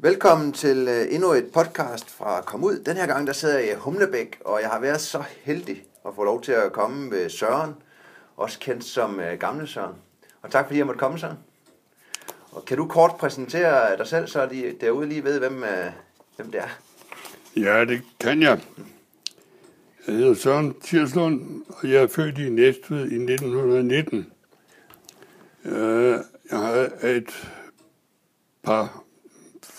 Velkommen til øh, endnu et podcast fra Kom Ud. Den her gang der sidder jeg i Humlebæk, og jeg har været så heldig at få lov til at komme ved Søren, også kendt som øh, Gamle Søren. Og tak fordi jeg måtte komme, Søren. Og kan du kort præsentere dig selv, så de derude lige ved, hvem, øh, hvem det er? Ja, det kan jeg. Jeg hedder Søren Tirslund, og jeg er født i Næstved i 1919. Jeg har et par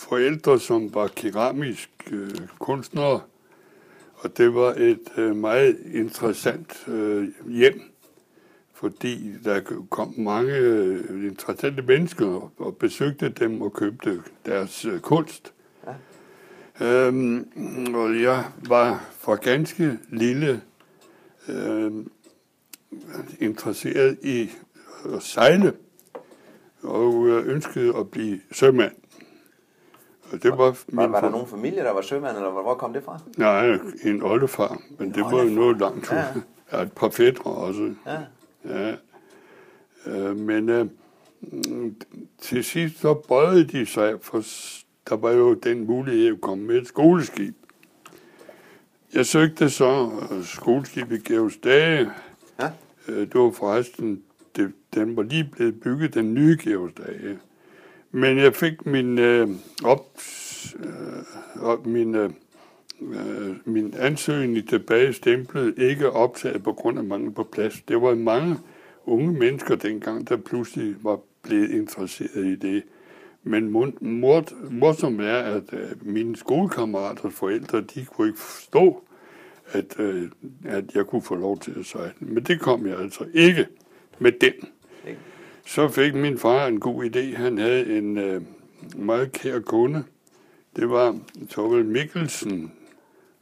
forældre, som var keramisk øh, kunstnere, og det var et øh, meget interessant øh, hjem, fordi der kom mange øh, interessante mennesker og besøgte dem og købte deres øh, kunst. Ja. Øhm, og jeg var for ganske lille øh, interesseret i at sejle og øh, ønskede at blive sømand. Det var, var, var der nogen familie, der var sømand, eller hvor kom det fra? Nej, en oldefar, men en det var jo noget langt. Ja. ja, et par fædre også. Ja. ja. Øh, men øh, til sidst så bøjede de sig, for der var jo den mulighed at komme med et skoleskib. Jeg søgte så skoleskibet Georgs Dage. Ja. Øh, det var forresten, det, den var lige blevet bygget, den nye Georgs Dage. Men jeg fik min, øh, op, øh, op, min, øh, øh, min ansøgning tilbage stemplet ikke optaget på grund af mangel på plads. Det var mange unge mennesker dengang, der pludselig var blevet interesseret i det. Men mor, morsomt er, at øh, mine skolekammeraters forældre, de kunne ikke forstå, at, øh, at jeg kunne få lov til at sejle. Men det kom jeg altså ikke med den. Så fik min far en god idé. Han havde en øh, meget kær kunde. Det var Torvald Mikkelsen,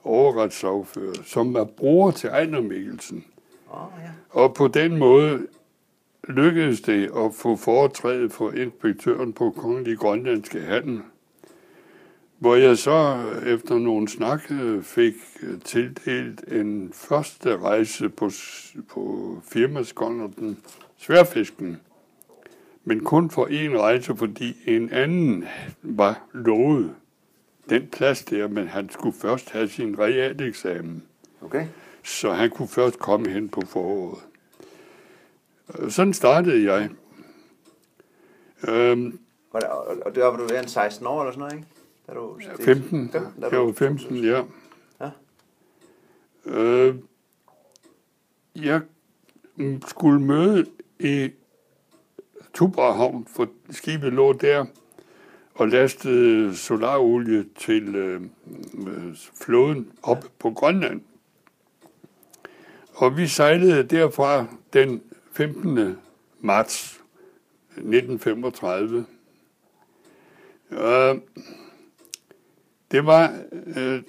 overretssagfører, som var bror til Ejner Mikkelsen. Oh, ja. Og på den måde lykkedes det at få foretrædet for inspektøren på Kongelig Grønlandske Handel, hvor jeg så efter nogle snak fik tildelt en første rejse på, på firmaskonnerten Sværfisken men kun for en rejse, fordi en anden var lovet den plads der, men han skulle først have sin realeksamen. Okay. Så han kunne først komme hen på foråret. Sådan startede jeg. Øhm, var det, og der var du en 16 år eller sådan noget, ikke? Da du, 15. 15 jeg var 15, ja. ja. Øh, jeg skulle møde i Tuborghavn, for skibet lå der og lastede solarolie til øh, øh floden op på Grønland. Og vi sejlede derfra den 15. marts 1935. Og øh, det var øh,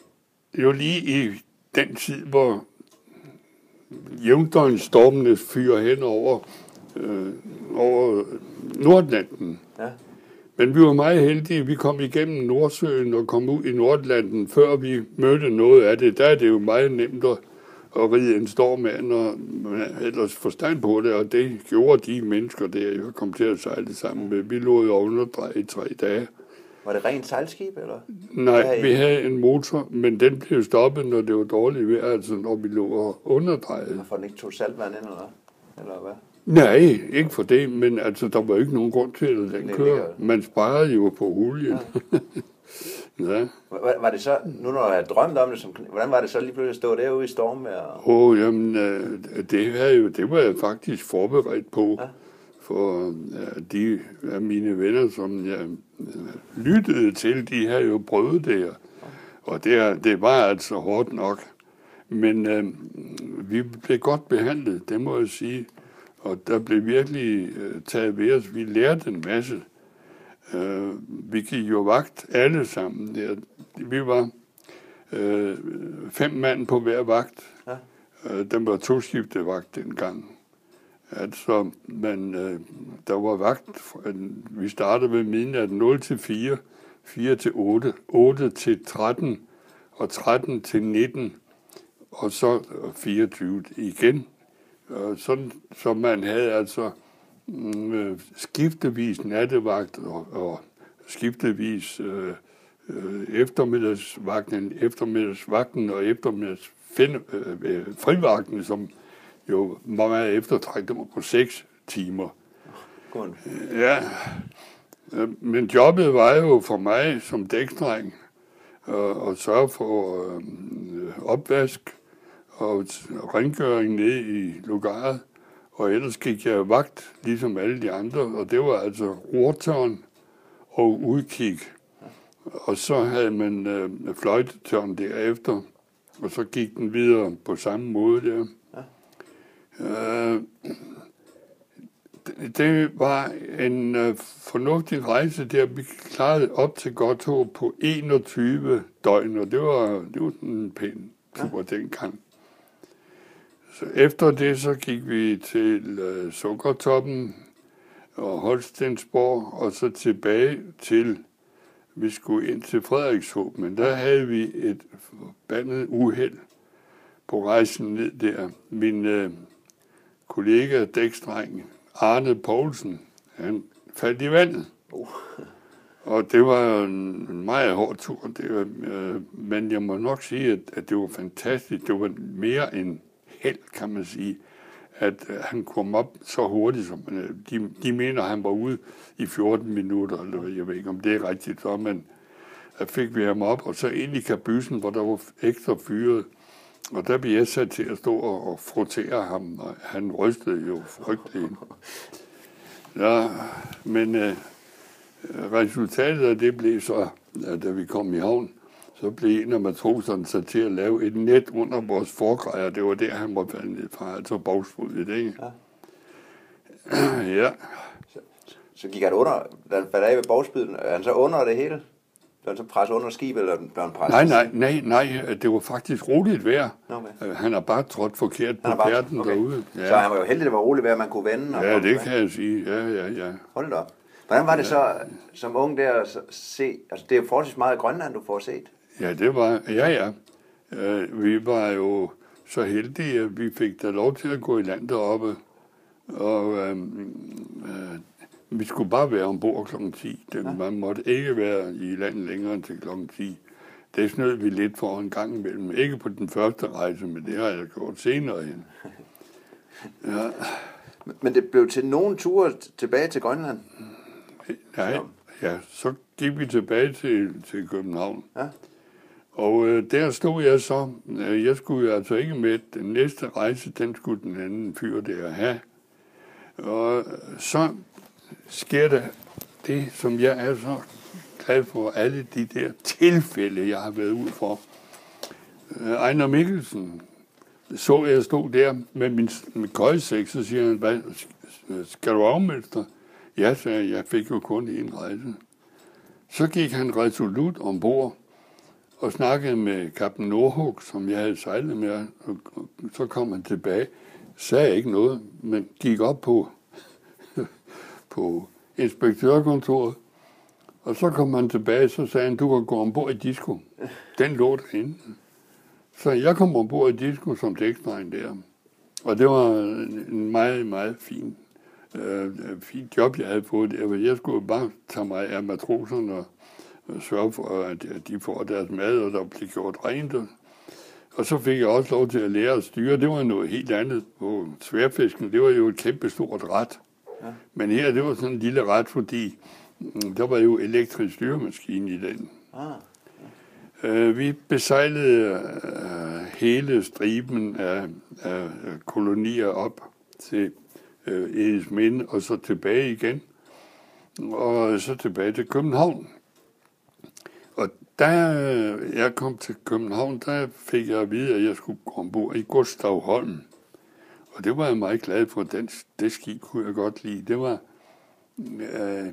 jo lige i den tid, hvor jævndøgnstormene fyrer hen over øh, over Nordlanden. Ja. Men vi var meget heldige. Vi kom igennem Nordsøen og kom ud i Nordlanden, før vi mødte noget af det. Der er det jo meget nemt at, at ride en storm af, når man ellers forstand på det, og det gjorde de mennesker der, jeg kom til at sejle sammen med. Vi lå jo underdrejet i tre dage. Var det rent sejlskib, eller? Nej, vi havde en motor, men den blev stoppet, når det var dårligt vejr, altså når vi lå underdrejet. Hvorfor den ikke tog saltvand ind, eller, eller hvad? Nej, ikke for det, men altså, der var ikke nogen grund til, at den kører. Man sparede jo på olien. Ja. ja. Var, var, det så, nu når jeg drømt om det, som, hvordan var det så lige pludselig at stå derude i storm? Åh, oh, jamen, øh, det, havde jo, det var jeg faktisk forberedt på. Ja. For ja, de af mine venner, som jeg øh, lyttede til, de havde jo prøvet det. Og det, det var altså hårdt nok. Men øh, vi blev godt behandlet, det må jeg sige. Og der blev virkelig øh, taget ved os. Vi lærte en masse. Øh, vi gik jo vagt alle sammen. Der. Vi var øh, fem mand på hver vagt. Ja. Øh, den var toskiftet vagt dengang. Altså, men øh, der var vagt, vi startede ved midnat 0 til 4, 4 til 8, 8 til 13 og 13 til 19, og så 24 igen sådan, så man havde altså mm, skiftevis nattevagt og, og skiftevis øh, øh, eftermiddagsvagten, eftermiddagsvagten og eftermiddags øh, øh, frivagten, som jo var meget eftertrængt, på seks timer. God. Ja, øh, men jobbet var jo for mig som dækstreng at, at sørge for øh, opvask og rengøring ned i lokalet. Og ellers gik jeg vagt, ligesom alle de andre, og det var altså rortørn og udkig. Og så havde man øh, fløjtetørn derefter, og så gik den videre på samme måde der. Ja. Øh, det var en øh, fornuftig rejse der. Vi klarede op til Godthåb på 21 døgn, og det var, det var en pæn tur ja. dengang. Så efter det, så gik vi til øh, Sukkertoppen og Holstensborg, og så tilbage til, vi skulle ind til Frederikshåb, men der havde vi et forbandet uheld på rejsen ned der. Min øh, kollega, dækstreng, Arne Poulsen, han faldt i vandet. Oh. Og det var en meget hård tur, det var, øh, men jeg må nok sige, at, at det var fantastisk. Det var mere end held, kan man sige, at øh, han kom op så hurtigt, som øh, de, de mener, at han var ude i 14 minutter, eller jeg ved ikke, om det er rigtigt, så, men at fik vi ham op, og så ind i kabysen, hvor der var ekstra fyret. Og der blev jeg sat til at stå og, og frotere ham, og han rystede jo frygteligt. Ja, men øh, resultatet af det blev så, at da vi kom i havn, så blev en af matroserne sat til at lave et net under vores forgrejer. Det var der, han var faldet ned fra, altså bagsfuldet, ikke? Ja. ja. Så, så gik han under, da han faldt af ved bagsbiden, er han så under det hele? Blev han så presset under skibet, eller blev han presset? Nej, nej, nej, nej, det var faktisk roligt vejr. Okay. Øh, han har bare trådt forkert på pærten okay. derude. Ja. Så han var jo heldig, at det var roligt vejr, man kunne vende. Og ja, det kan jeg sige. Ja, ja, ja. Hold da op. Hvordan var det så som ung der at se, altså det er forholdsvis meget Grønland, du får set. Ja, det var, ja, ja. Uh, vi var jo så heldige, at vi fik da lov til at gå i land deroppe. Og uh, uh, vi skulle bare være ombord kl. 10. Det, ja. Man måtte ikke være i landet længere end til kl. 10. Det snød vi lidt for en gang imellem. Ikke på den første rejse, men det har jeg gjort senere hen. Ja. Men det blev til nogle ture tilbage til Grønland? Nej, ja, så gik vi tilbage til, til København. Ja. Og øh, der stod jeg så, øh, jeg skulle altså ikke med, den næste rejse, den skulle den anden fyr der have. Og øh, så sker der det, som jeg er så glad for, alle de der tilfælde, jeg har været ud for. Øh, Ejner Mikkelsen så jeg stod der med min, min køjsæk, så siger han, hvad, skal du afmelde Ja, sagde jeg, jeg fik jo kun en rejse. Så gik han resolut ombord og snakkede med kapten Nordhug, som jeg havde sejlet med, og så kom han tilbage, sagde ikke noget, men gik op på, på inspektørkontoret, og så kom han tilbage, så sagde han, du kan gå ombord i disco. Den lå derinde. Så jeg kom ombord i disco som dækstreng der. Og det var en meget, meget fin, øh, øh, fin job, jeg havde fået der. Jeg skulle bare tage mig af matroserne og sørge for, at de får deres mad, og der bliver gjort rent. Og så fik jeg også lov til at lære at styre. Det var noget helt andet på sværfisken. Det var jo et kæmpe stort ret. Ja. Men her, det var sådan en lille ret, fordi mm, der var jo elektrisk styremaskine i den. Ah. Ja. Uh, vi besejlede uh, hele striben af, af kolonier op til uh, Edesminde, og så tilbage igen. Og så tilbage til København. Da jeg kom til København, der fik jeg at vide, at jeg skulle gå ombord i Gustav Holm. Og det var jeg meget glad for. Den, det skib kunne jeg godt lide. Det var øh,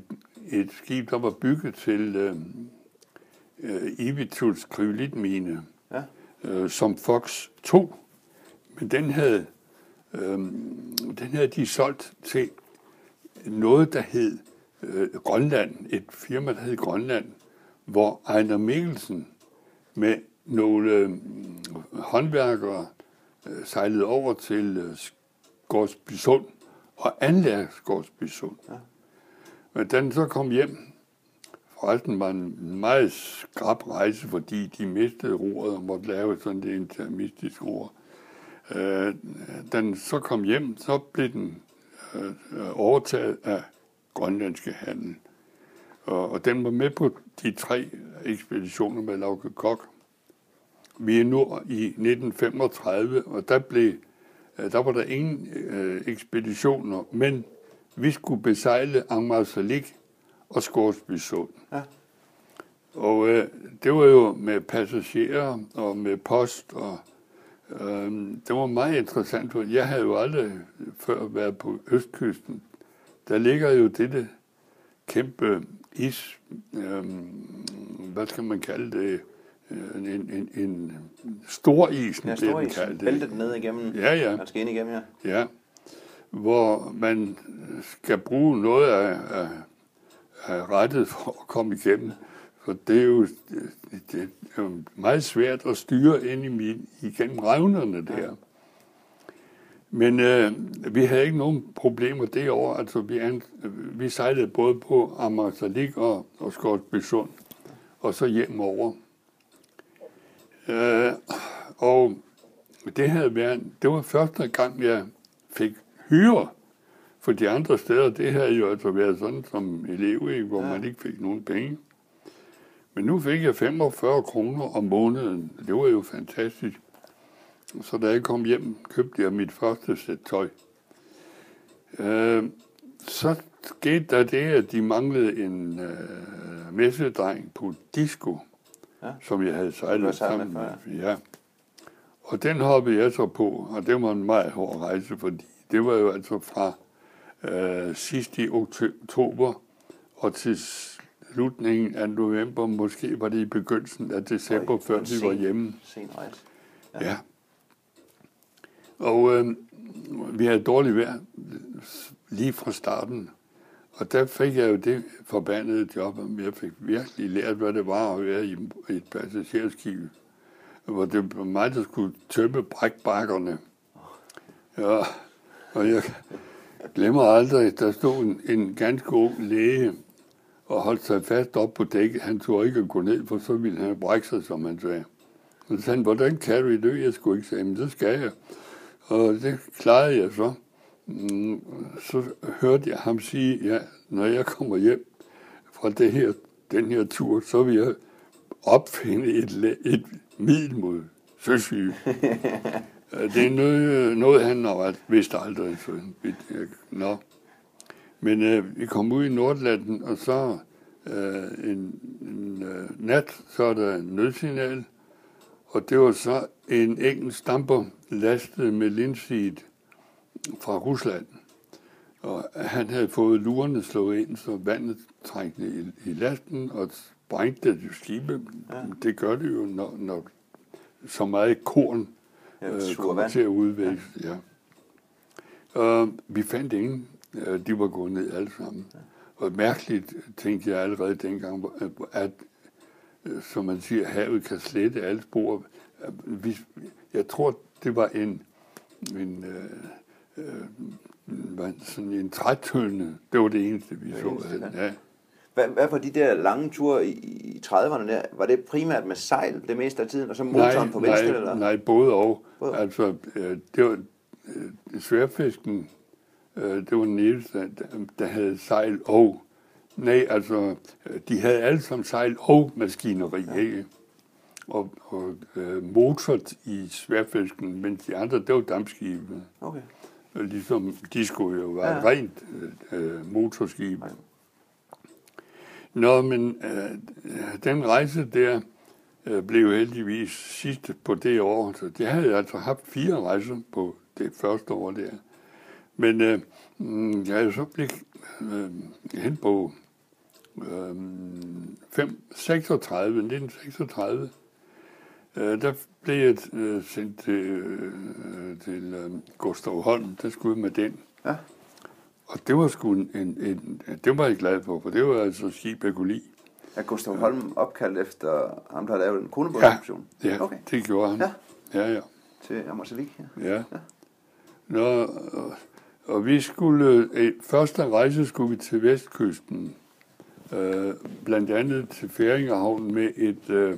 et skib, der var bygget til øh, øh, Ivituls krylitmine, ja. øh, som Fox 2. Men den havde, øh, den havde de solgt til noget, der hed øh, Grønland. Et firma, der hed Grønland hvor Ejner Mikkelsen med nogle øh, håndværkere øh, sejlede over til øh, Sund og anlagde Sund. Ja. Men da den så kom hjem forresten var en meget skrab rejse, fordi de mistede roret og måtte lave sådan et intermistisk ror. Øh, den så kom hjem, så blev den øh, overtaget af grønlandske handel. Og, og den var med på de tre ekspeditioner med Lauke Kok. Vi er nu i 1935, og der, blev, øh, der var der ingen øh, ekspeditioner, men vi skulle besejle Angmarsalik og Scoresby Sund. Ja. Og øh, det var jo med passagerer og med post, og øh, det var meget interessant, for jeg havde jo aldrig før været på Østkysten. Der ligger jo dette kæmpe is, øh, hvad skal man kalde det, en, en, en stor is, ja, stor is. Væltet ned igennem, ja, ja. man skal ind igennem, ja. Ja, hvor man skal bruge noget af, af, af rettet for at komme igennem. For det er jo, det er jo meget svært at styre ind i min, igennem revnerne der. Ja. Men øh, vi havde ikke nogen problemer det år. Altså, vi, an, vi sejlede både på Amagersalik og, og Skorsby Sund, og så hjem over. Øh, og det havde været, det var første gang, jeg fik hyre for de andre steder. Det havde jo altså været sådan som elev, ikke, hvor ja. man ikke fik nogen penge. Men nu fik jeg 45 kroner om måneden. Det var jo fantastisk. Så da jeg kom hjem, købte jeg mit første sæt tøj. Øh, så skete der det, at de manglede en øh, messedreng på disco, ja. som jeg havde sejlet sammen med. Ja. Og den hoppede jeg så på, og det var en meget hård rejse, fordi det var jo altså fra øh, sidst i oktober og til slutningen af november, måske var det i begyndelsen af december, før vi var hjemme. Sen ja. ja. Og øh, vi havde dårligt vejr lige fra starten. Og der fik jeg jo det forbandede job, at jeg fik virkelig lært, hvad det var at være i et passagerskib, hvor det var mig, der skulle tømme brækbakkerne. Ja, og jeg glemmer aldrig, der stod en, en ganske ung læge og holdt sig fast op på dækket. Han tog ikke at gå ned, for så ville han brække sig, som han sagde. Og så sagde han, hvordan kan du det? Jeg skulle ikke sige, men det skal jeg. Og det klarede jeg så. Mm, så hørte jeg ham sige, ja, når jeg kommer hjem fra det her, den her tur, så vil jeg opfinde et, et middel mod søsyge. det er noget, noget han har vidst aldrig. Så, nå. Men øh, vi kom ud i Nordlanden, og så øh, en, en øh, nat, så er der en nødsignal, og det var så en engelsk damper lastet med linseed fra Rusland. Og han havde fået lurene slået ind, så vandet trængte i, i lasten, og sprængte det skibe. Ja. Det gør det jo, når, når så meget korn øh, kommer til at udvækse. Ja. ja. Og vi fandt ingen. De var gået ned alle sammen. Ja. Og mærkeligt tænkte jeg allerede dengang, at, øh, som man siger, havet kan slette alle spor. Vi, jeg tror, det var en, en øh, øh, sådan en trætønde. Det var det eneste, vi det så. Eneste, ja. Hvad, hvad for de der lange ture i, i 30'erne der? Var det primært med sejl det meste af tiden, og så motoren nej, på venstre? Nej, eller? nej, både og. Både. Altså, øh, det var øh, sværfisken, øh, det var den eneste, der, der havde sejl og. Nej, altså, de havde alle sammen sejl og maskineri, ja. ikke? Og, og øh, motor i sværfisken, mens de andre, det var dampskibe. Okay. Ligesom de skulle jo være ja. rent øh, motorskib. Ja. Nå, men øh, den rejse der øh, blev heldigvis sidste på det år, så det havde jeg altså haft fire rejser på det første år der. Men øh, mm, jeg er så blevet øh, hen på øh, 5, 36, 1936, øh, der blev jeg øh, sendt til, øh, til øh, Gustav Holm, der skulle med den. Ja. Og det var sgu en, en, en, det var jeg glad for, for det var altså skib, jeg kunne lide. Er Gustav Holm opkaldt efter ham, der har lavet en kronebådsektion? Ja, ja okay. det gjorde han. Ja, ja. ja. Til Ammersalik? Ja. ja. ja. Nå, og, og vi skulle, øh, første rejse skulle vi til Vestkysten, øh, blandt andet til Færingerhavn med et, øh,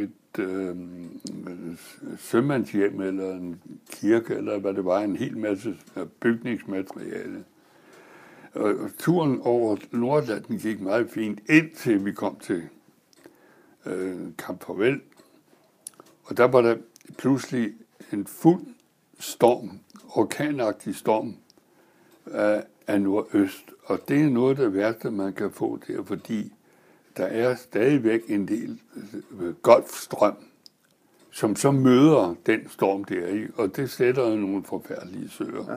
et øh, sømandshjem eller en kirke, eller hvad det var, en hel masse bygningsmateriale. Og turen over Nordatlanten gik meget fint, indtil vi kom til øh, Kamp Farvel. Og der var der pludselig en fuld storm, orkanagtig storm af, af nordøst. Og det er noget af det værste, man kan få der, fordi der er stadigvæk en del øh, golfstrøm, som så møder den storm der i, og det sætter nogle forfærdelige søer. Ja.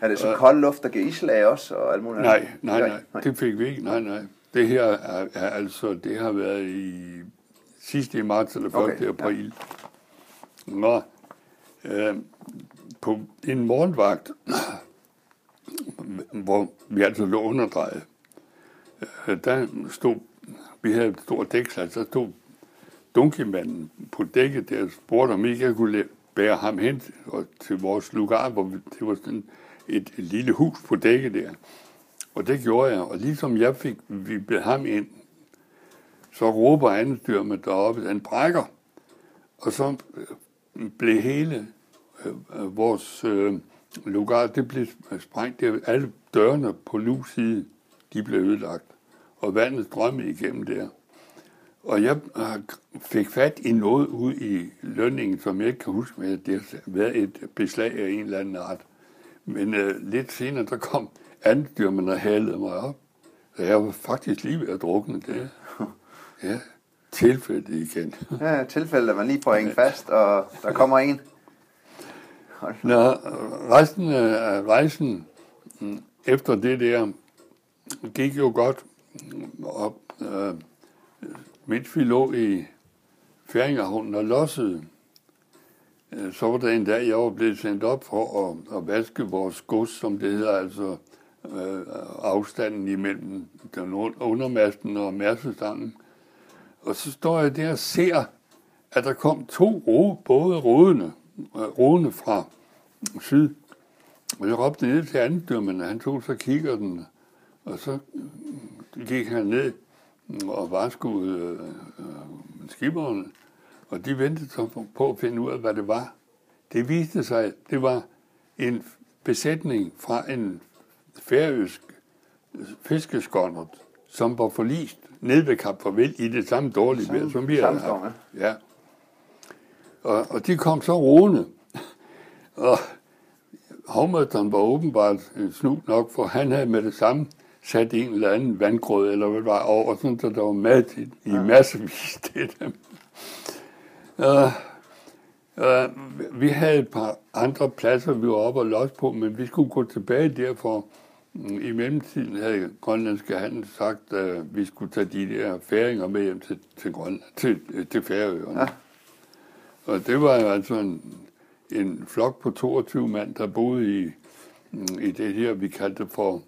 Er det så kold luft, der giver islag også? Og alt muligt nej, nej, nej, nej, det fik vi ikke. Nej, nej. Det her er, er altså, det har været i sidste i marts eller 1. Okay, april. Ja. Nå, øh, på en morgenvagt, hvor vi altså lå underdrejet, øh, der stod, vi havde et stort dæksel, der stod dunkemanden på dækket der spurgte, om ikke jeg kunne bære ham hen til vores lugar, hvor vi, det var sådan et, et lille hus på dækket der. Og det gjorde jeg, og ligesom jeg fik vi blev ham ind, så råber andestyrmet deroppe, den brækker. Og så øh, blev hele øh, øh vores øh, lugar, det blev sprængt. Det, alle dørene på nu side, de blev ødelagt. Og vandet strømmede igennem der. Og jeg øh, fik fat i noget ud i lønningen, som jeg ikke kan huske, men det har været et beslag af en eller anden art. Men øh, lidt senere, der kom andstyrmen og halede mig op. Så jeg var faktisk lige ved at drukne det. Ja, tilfældet igen. ja, tilfældet, man lige får en fast, og der kommer en. Nå, resten af rejsen mm, efter det der gik jo godt og øh, mens vi lå i Færingerhunden og lossede. Øh, så var der en dag, jeg var blevet sendt op for at, at vaske vores gods, som det hedder, altså øh, afstanden imellem den undermasten og mærsestangen. Og så står jeg der og ser, at der kom to ro, både rodende, øh, rodende fra syd. Og jeg råbte ned til andendømmen, og han tog så kigger den, og så gik han ned og varskede øh, øh, skiberne, og de ventede så på at finde ud af, hvad det var. Det viste sig, at det var en besætning fra en færøsk fiskeskåndert, som var forlist ned ved Kap Farvel i det samme dårlige vejr, som vi havde haft. Ja. Og, og de kom så roende. og hovmesteren var åbenbart snu nok, for han havde med det samme sat en eller anden vandgrød, eller hvad det var, over, sådan, så der var mad til, i ja. massevis til dem. Uh, uh, vi havde et par andre pladser, vi var oppe og los på, men vi skulle gå tilbage derfor. I mellemtiden havde grønlandske handel sagt, at vi skulle tage de der færinger med hjem til, til, Grønland, til, til Færøerne. Ja. Og det var jo altså en, en flok på 22 mand, der boede i, i det her, vi kaldte for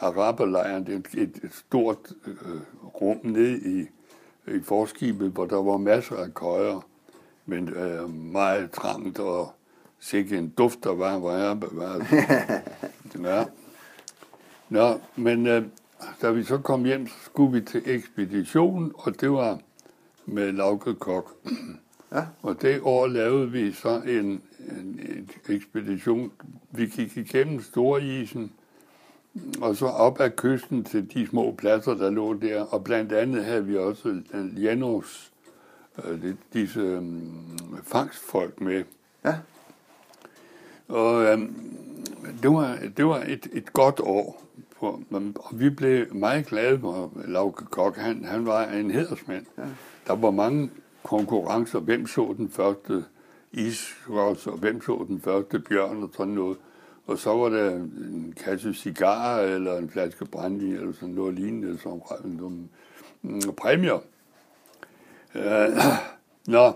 araberlejren. Det er et, stort øh, rum nede i, i forskibet, hvor der var masser af køjer, men øh, meget trangt og sikkert en duft, der var, hvor jeg bevaret. ja. Nå, men øh, da vi så kom hjem, så skulle vi til ekspedition, og det var med Lauke Kok. Ja. Og det år lavede vi så en, en, ekspedition. Vi gik igennem Storisen, og så op ad kysten til de små pladser, der lå der. Og blandt andet havde vi også Janos, øh, disse øh, fangstfolk med. Ja. Og øh, det var, det var et, et godt år. For, og vi blev meget glade for Lauke Kok. Han, han var en hedersmand. Ja. Der var mange konkurrencer. Hvem så den første isros, og hvem så den første bjørn og sådan noget. Og så var der en kasse cigarer eller en flaske brandy eller sådan noget lignende som nogle mm, præmier. Øh, nå,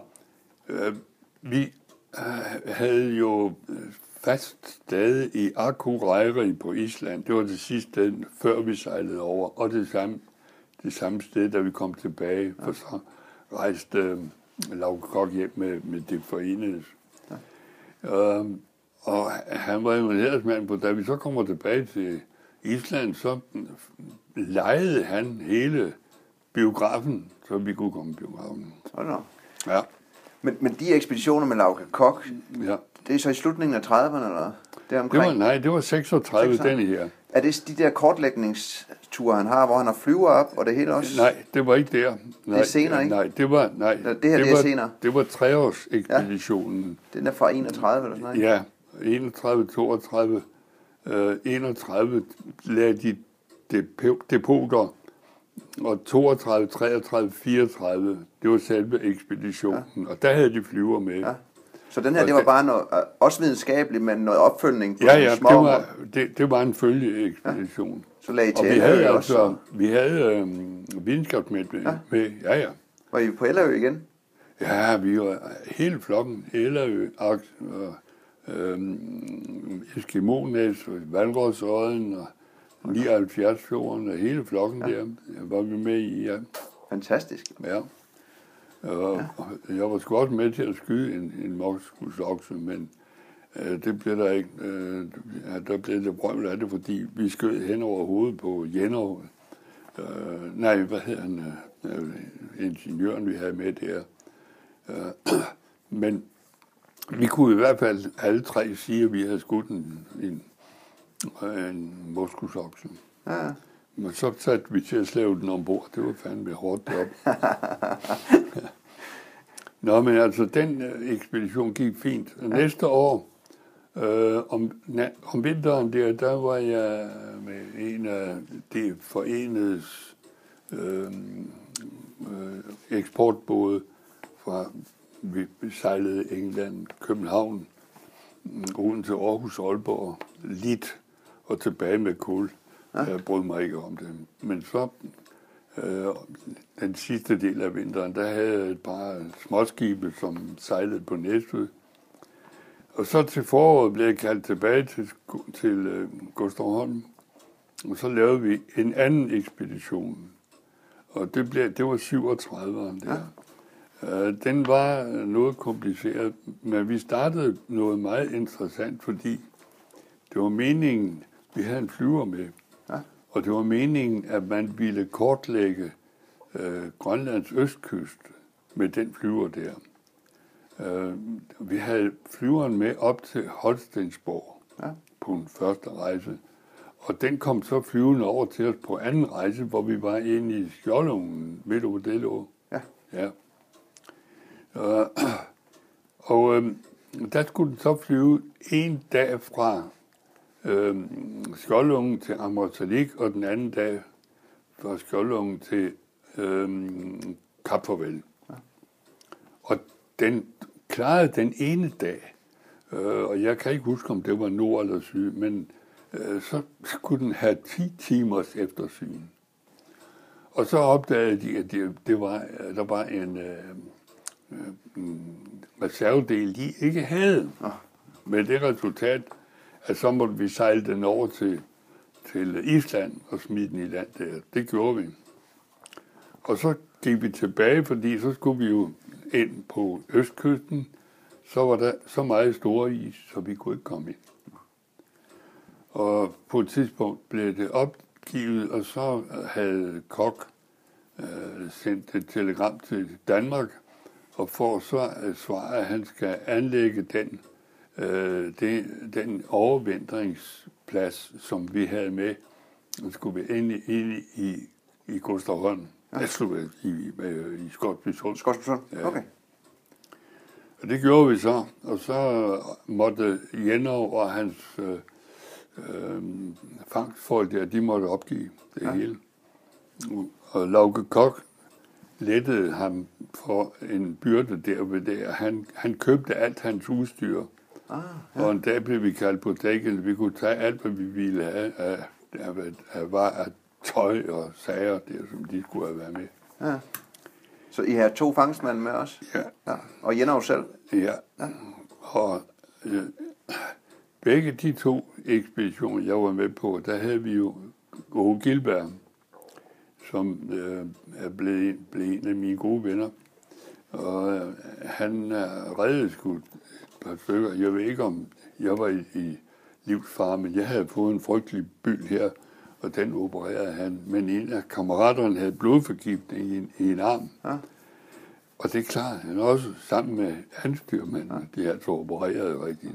øh, vi øh, havde jo øh, fast sted i Akureyri på Island. Det var det sidste sted, før vi sejlede over. Og det samme, det samme sted, da vi kom tilbage. For så rejste uh, Lauke Kok hjem med, med det forenede. Ja. Uh, og han var jo en hedersmand på, da vi så kommer tilbage til Island, så lejede han hele biografen, så vi kunne komme i biografen. Sådan. Ja, Men, men de ekspeditioner med Lauke Kok, ja. det er så i slutningen af 30'erne, eller Det deromkring? var, nej, det var 36, 36. den her. Er det de der kortlægningsture, han har, hvor han har flyver op, og det hele også? Nej, det var ikke der. Nej, er senere, ikke? Nej, det var, nej, Nå, det her, det er var, senere. Det var treårsekspeditionen. Den er fra 31 eller sådan noget? Ja, 31, 32, øh, 31 lagde de depo- depoter, og 32, 33, 34, det var selve ekspeditionen, ja. og der havde de flyver med. Ja. Ja, Så den her, Og det var det- bare noget, øh, også videnskabeligt, men noget opfølgning på ja, ja små... det, var, det, det var en følgeekspedition. Lagde I Og til vi havde Ærø altså, også. vi havde øhm, videnskabsmænd med, Ja. ja. med, ja, ja. Var I på Ellerø igen? Ja, vi var hele flokken, Ellerø, og øhm, Eskimones, og Valgårdsøjen, og 79 fjorden, og hele flokken ja. der var vi med i, ja. Fantastisk. ja. Og, og jeg var sgu også med til at skyde en, en mokskudsokse, men øh, det blev der ikke, øh, ja, der blev det brøvl af det, fordi vi skød hen over hovedet på Jenner, øh, nej, hvad hedder han, øh, øh, ingeniøren, vi havde med der. Øh, men vi kunne i hvert fald alle tre sige, at vi havde skudt en, en, en moskusokse. Ja. Men så satte vi til at slæve den ombord. Det var fandme hårdt job. Nå, men altså, den øh, ekspedition gik fint. Næste år, øh, om, na, om vinteren der, der var jeg med en af de forenedes øh, øh, eksportbåde fra, vi, sejlede England, København, uden til Aarhus, Aalborg, Lit og tilbage med kul. Ja. Jeg brød mig ikke om det. Men så øh, den sidste del af vinteren, der havde jeg et par småskibe, som sejlede på Næsø. Og så til foråret blev jeg kaldt tilbage til, til øh, Gustav Holm. Og så lavede vi en anden ekspedition. Og det, blev, det var 37'eren der. Ja. Øh, den var noget kompliceret, men vi startede noget meget interessant, fordi det var meningen, vi havde en flyver med, Ja. og det var meningen, at man ville kortlægge øh, Grønlands østkyst med den flyver der. Øh, vi havde flyveren med op til Holstensborg Ja. på en første rejse, og den kom så flyvende over til os på anden rejse, hvor vi var inde i Skjoldungen, ved du, hvor det lå? Ja. Ja. Øh, og øh, der skulle den så flyve en dag fra øh, Skjoldungen til Amortalik, og den anden dag fra Skjoldungen til øh, Kap Farvel. Og den klarede den ene dag, øh, og jeg kan ikke huske, om det var nord eller syd, men øh, så skulle den have 10 timers eftersyn. Og så opdagede de, at det, det var, at der var en øh, øh, en reservedel, de ikke havde. Med det resultat, at så måtte vi sejle den over til, til Island og smide den i land der. Det gjorde vi. Og så gik vi tilbage, fordi så skulle vi jo ind på østkysten. Så var der så meget store is, så vi kunne ikke komme ind. Og på et tidspunkt blev det opgivet, og så havde Kok øh, sendt et telegram til Danmark, og får så øh, at svare, at han skal anlægge den, øh, det, den overvintringsplads, som vi havde med. og skulle vi ind i, ind i, i, i Gustavholm. Jeg skulle i, i, i Skotsbysund. Skorsbysund? Ja. Okay. Og det gjorde vi så, og så måtte Jenov og hans øh, øh, fangstfolk der, de måtte opgive det Ja. hele. Og Lauke Kok lettede ham for en byrde der ved og Han, han købte alt hans udstyr, Ah, ja. og en dag blev vi kaldt på dækket. Vi kunne tage alt, hvad vi ville have af, af, af, af, af tøj og sager der, som de skulle have været med. ja. Så I har to fangstmænd med os? Ja. Ja. Og Jenov selv? Ja. Og øh, begge de to ekspeditioner, jeg var med på, der havde vi jo Åge Gilberg, som øh, er blevet, blevet en af mine gode venner. Og øh, han er reddet sgu et par stykker. Jeg ved ikke, om jeg var i, i livsfare, men jeg havde fået en frygtelig byld her og den opererede han. Men en af kammeraterne havde blodforgiftning i en, i en arm. Ja. Og det klarede han også sammen med hans styrmand. Ja. De altså opererede rigtigt.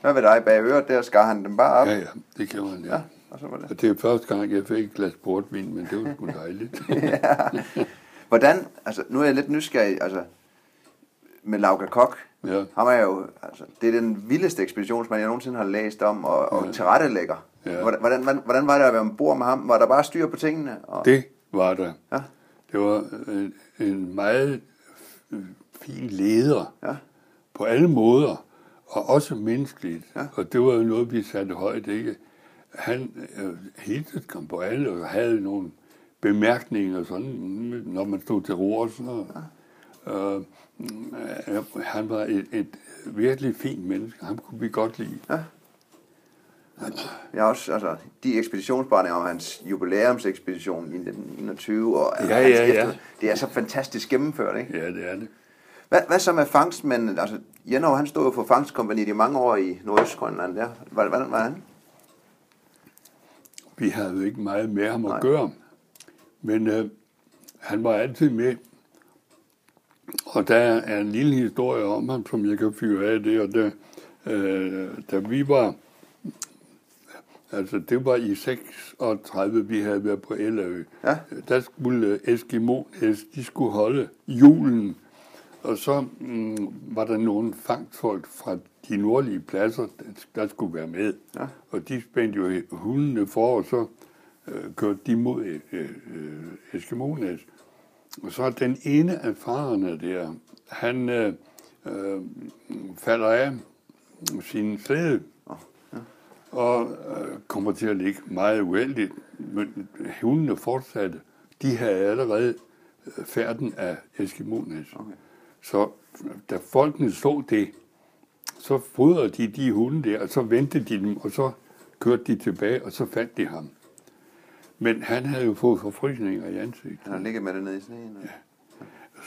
Hvad ved dig bag øret der? Skar han dem bare op? Ja, ja, det gjorde han, ja. ja. Og så var det. Og det er første gang, jeg fik et glas portvin, men det var sgu dejligt. ja. Hvordan, altså nu er jeg lidt nysgerrig, altså med Lauga Kok, ja. ham er jo, altså, det er den vildeste ekspeditionsmand, jeg nogensinde har læst om, og, og Ja. tilrettelægger. Ja. Hvordan, hvordan, hvordan var det at være ombord med ham? Var der bare styr på tingene? Og, Det var der. Ja. Det var en, en meget øh, fin leder Ja. på alle måder, og også menneskeligt. Ja. Og det var jo noget, vi satte højt, ikke? Han øh, hilste kom på alle og havde nogle bemærkninger, sådan, når man stod til ro. Så, ja. øh, øh, han var et, et virkelig fint menneske. Ham kunne vi godt lide. Ja. Jeg har også, altså, de ekspeditionsberetninger om hans jubilæumsekspedition i 1921, og Ja, ja, ja. efter- det er så fantastisk gennemført, ikke? Ja, det er det. Hvad, hvad så med fangstmændene? Altså, Jenov, han stod jo for fangstkompaniet i mange år i Nordøstgrønland der. Hvordan, var han? Vi havde jo ikke meget med ham at Nej. gøre. Men øh, han var altid med. Og der er en lille historie om ham, som jeg kan fyre af det. Og der, øh, da vi var... Altså, det var i 36, vi havde været på Ellerø. Ja. Der skulle Eskimo, de skulle holde julen. Og så mm, var der nogle fangstfolk fra de nordlige pladser, der, skulle være med. Ja. Og de spændte jo hundene for, og så øh, kørte de mod øh, øh. Og så den ene af farerne der, han øh, øh, falder af sin slæde og øh, kommer til at ligge meget uheldigt. Men hundene fortsatte. De havde allerede øh, færden af Eskimones. Okay. Så da folkene så det, så fodrede de de hunde der, og så ventede de dem, og så kørte de tilbage, og så fandt de ham. Men han havde jo fået forfrysninger i ansigtet. Han har ligget med det nede i sneen. Ja.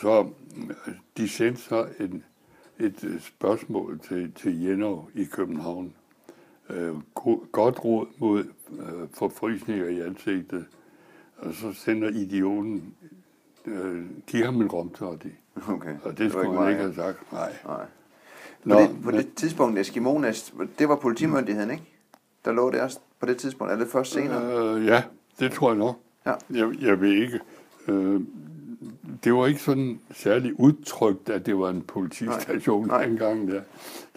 Så øh, de sendte så en, et øh, spørgsmål til, til Jenov i København. Øh, go- godt råd mod øh, forfrysninger i ansigtet. Og så sender idioten, øh, giv ham en romtotti. Okay. Og det skulle var han ikke have sagt, nej. Nej. Nå, På, det, på men- det tidspunkt, Eskimones, det var politimyndigheden, ikke? Der lå det også på det tidspunkt, eller først senere? Øh, ja, det tror jeg nok. Ja. Jeg, jeg ved ikke. Øh, det var ikke sådan særlig udtrykt, at det var en politistation Nej, nej. dengang der.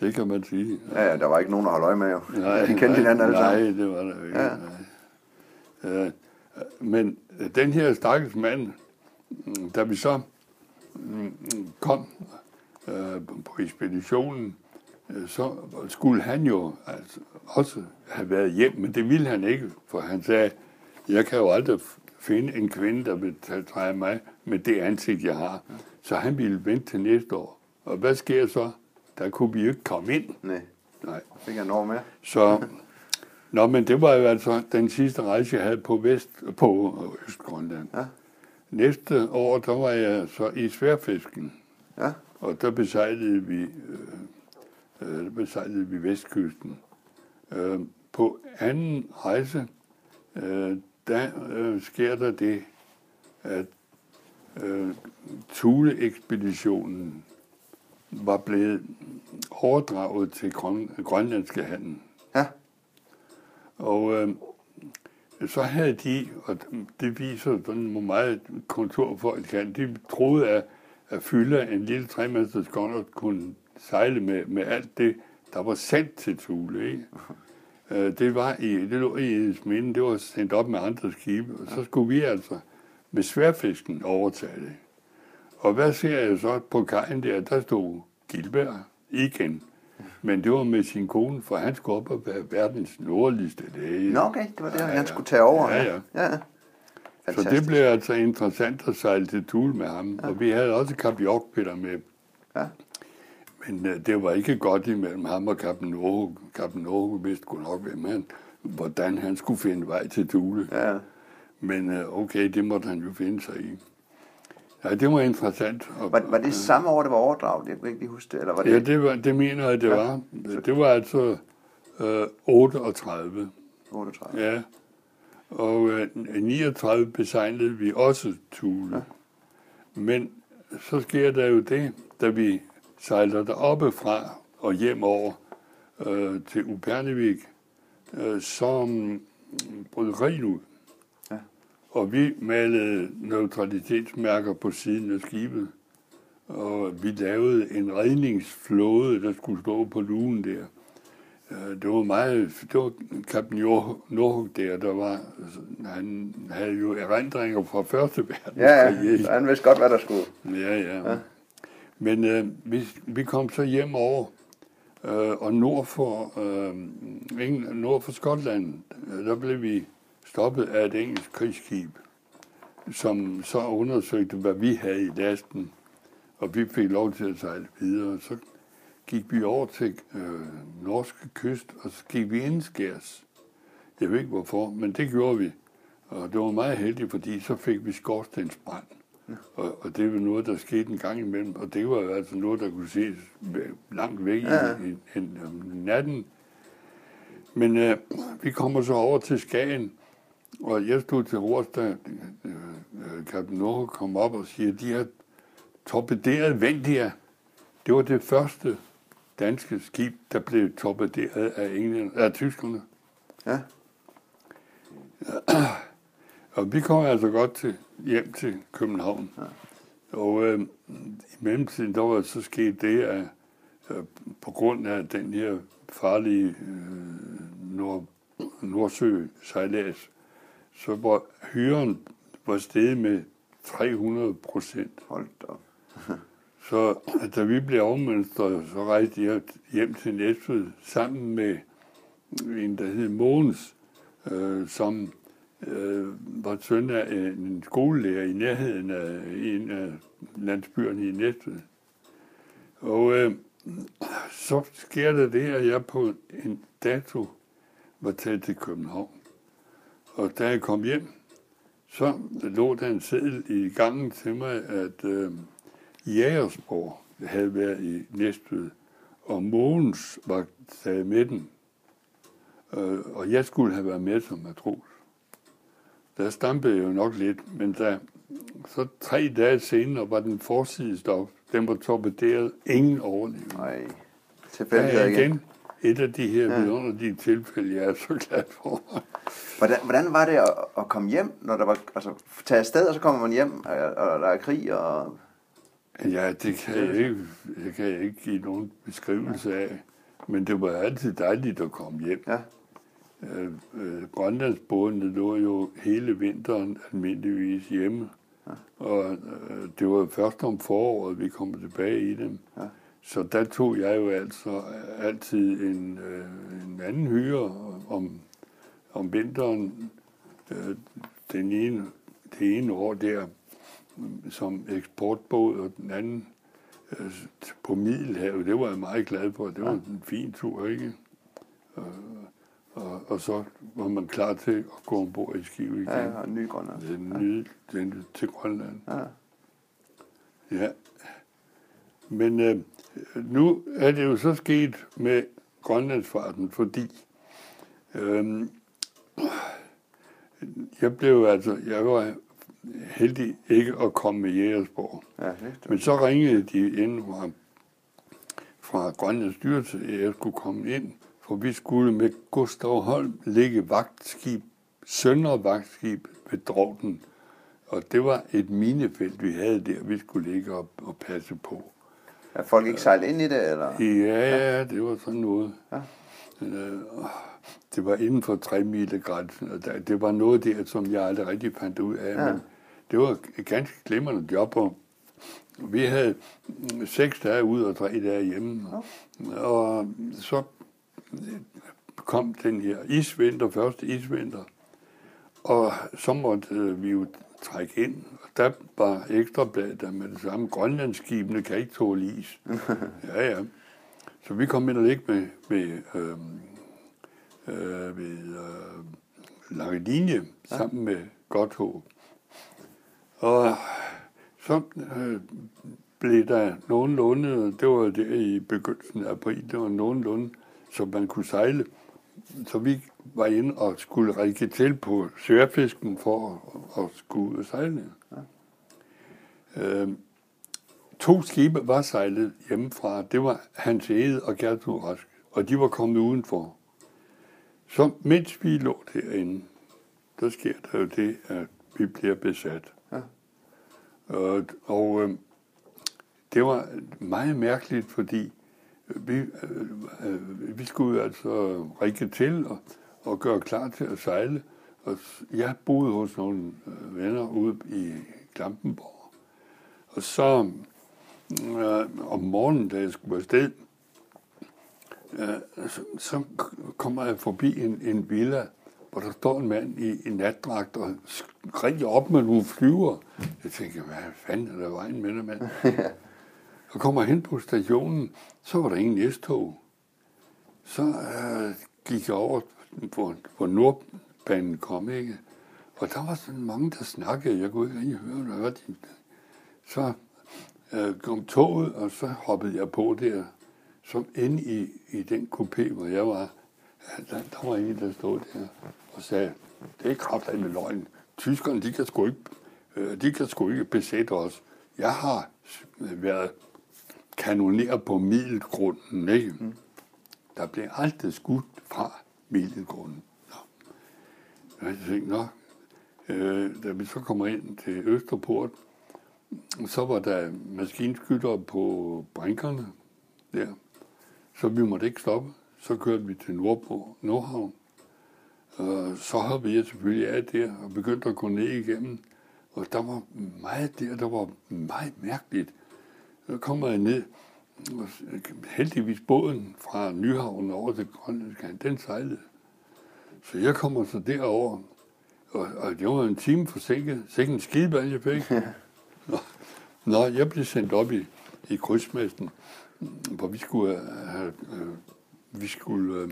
Det kan man sige. Ja, ja, der var ikke nogen, der holdt øje med jo. De kendte hinanden alle nej, sammen. det var der ikke. Ja. Ja. Øh, men den her stakkels mand, mm, da vi så mm, kom øh, på ekspeditionen, øh, så skulle han jo altså også have været hjem, men det ville han ikke, for han sagde, jeg kan jo aldrig finde en kvinde, der vil tage mig med det ansigt, jeg har. Så han ville vente til næste år. Og hvad sker så? Der kunne vi jo ikke komme ind. Nej, Nej. fik jeg år med. Så, nå, men det var jo altså den sidste rejse, jeg havde på Vest, på Østgrønland. Ja. Næste år, der var jeg så i Sværfisken, Ja, og der besejlede vi, øh, øh, der besejlede vi Vestkysten. Øh, på anden rejse, øh, der øh, sker der det, at øh, Thule-ekspeditionen var blevet overdraget til grøn, grønlandske handel. ja, Og øh, så havde de, og det viser sådan, hvor meget kontorfolk kan, de troede, at, at fylde en lille tremasters skåndert kunne sejle med, med alt det, der var sendt til Thule. Ikke? Øh, det, var i, det lå i Edesminde, det var sendt op med andre skibe, og så skulle vi altså med sværfisken overtage det. Og hvad ser jeg så på kajen der? Der stod Gilbert igen. Men det var med sin kone, for han skulle op og være verdens nordligste læge. Nå, okay, det var det, Ja, han ja. skulle tage over. Ja, ja. ja. ja. Så Fantastisk. det blev altså interessant at sejle til Thule med ham. Ja. Og vi havde også Kap Peter med. Ja. Men uh, det var ikke godt imellem ham og Kappen Norge. Kappen Norge vidste godt nok, hvem han, hvordan han skulle finde vej til Thule. Ja, Men uh, okay, det måtte han jo finde sig i. Ja, det var interessant. Og, var, var det samme år, det var overdraget? Jeg kan ikke huske det. Eller var det? Ja, det, var, det mener jeg, det Ja. var. Det var altså øh, 38. 38. Ja. Og øh, 39 besejlede vi også Thule. Ja. Men så sker der jo det, da vi sejler deroppe fra og hjem over øh, til Upernevik, øh, så mm, brød krigen ud. Og vi malede neutralitetsmærker på siden af skibet. Og vi lavede en redningsflåde, der skulle stå på lugen der. Øh, det var meget, det var kapten Nordhug der, der var, han havde jo erindringer fra første verden. Ja, ja, så han vidste godt, hvad der skulle. Ja, ja. ja. Men øh, vi, vi kom så hjem over, øh, og nord for, øh, England, nord for Skotland, øh, der blev vi stoppet af et engelsk krigsskib, som så undersøgte, hvad vi havde i lasten, og vi fik lov til at sejle videre. Så gik vi over til øh, norske kyst, og så gik vi indskærs. Jeg ved ikke hvorfor, men det gjorde vi. Og det var meget heldigt, fordi så fik vi skorstensbrand. Ja. Og, og det var noget, der skete en gang imellem, og det var jo altså noget, der kunne ses langt væk ja. i, i, i, natten. Men øh, vi kommer så over til Skagen, og jeg stod til rors, da kapten Norge kom op og siger, de har torpederet Vendia. Det var det første danske skib, der blev torpederet af, England, af tyskerne. Ja. Og vi kom altså godt til, hjem til København. Ja. Og øh, i mellemtiden, der var så sket det, at øh, på grund af den her farlige øh, Nord, Nordsø sejlads, så var hyren var steget med 300 procent. Hold da Så da vi blev afmønstret, så rejste jeg hjem til Næstved sammen med en, der hed Mogens, øh, som øh, var søn af en skolelærer i nærheden af en af landsbyerne i Næstved. Og øh, så sker der det, at jeg på en dato var taget til København. Og da jeg kom hjem, så lå der en seddel i gangen til mig, at øh, Jægersborg havde været i Næstved, og Mogens var taget med den, øh, og jeg skulle have været med som matros. Der stampede jeg jo nok lidt, men da, så tre dage senere var den forside stop. Den var torpederet. Ingen overlevede. Nej, tilfældighed igen. igen. Et af de her ja. vidunderlige tilfælde, jeg er så glad for. Hvordan, hvordan var det at, at komme hjem, når der var, altså tage afsted, og så kommer man hjem, og, og der er krig, og Ja, det kan jeg ikke, det kan jeg ikke give nogen beskrivelse af. Men det var altid dejligt at komme hjem. Ja. Øh, øh, Grønlandsbådene lå jo hele vinteren almindeligvis hjemme. Ja. Og øh, det var først om foråret, vi kom tilbage i dem. Ja. Så der tog jeg jo altså altid en, øh, en anden hyre om, om vinteren. Øh, den ene, det ene år der som eksportbåd, og den anden øh, på Middelhavet. Det var jeg meget glad for. Det var en fin tur, ikke? Og, og, og så var man klar til at gå ombord i skibet igen. Ja, og ny Grønland. Den nye den til Grønland. Ja. ja. Men øh, nu er det jo så sket med Grønlandsfarten, fordi øh, jeg blev altså, jeg var heldig ikke at komme med Jægersborg. Ja, Men så ringede de ind fra, fra Grønlands styrelse, at jeg skulle komme ind, for vi skulle med Gustav Holm ligge vagtskib, søndre vagtskib ved Drogten. Og det var et minefelt, vi havde der, vi skulle ligge op og passe på. Er folk ikke sejlet ind i det, eller? Ja, ja, det var sådan noget. Ja. Øh, det var inden for 3 mile grænsen, og det var noget der, som jeg aldrig rigtig fandt ud af. Ja. Men det var et ganske glimrende job, og vi havde seks dage ud og tre dage hjemme. Ja. Og så kom den her isvinter, første isvinter, og så måtte vi jo trække ind. Der var ekstrabladet der med det samme. Grønlandsskibene kan ikke tåle is. ja, ja. Så vi kom ind og ligge med, med, øh, øh, ved øh, lange linje sammen med Godt Håb. Og så øh, blev der nogenlunde, det var der i begyndelsen af april, det var nogenlunde, så man kunne sejle. Så vi var inde og skulle række til på sørfisken for at, at skulle ud og sejle. Ja. Øh, to skibe var sejlet hjemmefra. Det var Hans Ede og Gertrud Rask, og de var kommet udenfor. Så mens vi lå derinde, der sker der jo det, at vi bliver besat. Ja. Og, og øh, det var meget mærkeligt, fordi vi, øh, øh, vi skulle altså række til og, og gøre klar til at sejle. Og jeg boede hos nogle øh, venner ude i Klampenborg. Og så øh, om morgenen, da jeg skulle afsted, øh, så, så kommer jeg forbi en, en villa, hvor der står en mand i, i natdragt og skriger op med nogle flyver. Jeg tænker, hvad fanden er der vejen med dig, mand? og kommer hen på stationen, så var der ingen S-tog. Så øh, gik jeg over, hvor, hvor Nordbanen kom, ikke? Og der var sådan mange, der snakkede. Jeg kunne ikke rigtig høre, hvad de... Så øh, kom toget, og så hoppede jeg på der. Så inde i, i den kupé, hvor jeg var, der, der var en, der stod der og sagde, det er kraftigt med løgn. Tyskerne, de kan sgu ikke, øh, de kan sgu ikke besætte os. Jeg har været kanoneret på middelgrunden, ikke? Mm. Der blev aldrig skudt fra middelgrunden. Nå. Jeg tænkte, nå, øh, da vi så kommer ind til Østerport, så var der maskinskytter på brinkerne der, så vi måtte ikke stoppe. Så kørte vi til Nordpå, Nordhavn. Og så har vi selvfølgelig af der og begyndte at gå ned igennem. Og der var meget der, der var meget mærkeligt. Så kommer jeg ned, heldigvis båden fra Nyhavn over til Grønlandskant, den sejlede. Så jeg kommer så derover, og, og det var en time forsinket. Sikke en skideball, jeg fik. Nå, Nå, jeg blev sendt op i, i krydsmesten, hvor vi skulle have, øh, vi skulle øh,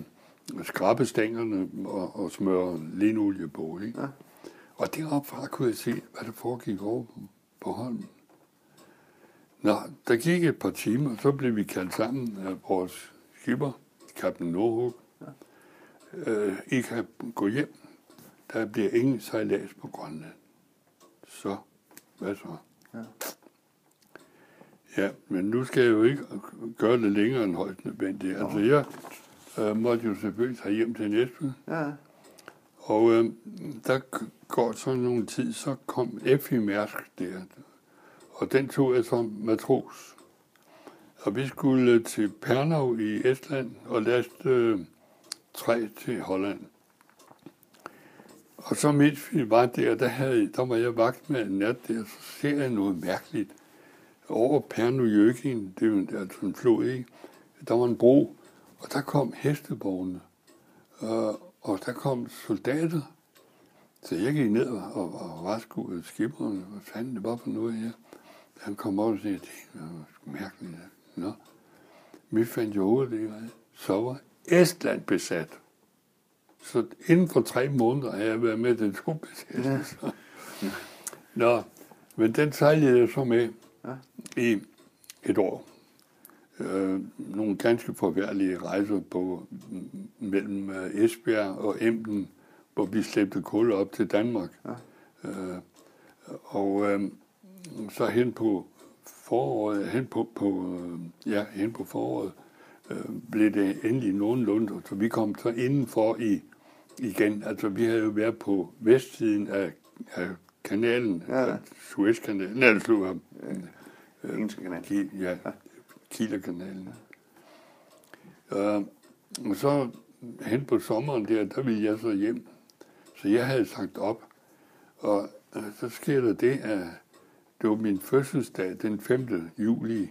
skrabe stængerne og, og smøre linolie på. Ikke? Ja. Og deroppe fra kunne jeg se, hvad der foregik over på, på hånden. Nå, der gik et par timer, så blev vi kaldt sammen af vores skipper, kapten Norhug. Ja. Øh, I kan gå hjem. Der bliver ingen sejlads på Grønland. Så, hvad så? Ja. Ja, men nu skal jeg jo ikke gøre det længere end højst nødvendigt. Altså, jeg øh, måtte jo selvfølgelig tage hjem til Næstved. Ja. Og øh, der går så nogle tid, så kom F.I. Mærsk der. Og den tog jeg som matros. Og vi skulle til Pernau i Estland og laste øh, træ til Holland. Og så mens vi var der, der, havde, der var jeg vagt med en nat der, så ser jeg noget mærkeligt. Over Pernøjøkken, det er jo altså en flod, ikke? Der var en bro, og der kom hesteborgene, og, og der kom soldater. Så jeg gik ned og, og, og raskede skipperne. Hvad fanden det var for noget her? Han kom op og sagde, det var mærkeligt. Nå. Vi fandt jo ud af så var Estland besat. Så inden for tre måneder har jeg været med til to besættelser. Ja. Nå, men den sejlede jeg så med ja. i et år. Øh, nogle ganske forværlige rejser på mellem øh, Esbjerg og Emden, hvor vi slæbte kul op til Danmark. Ja. Øh, og øh, så hen på foråret, hen på, på, øh, ja, hen på foråret, øh, blev det endelig nogenlunde, så vi kom så indenfor i igen. Altså, vi havde jo været på vestsiden af, af kanalen, ja. ja. Suezkanalen, altså, øh, Ki, ja, ja. Kielerkanalen. Ja. Uh, og så hen på sommeren der, der ville jeg så hjem. Så jeg havde sagt op. Og uh, så sker der det, at det var min fødselsdag den 5. juli,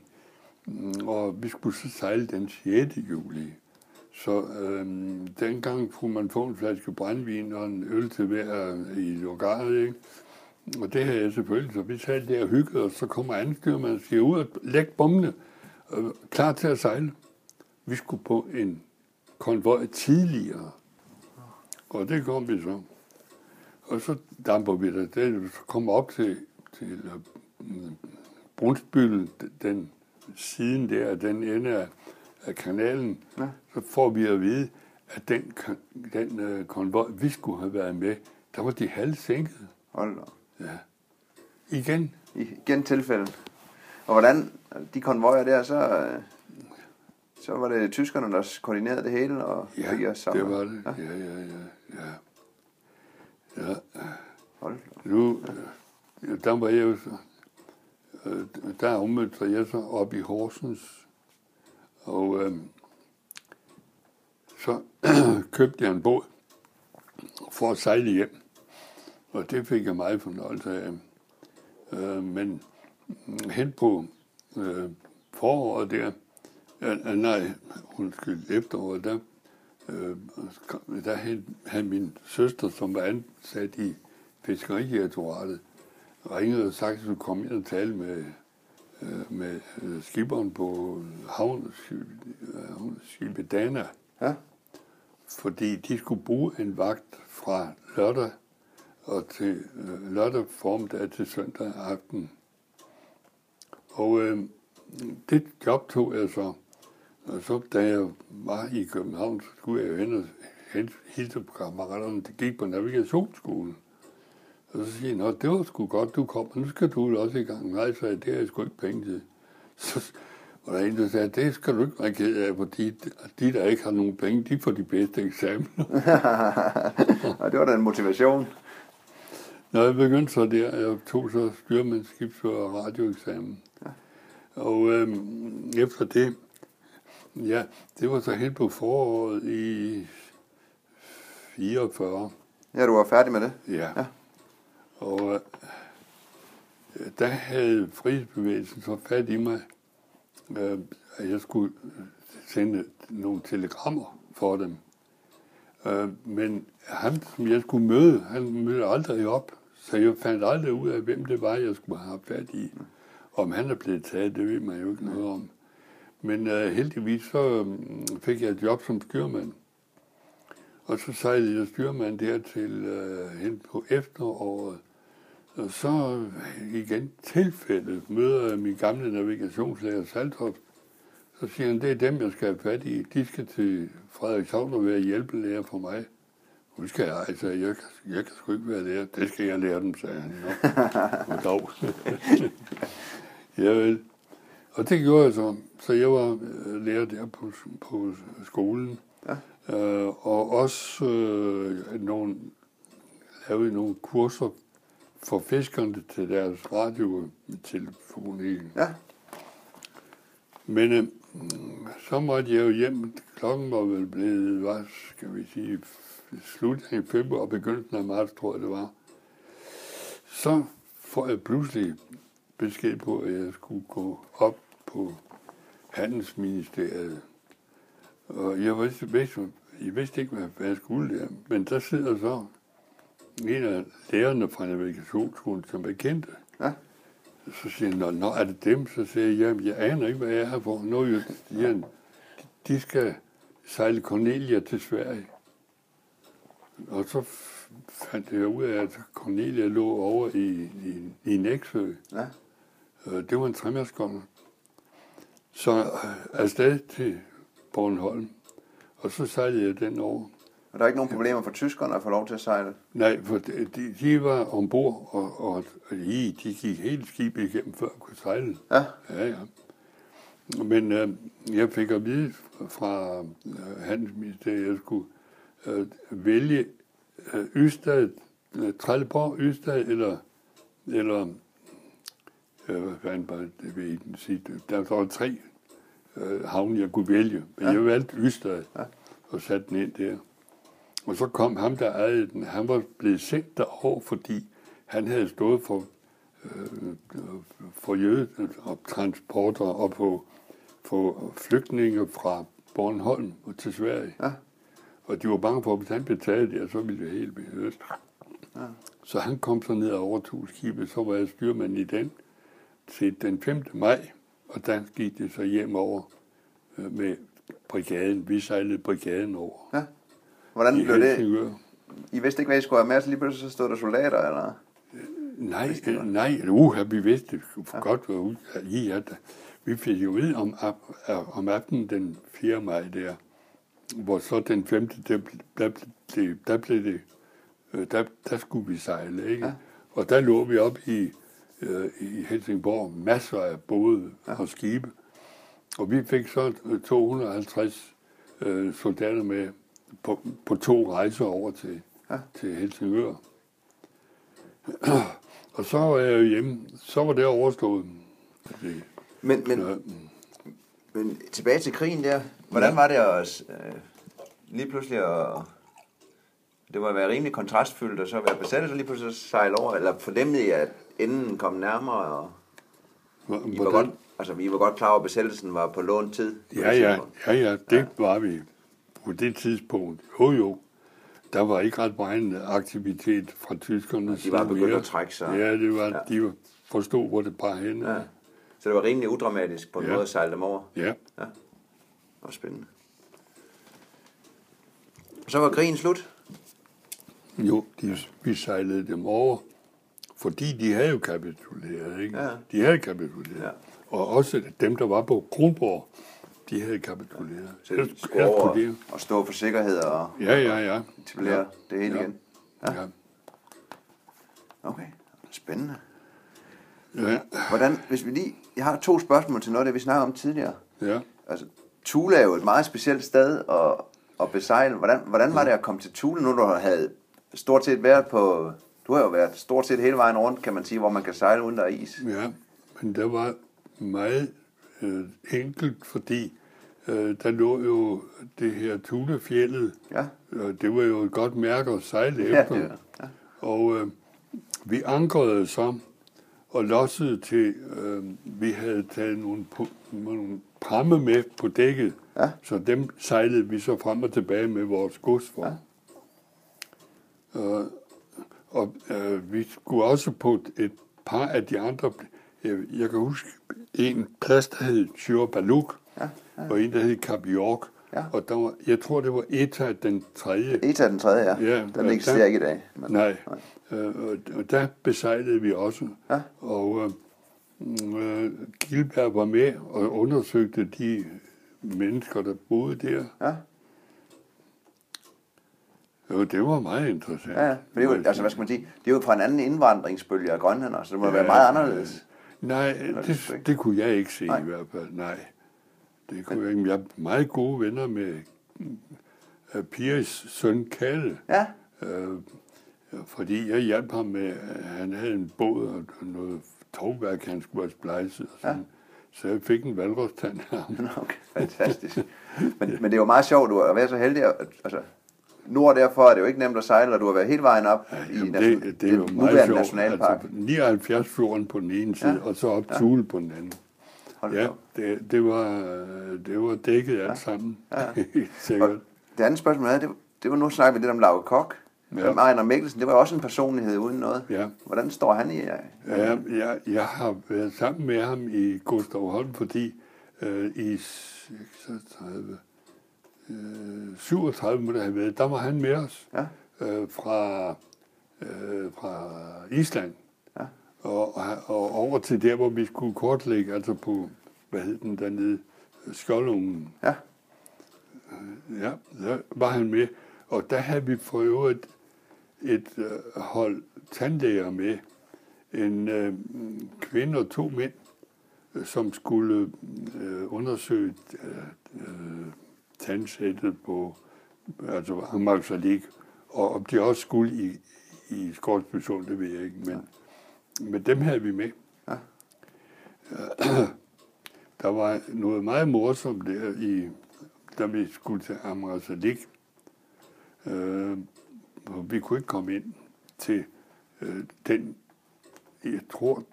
mm, og vi skulle så sejle den 6. juli. Så øhm, dengang kunne man få en flaske brændvin og en øl til hver øh, i lokalet, ikke? Og det havde jeg selvfølgelig, så vi sad der og hyggede, og så kommer anstyrmanden og siger ud og læg bombene, øh, klar til at sejle. Vi skulle på en konvoj tidligere, og det kom vi så. Og så damper vi der, det, så kommer op til, til øh, Brunsbyl, den siden der, den ende af, af kanalen, ja. så får vi at vide, at den, den øh, konvoj, vi skulle have været med, der var de halvsænket. Hold da. Ja. Igen. Igen tilfælde. Og hvordan de konvojer der, så, øh, så var det tyskerne, der koordinerede det hele og Ja, fik os sammen. det var det. Ja. Ja, ja, ja. ja. ja. Hold da. Nu, øh, der var jeg jo Øh, der ommeldte jeg så op i Horsens, og øh, så købte jeg en båd for at sejle hjem, og det fik jeg meget fornøjelse af. Øh, men hen på øh, foråret der, øh, nej, undskyld, efteråret, der, øh, der havde, havde min søster, som var ansat i Fiskeridirektoratet, ringede og sagde, at hun kom ind og tale med, øh, med øh, skiberen på havneskibet Dana, Ja. fordi de skulle bruge en vagt fra lørdag og til øh, lørdag formiddag til søndag aften. Og øh, det job tog jeg så. Og så da jeg var i København, så skulle jeg jo hen og hilse på kammeraterne, der gik på navigationsskolen. Og så siger jeg, Nå, det var sgu godt, du kom, men nu skal du også i gang. Nej, så det har jeg sgu ikke penge til. Så, og der er en, der sagde, det skal du ikke være ked af, fordi de, der ikke har nogen penge, de får de bedste eksamener. og det var da en motivation. Når jeg begyndte så der, jeg tog så styrmandsskibsfører og radioeksamen. Og øhm, efter det, ja, det var så helt på foråret i 44. Ja, du var færdig med det. Ja. Ja. Og øh, der havde frihedsbevægelsen så fat i mig, øh, at jeg skulle sende nogle telegrammer for dem. Øh, men ham, som jeg skulle møde, han mødte aldrig op, så jeg fandt aldrig ud af, hvem det var, jeg skulle have fat i. Om han er blevet taget, det ved man jo ikke noget om. Men øh, heldigvis så øh, fik jeg et job som styrmand. Og så sejlede jeg styrmand der til øh, hen på efteråret. Og så øh, igen tilfældet møder jeg min gamle navigationslærer Saltrup. Så siger han, det er dem, jeg skal have fat i. De skal til Frederikshavn og være hjælpelærer for mig. Nu skal jeg, altså, jeg, kan- jeg kan sgu ikke være lærer. Det skal jeg lære dem, sagde han. Dog. ja, vel. Og det gjorde jeg så. Så jeg var øh, lærer der på, på skolen. Ja. Øh, og også øh, nogle, lavede nogle kurser for fiskerne til deres radiotelefoni. Ja. Men øh, så måtte jeg jo hjem. Klokken var vel blevet, hvad skal vi sige, slutningen af februar og begyndelsen af marts, tror jeg det var. Så får jeg pludselig besked på, at jeg skulle gå op på Handelsministeriet. Og jeg vidste, vidste, jeg vidste ikke, hvad jeg skulle der. Men der sidder så en af lærerne fra navigationsskolen, som er kendte. Ja. Så siger han, "Nå, er det dem? Så siger jeg, jamen, jeg aner ikke, hvad jeg er her for. Nå, jo, siger han, de skal sejle Cornelia til Sverige. Og så fandt jeg ud af, at Cornelia lå over i, i, i Næksø. Ja. Øh, Det var en tremærskong. Så øh, afsted til Bornholm. Og så sejlede jeg den over. Og der er ikke nogen problemer for tyskerne at få lov til at sejle. Nej, for de, de- var ombord, og, og, og de, de gik hele skibet igennem, før jeg kunne sejle. Ja. Ja, ja. Men øh, jeg fik at vide fra øh, Handelsministeriet, at jeg skulle øh, vælge øh, Ystad, øh, Trelleborg, Ystad eller, eller øh, hvad fanden var det, jeg ikke sige. Der var tre øh, havne, jeg kunne vælge, men Ja. jeg valgte Ystad Ja. og satte den ind der. Og så kom ham, der ejede den. Han var blevet sendt derover, fordi han havde stået for, øh, for jødetransporter og på, for flygtninge fra Bornholm og til Sverige. Ja. Og de var bange for, at hvis han blev taget der, så ville det hele blive øst. Ja. Så han kom så ned og overtog skibet, så var jeg styrmand i den til den 5. maj, og der gik det så hjem over øh, med brigaden. Vi sejlede brigaden over. Ja. Hvordan I blev det? Helsingør. I vidste ikke, hvad I skulle have med, så lige pludselig så stod der soldater, eller? Nej, øh, nej, uha, vi vidste for godt, ud. I er der. Vi fik jo ved om, om aftenen den 4. maj der, hvor så den femte, der, der, der, der blev det, øh, der, der skulle vi sejle, ikke? Ja. Og der lå vi op i, øh, i Helsingborg, masser af både ja. og skibe. Og vi fik så øh, 250 øh, soldater med på, på to rejser over til, Ja. til Helsingør. og så var jeg hjemme. Så var det overstået. Det, Men, men, ja, men tilbage til krigen der. Hvordan var det at øh, lige pludselig at... Det må være rimelig kontrastfyldt at så være besat, og så lige pludselig sejle over, eller fornemmede I, at enden kom nærmere, og I var, godt, altså, I var godt klar over, at besættelsen var på lånt tid? Ja, ja, ja, ja, det ja. var vi på det tidspunkt. Jo, jo. Der var ikke ret meget aktivitet fra tyskerne. De var begyndt at trække sig. Ja, det var, Ja. ja. de forstod, hvor det bare hen. Ja. Så det var rimelig udramatisk på en Ja. måde at sejle dem over. ja. Ja. Det var spændende. Så var krigen slut. Jo, de, vi sejlede dem over, fordi de havde jo kapituleret, ikke? Ja. De havde kapituleret. Ja. Og også dem, der var på Kronborg, de havde kapituleret. Så de skulle over og stå for sikkerhed og Ja, ja, ja. etablere ja. det hele ja. igen. Ja. Okay, spændende. Ja. Hvordan, hvis vi lige, jeg har to spørgsmål til noget, det vi snakkede om tidligere. ja. Altså, Thule er jo et meget specielt sted at, at besejle. Hvordan, hvordan var det at komme til Thule, nu du havde stort set været på... Du har jo været stort set hele vejen rundt, kan man sige, hvor man kan sejle uden der er is. Ja, men der var meget øh, enkelt, fordi øh, der lå jo det her Tunefjellet, Ja, og det var jo et godt mærke at sejle ja, efter. er- ja. Og øh, vi ankrede så og lossede til, øh, vi havde taget nogle, nogle pramme med på dækket, Ja. så dem sejlede vi så frem og tilbage med vores gods for. Ja. Øh, og øh, vi skulle også på et par af de andre, jeg, jeg kan huske en plads, der hed Sjur Baluk, Ja, og en, der hed Cap York, Ja. og der var, jeg tror, det var Eta den tredje. Eta den tredje, ja. Ja, den ja, eksisterer der- ikke i dag. Men, Nej, øh, og, og der besejlede vi også. Ja. Og øh, øh, Gilbert var med og undersøgte de mennesker, der boede der. Ja, Jo, det var meget interessant. ja, ja. For det jo, altså, hvad skal man sige, det jo fra en anden indvandringsbølge af grønlænder, så det må ja, være Ja, meget anderledes. Nej, det det, kunne jeg ikke se Nej. Nej. i hvert fald. Nej, det kunne jeg ikke. Jeg er meget gode venner med uh, Piers søn Kalle. Ja, Øh, fordi jeg hjalp ham med, at han havde en båd og noget tovværk, han skulle have splejset. Og sådan. Ja. Så jeg fik en valgrådstand af ham. Okay, fantastisk. Men, men det er jo meget sjovt, du har været så heldig. At, altså, nord derfor er det jo ikke nemt at sejle, og du har været hele vejen op i Jamen, nation, det, det er jo meget nuværende sjovt. Altså, 79 fjorden på den ene side, Ja. ja. og så op Thule på den anden. Hold Ja, op. det, det, var, øh, det var dækket alt sammen. Ja. Sikkert. Og det andet spørgsmål er, det, det var nu snakker vi lidt om Lauke Kok. Ja. Ja. Ejner Mikkelsen, det var også en personlighed uden noget. Ja. Hvordan står han i? Ja. Ja, jeg, jeg har været sammen med ham i Gustav Holm, fordi øh, i 36, øh, 37 må det have været, der var han med os Ja. øh, fra, øh, fra Island. Og, og, og over til der, hvor vi skulle kortlægge, altså på, hvad hed den dernede, Skjoldungen. Ja. Ja, der var han med. Og der havde vi for øvrigt et øh, hold tandlæger med. En øh, kvinde og to mænd, øh, som skulle øh, undersøge øh, tandsættet på altså Amagsalik. Og om de også skulle i, i Skovsbysund, det ved jeg ikke, men, men dem havde vi med. Ja. Der var noget meget morsomt der, i, da vi skulle til Amrasalik. Øh, vi kunne ikke komme ind til øh, den, jeg tror,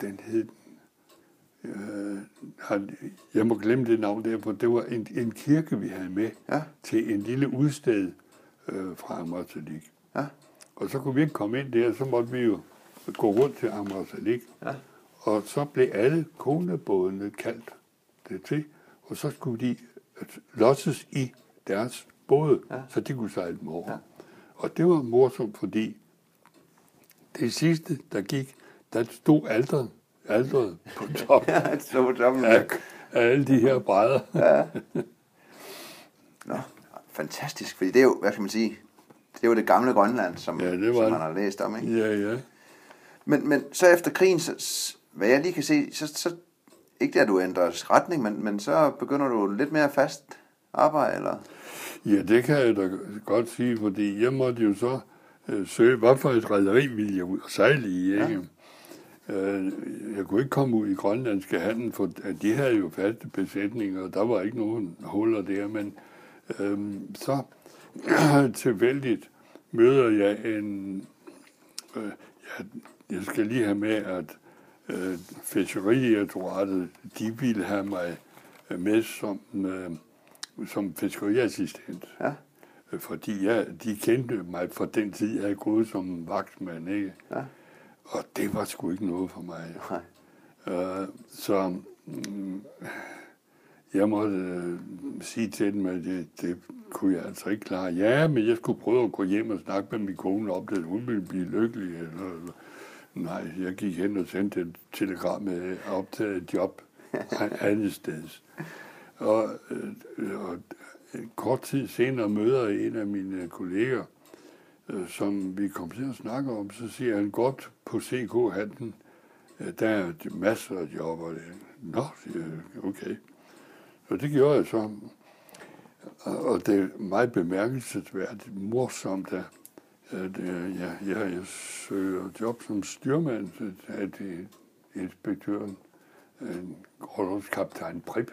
den hed, øh, jeg må glemme det navn der, for det var en, en kirke, vi havde med Ja. til en lille udsted øh, fra Amrasalik. Ja. Og så kunne vi ikke komme ind der, så måtte vi jo gå rundt til Amrasalik. Ja. Og så blev alle konebådene kaldt det til, og så skulle de øh, losses i deres både, Ja. ja. så de kunne sejle dem over. Ja. Ja. Og det var morsomt, fordi det sidste, der gik, der stod alderen, alderet på toppen Ja, så på toppen. af, af alle de her brædder. Nå, fantastisk, fordi det er jo, hvad skal man sige, det er jo det gamle Grønland, som, Ja, det var som man har læst om, ikke? Ja, ja. Men, men så efter krigen, så, hvad jeg lige kan se, så, så ikke det, at du ændrer retning, men, men så begynder du lidt mere fast arbejde, eller? Ja, det kan jeg da godt sige, fordi jeg måtte jo så øh, søge, hvad for et rederi ville jeg ud og sejle i, ikke? Øh, jeg kunne ikke komme ud i grønlandske handel, for de havde jo faste besætninger, og der var ikke nogen huller der, men øh, så tilfældigt møder jeg en... Øh, jeg, jeg skal lige have med, at øh, Fiskeridirektoratet, de ville have mig øh, med som, øh, som fiskeriassistent. Ja. Øh, Fordi jeg, de kendte mig fra den tid, jeg havde gået som vagtmand, ikke? Ja. Og det var sgu ikke noget for mig. Nej. Øh, så mm, jeg måtte øh, sige til dem, at det, det kunne jeg altså ikke klare. Ja, men jeg skulle prøve at gå hjem og snakke med min kone om det, hun ville blive lykkelig. Eller, eller. Nej, jeg gik hen og sendte et telegram med optaget et job andet sted. Og, øh, og kort tid senere møder jeg en af mine kolleger, øh, som vi kom til at snakke om, så siger han godt på CK-handen, øh, der er masser af job, og det, nå, siger jeg, okay. Og det gjorde jeg så. Og og det er meget bemærkelsesværdigt morsomt, at, at øh, jeg, jeg, jeg søger job som styrmand til inspektøren, øh, en orlogskaptajn Prip.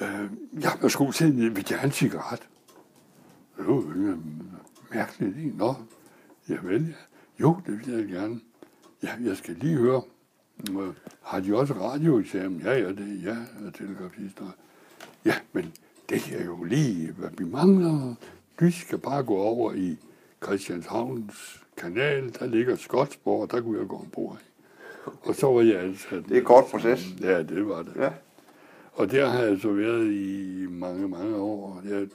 Øh, jeg var sgu til, vil gerne en cigaret? Det var jo ikke mærkeligt, ikke? Nå, jeg vil, ja. Jo, det vil jeg gerne. Ja, jeg skal lige høre. Øh, Har de også radioeksamen? Ja, ja, det ja, er telegrafister. Ja, men det er jo lige, hvad vi mangler. Vi skal bare gå over i Christianshavns kanal. Der ligger Skotsborg, og der kunne jeg gå ombord i. Og så var jeg ansat. Det er en kort proces. Ja, det var det. Ja. Og der har jeg så været i mange, mange år. Jeg,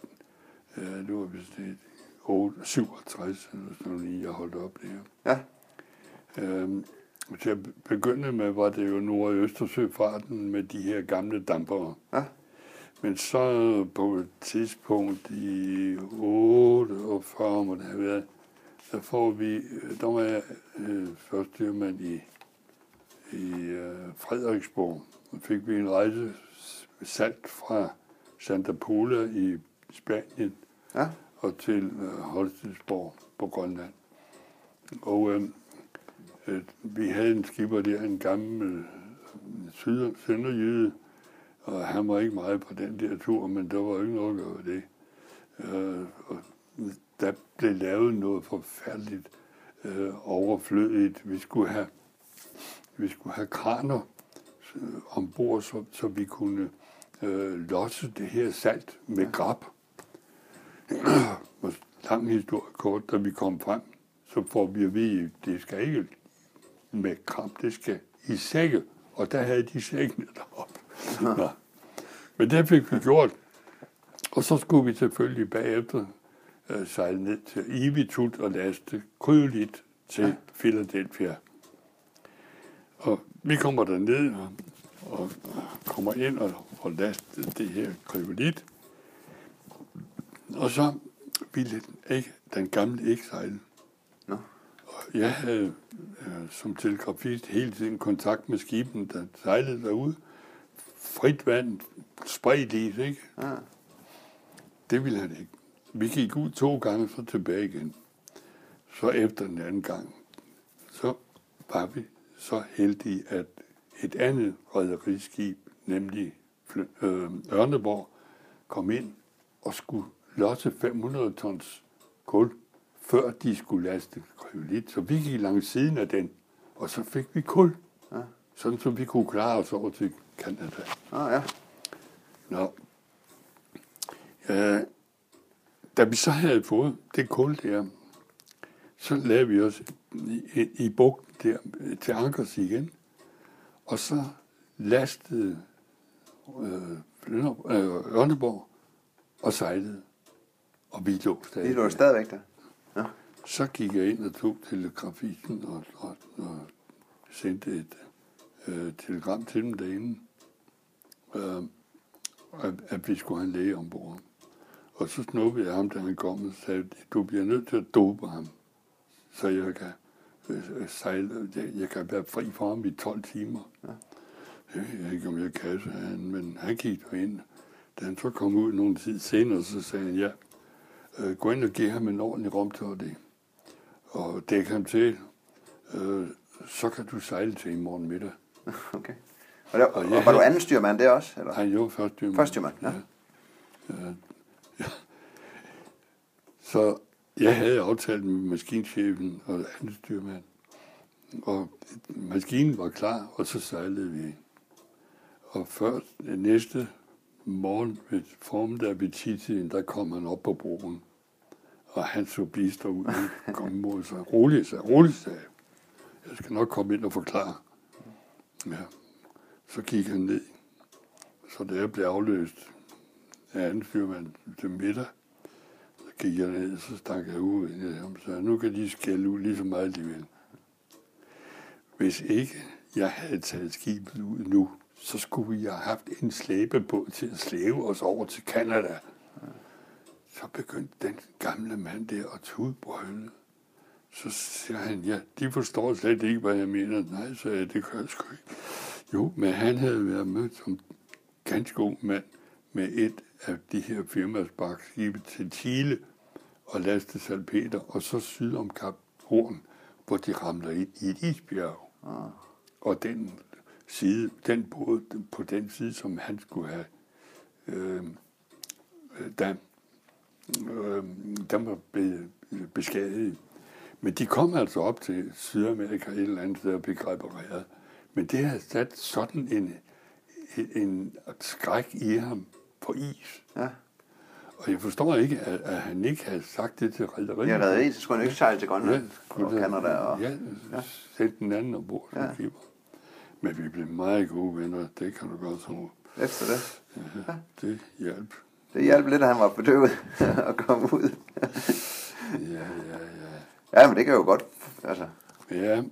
ja, det var vist det 8, 67 eller sådan noget, lige, jeg holdt op der. Ja. Øhm, til at begynde med var det jo Nord- og Østersøfarten med de her gamle dampere. Ja. Men så på et tidspunkt i 48 må det have været, der får vi, der var jeg øh, først styrmand i, i øh, Frederiksborg. Så fik vi en rejse salt fra Santa Pola i Spanien Ja. og til øh, Holstensborg på Grønland. Og øh, øh, vi havde en skipper der, en gammel øh, sønderjyde, og han var ikke meget på den der tur, men der var ikke noget at gøre det. Øh, og der blev lavet noget forfærdeligt øh, overflødigt. Vi skulle have, vi skulle have kraner øh, ombord, så, så vi kunne øh, losse det her salt med grab. Og lang historie kort, da vi kom frem, så får vi at vide, at det skal ikke med kram, det skal i sække. Og der havde de sækkene deroppe. Nå. Men det fik vi gjort. Og så skulle vi selvfølgelig bagefter øh, sejle ned til Ivitut og laste kryddeligt til Philadelphia. Og vi kommer derned og, og kommer ind og får lastet det her kryolit. Og så ville den, ikke, den gamle ikke sejle. Nå. Og jeg havde øh, som telegrafist hele tiden kontakt med skibene, der sejlede derude. Frit vand, spredt is, ikke? Ja. Det ville han ikke. Vi gik ud to gange, så tilbage igen. Så efter den anden gang, så var vi så heldige, at et andet rædderiskib, nemlig øh, Ørneborg, kom ind og skulle losse 500 tons kul, før de skulle laste kryolit. Så vi gik langs siden af den, og så fik vi kul, Ja. sådan så vi kunne klare os over til Canada. Ah, ja. Nå. Ja, da vi så havde fået det kul der, så lavede vi os i, i, bugten der til Ankers igen. Og så lastede øh, Flønder- øh, Ørneborg og sejlede. Og vi lå stadig. Det er du stadigvæk der. Ja. Så gik jeg ind og tog telegrafisten og, og, og sendte et øh, telegram til dem derinde, øh, at, at vi skulle have en læge ombord. Og så snuppede jeg ham, da han kom og sagde, du bliver nødt til at dope ham, så jeg kan øh, sejle, jeg, jeg kan være fri for ham i 12 timer. Ja. Jeg ved ikke, om jeg kan, sagde han, men han gik ind. Da han så kom ud nogle tid senere, så sagde han, ja, øh, gå ind og give ham en ordentlig romtørdig, og dæk ham til, øh, så kan du sejle til i morgen middag. Okay. Og, der, og, og var havde, du anden styrmand der også? Eller? Nej, jo, første styrmand. Første styrmand, ja. ja. ja. Så jeg havde aftalt med maskinchefen og anden styrmand, og maskinen var klar, og så sejlede vi. Og først næste morgen ved formiddag ved titiden, der kom han op på broen. Og han så bister ud og kom mod sig. Roligt, sagde roligt, sagde jeg. skal nok komme ind og forklare. Ja. Så gik han ned. Så da jeg blev afløst af anden fyrmand til middag, så gik jeg ned, så stak jeg ud i ham, så nu kan de skælde ud lige så meget, de vil. Hvis ikke jeg havde taget skibet ud nu, så skulle vi have haft en slæbebåd til at slæbe os over til Kanada. Så begyndte den gamle mand der at tudbrøle. Så siger han, ja, de forstår slet ikke, hvad jeg mener. Nej, så jeg, det kan jeg sgu ikke. Jo, men han havde været med som ganske ung mand med et af de her firmas bakskibe til Chile og laste salpeter, og så syd om Kap Horn, hvor de ramler ind i et isbjerg. Ah. Og den side, den båd på den side, som han skulle have, øh, der, øh, der var blevet beskadiget. Men de kom altså op til Sydamerika et eller andet sted og blev repareret. Men det har sat sådan en, en, en skræk i ham på is. Ja. Og jeg forstår ikke, at, at han ikke havde sagt det til rædderiet. Ja, rædderiet, så skulle han ikke sejle til Grønland ja, og Canada. Og... Ja, ja. sætte den anden ombord som ja. keeper. Men vi blev meget gode venner, det kan du godt tro. Efter det? Ja, det hjalp. Det hjalp lidt, at han var bedøvet at komme ud. ja, ja, ja. Ja, men det kan jo godt altså, ja.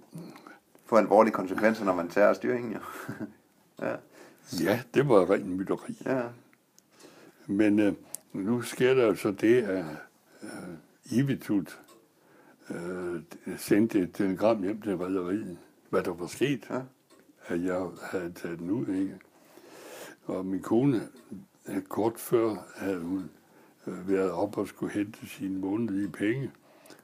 Få alvorlige konsekvenser, når man tager styringen. Jo. ja. ja, det var rent mytteri. Ja. Men øh, nu sker der så det, at øh, Ivitut øh, sendte et telegram hjem til rædderiet, hvad der var sket. Ja at jeg havde taget den ud, ikke? Og min kone, kort før havde hun øh, været op og skulle hente sine månedlige penge.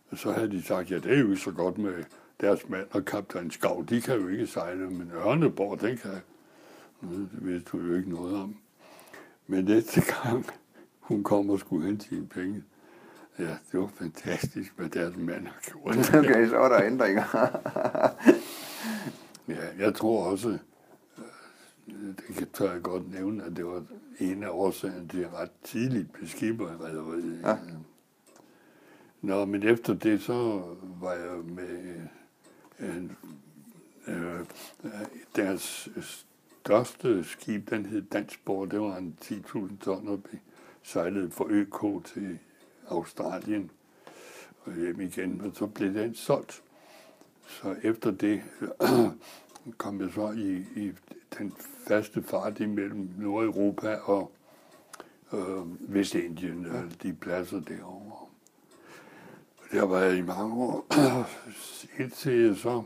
Og så havde de sagt, ja, det er jo ikke så godt med deres mand og kaptajn Skav. De kan jo ikke sejle, men Ørneborg, den kan. Det vidste du jo ikke noget om. Men næste gang, hun kom og skulle hente sine penge, ja, det var fantastisk, hvad deres mand har gjort. Okay, så var der ændringer. Ja, jeg tror også, øh, det kan tør jeg godt nævne, at det var en af årsagerne til ret tidligt beskibber i rædderiet. Ja. Nå, men efter det, så var jeg med øh, deres største skib, den hed Dansborg, det var en 10.000 ton, og sejlede fra ØK til Australien og hjem igen, og så blev den solgt. Så efter det kom jeg så i, i den faste fart imellem Nordeuropa og øh, Vestindien, ja. de pladser derovre. Der var jeg i mange år, indtil jeg så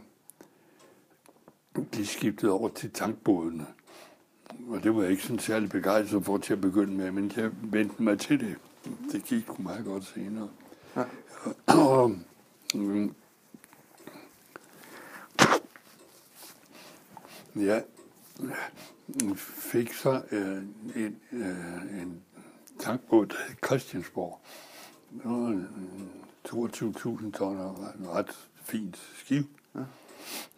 de skiftede over til tankbådene. Og det var jeg ikke sådan særlig begejstret for til at begynde med, men jeg vendte mig til det. Det gik jo meget godt senere. Ja. Og, mm, Jeg fik så øh, en, øh, en tankbåd til Christiansborg. Det var 22.000 tonner og en ret fint skib. Ja.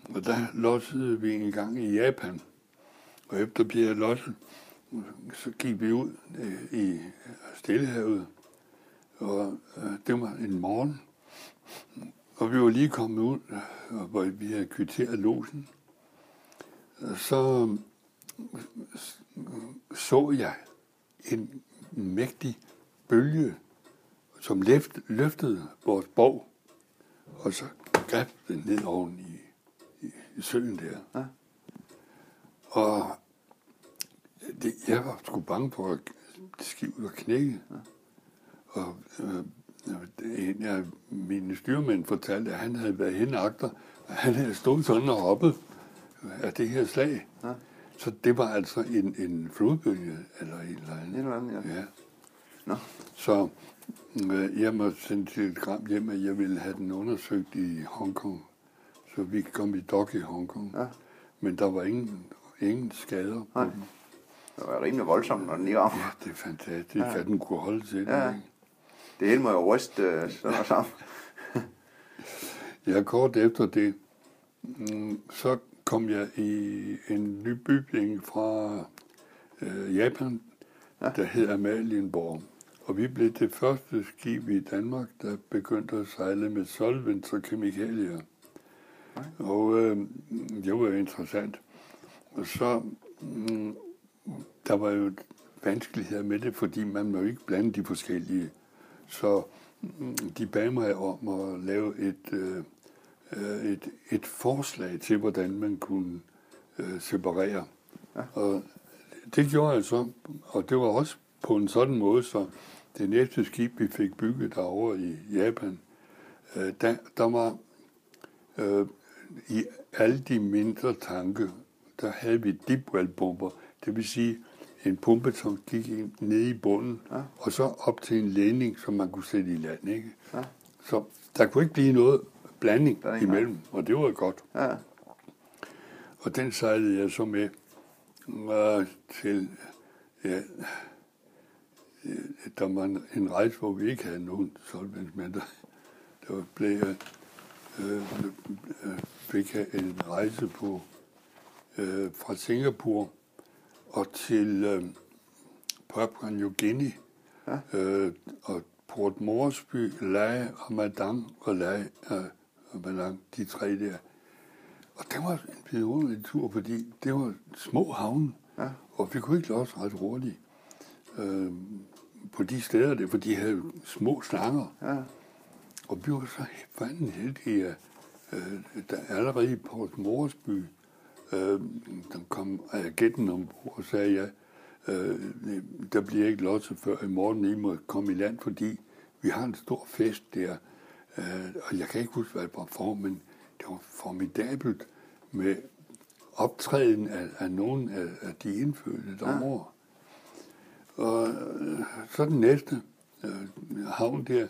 Og der lossede vi en gang i Japan. Og efter bliver losset, så gik vi ud øh, i Stillehavet. Og øh, det var en morgen. Og vi var lige kommet ud, øh, hvor vi havde kvitteret losen så så jeg en mægtig bølge, som løftede vores borg, og så greb den ned oven i, i, i søen der. Ja. Og det, jeg var sgu bange for, at skibet var knækket. Ja. Og øh, en af mine styrmænd fortalte, at han havde været henagter, og han havde stået sådan og hoppet af det her slag. Ja. Så det var altså en, en flodbølge, eller et eller andet. Et eller andet, ja. ja. Nå. Så øh, jeg må sende telegram hjem, at jeg ville have den undersøgt i Hongkong, så vi komme i dok i Hongkong. Ja. Men der var ingen, ingen skader på Nej. den. Det var rimelig voldsomt, når den lige rammer. Ja, det er fantastisk, ja. at den kunne holde til det. Ja. ikke? Det hele må jo ryste øh, sådan noget sammen. Ja, kort efter det, mm, så kom jeg i en ny bygning fra øh, Japan, ja. der hed Amalienborg. Og vi blev det første skib i Danmark, der begyndte at sejle med solvents og kemikalier. Og øh, det var interessant. Og så, mm, der var jo vanskeligheder med det, fordi man må jo ikke blande de forskellige. Så mm, de bad mig om at lave et, øh, øh, et, et forslag til, hvordan man kunne øh, separere. Ja. Og det gjorde jeg så, og det var også på en sådan måde, så det næste skib, vi fik bygget derovre i Japan, øh, der, der var øh, i alle de mindre tanke, der havde vi deep well bomber, det vil sige en pumpe, som gik ind nede i bunden, ja. og så op til en ledning, som man kunne sætte i land. Ikke? Ja. Så der kunne ikke blive noget blanding Der er imellem, og det var godt. Ja. Og den sejlede jeg så med øh, til, ja, der var en, rejse, hvor vi ikke havde nogen solvens, men der, der blev øh, øh, fik jeg en rejse på øh, fra Singapore og til øh, Papua New Guinea, Ja. øh, og Port Moresby, Lae og Madang og Lae øh, og Madang, de tre der. Og det var en vidunderlig tur, fordi det var små havne, Ja. og vi kunne ikke låse ret hurtigt øh, på de steder der, for de havde små slanger. Ja. Og vi var så fanden heldige, at øh, der allerede i Port Moresby, øh, der kom agenten ombord og sagde, ja, øh, der bliver ikke lottet før i morgen, I må komme i land, fordi vi har en stor fest der. Øh, og jeg kan ikke huske, hvad det var for, men det var formidabelt med optræden af, af nogle af, af de indfødte derovre. Og øh, så den næste øh, havn der,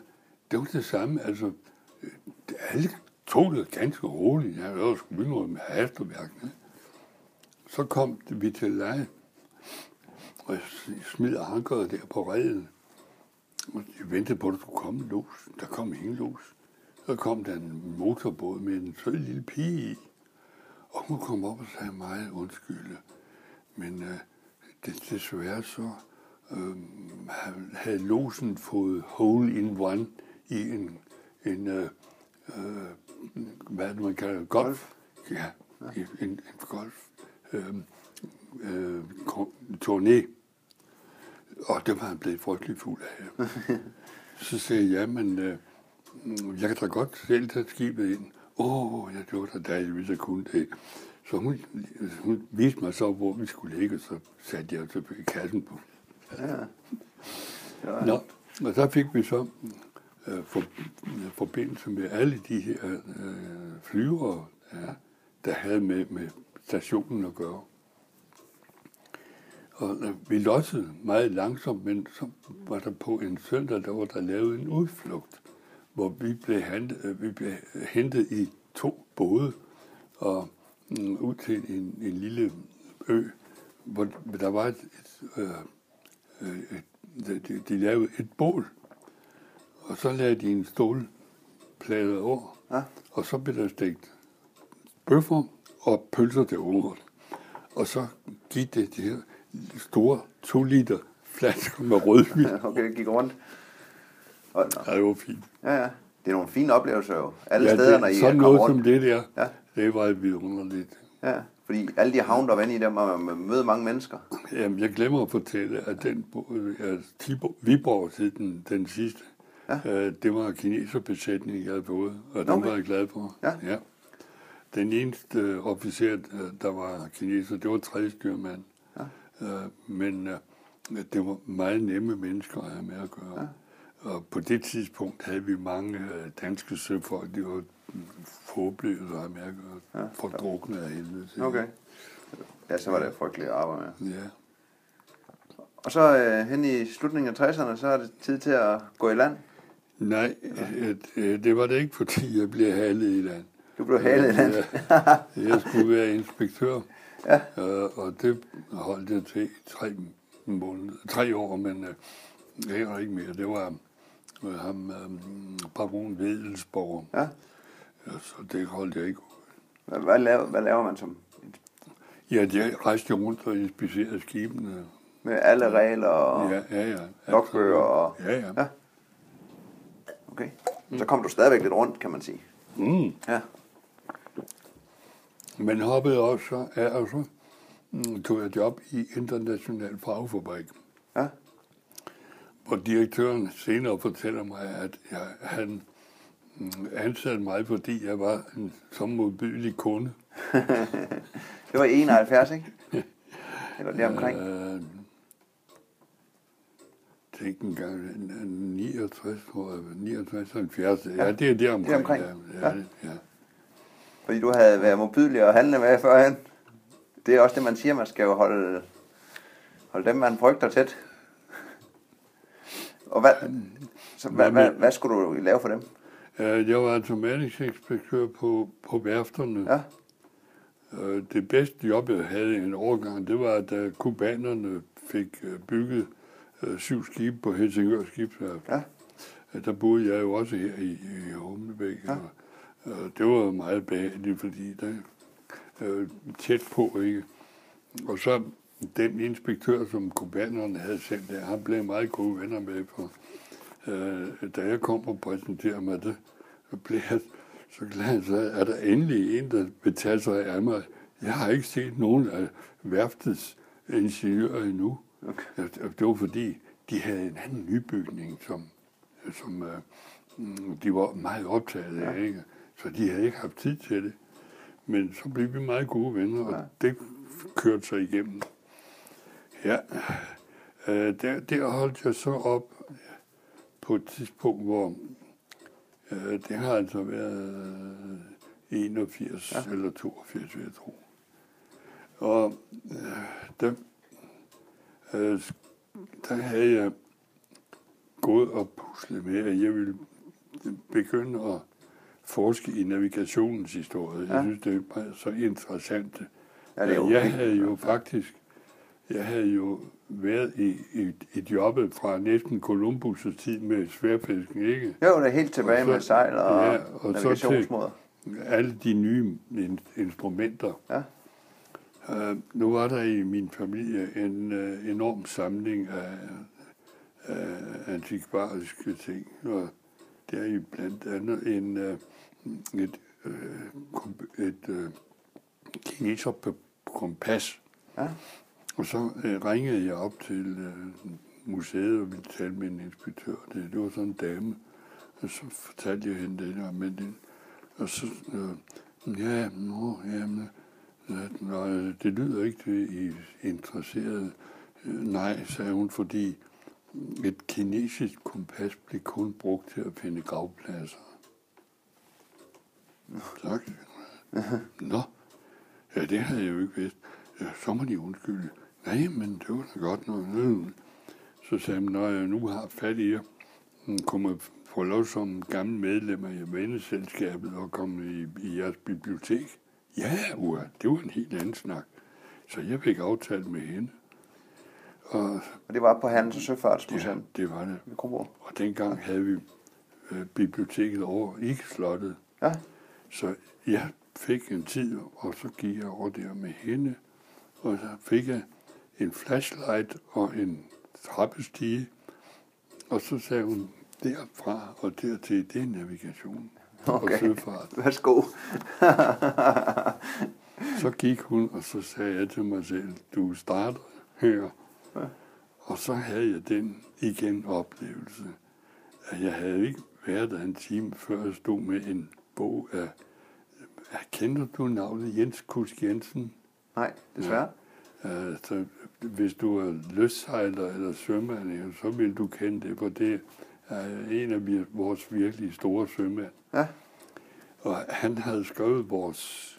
det var det samme. Altså, øh, alle tog det ganske roligt. Jeg havde også begyndt med hastværkene. Så kom vi til leje, og jeg smed ankeret der på redden. Og jeg ventede på, at der skulle komme en los. Der kom ingen los. Så kom der en motorbåd med en sød lille pige i. Og hun kom op og sagde meget undskyld. Men øh, det, desværre så øh, havde losen fået hole in one i en, en øh, øh, hvad det, man kalder det? golf. Ja, en, en golf øh, øh, ko- turné. Og det var han blevet frygtelig fuld af. Så sagde jeg, men øh, jeg kan da godt selv tage skibet ind. Åh, oh, ja, det var da dejligt, hvis jeg kunne det. Så hun, hun viste mig så, hvor vi skulle ligge, og så satte jeg selvfølgelig kassen på. Ja. Ja. Nå, og så fik vi så øh, for, øh, forbindelse med alle de her øh, flyvere, ja, der havde med, med stationen at gøre. Og øh, vi lossede meget langsomt, men så var der på en søndag, der var der lavet en udflugt, hvor vi blev hentet, øh, vi blev hentet i to både og mm, ud til en, en lille ø, hvor der var et, et, øh, et de, de, de lavede et bål, og så lagde de en stålplade over, Ja. og så blev der stegt bøffer og pølser til. Og så gik det de her store to liter flasker med rødvin. Okay, det gik rundt. Og, nå. Ja, det var fint. ja, ja. Det er nogle fine oplevelser jo. Alle ja, steder, når I er sådan kommet noget som rundt. det der, Ja. det var vidunderligt. Ja, fordi alle de havne, der var inde i dem, og man møder mange mennesker. Jamen, jeg glemmer at fortælle, at den Tiborg, Viborg til den, den sidste, Ja. øh, det var kineserbesætning, jeg havde fået, og den Okay. var jeg glad for. Ja. ja. Den eneste øh, officer, der var kineser, det var tredje styrmand. Ja. Øh, men øh, det var meget nemme mennesker at have med at gøre. Ja. Og på det tidspunkt havde vi mange øh, danske søfolk, de var forblødet, har jeg Ja. fordrukne af helvede. til. Okay. Ja, så var det frygteligt at arbejde med. Ja. Og så øh, hen i slutningen af 60'erne, så er det tid til at gå i land. Nej, øh, øh, det var det ikke, fordi jeg blev halet i land. Du blev halet i land. Ja, jeg skulle være inspektør, Ja. øh, og det holdt jeg til i tre måneder, tre år, men øh, var ikke mere. Det var øh, ham, øh, baron Vedelsborg, Ja. Ja, så det holdt jeg ikke ud. Hvad, laver, hvad laver man som Ja, jeg rejste rundt og inspicerede skibene. med alle regler og Ja, ja, ja. logbøger og... Ja, ja. Ja. Okay. Så kom du stadigvæk lidt rundt, kan man sige. Mm. Ja. Men hoppede også af, og så mm, tog jeg job i International Fagfabrik. Ja. hvor direktøren senere fortæller mig, at jeg, han mm, ansatte mig, fordi jeg var en så modbydelig kunde. Det var i 71, ikke? Eller lige omkring. Øh, tænk en gang, en- en 69, tror jeg, 69, 70, ja, det er der omkring. Det er omkring, Ja, ja, ja. Fordi du havde været modbydelig og handle med førhen. Det er også det, man siger, man skal jo holde, holde dem, man frygter tæt. Og hvad, så, hvad, hvad, hvad skulle du lave for dem? Øh, Jeg var automatiksekspektør på, på værfterne. Ja. Øh, Det bedste job, jeg havde i en overgang, det var, da kubanerne fik øh, bygget syv skibe på Helsingør Skibsværft. Ja. Der boede jeg jo også her i, i Humlebæk. Ja. Og, det var meget behageligt, fordi der øh, tæt på, ikke? Og så den inspektør, som kubanerne havde sendt der, han blev meget gode venner med, for øh, da jeg kom og præsenterede mig det, blev jeg så glad, så er der endelig en, der vil tage sig af mig. Jeg har ikke set nogen af værftets ingeniører endnu. Okay. Det var fordi, de havde en anden nybygning, som, som øh, mm, de var meget optaget af, ikke? så de havde ikke haft tid til det. Men så blev vi meget gode venner, og Ja. det kørte sig igennem. Ja, øh, der, der holdt jeg så op på et tidspunkt, hvor øh, det har altså været øh, 81 ja. eller 82, vil jeg tro. Og øh, der, øh, der havde jeg gået og puslet med, at jeg ville begynde at forske i navigationens historie. Jeg Ja. synes, det er så interessant. Ja, det er jo jeg havde jo faktisk, jeg havde jo været i, i, i jobbet fra næsten Columbus' tid med sværfisken, ikke? Jo, det er helt tilbage Og så- med sejl og, ja, og så navigationsmåder. Alle de nye in, instrumenter. Ja. Uh, nu var der i min familie en uh, enorm samling af, af antikvariske ting, og der er i blandt andet en, uh, et, uh, et uh, kineser kompas. Ja. Og så uh, ringede jeg op til uh, museet og ville tale med en inspektør. Det, det var sådan en dame. Og så fortalte jeg hende det der med det. Og så, øh, ja, nå, jamen, ja, nå, det lyder ikke til, I er interesseret. Øh, Nej, sagde hun, fordi et kinesisk kompas blev kun brugt til at finde gravpladser. Tak. Nå, ja, det havde jeg jo ikke vidst. Ja, så må de undskylde. Nej, men det var da godt. Øh. Så sagde han, når jeg nu har fat i jer, mm, kommer få lov som gammel medlem af venneselskabet og komme i, i jeres bibliotek. Ja, Ua, det var en helt anden snak. Så jeg fik aftalt med hende. Og Og det var på Handels- og ja, Søfartsmuseum det var det. ved Kronborg. Og dengang havde vi øh, biblioteket over i slottet. Ja. Så jeg fik en tid, og så gik jeg over der med hende, og så fik jeg en flashlight og en trappestige, og så sagde hun, derfra og dertil, det er navigation og Okay. søfart. Værsgo. Så gik hun, og så sagde jeg til mig selv, du starter her. Og så havde jeg den igen oplevelse, at jeg havde ikke været der en time, før jeg stod med en bog af, kender du navnet Jens Kusk Jensen? Nej, desværre. Altså, hvis du er løssejler eller sømand, så vil du kende det, for det er en af vores virkelig store sømænd. Ja. Og han havde skrevet vores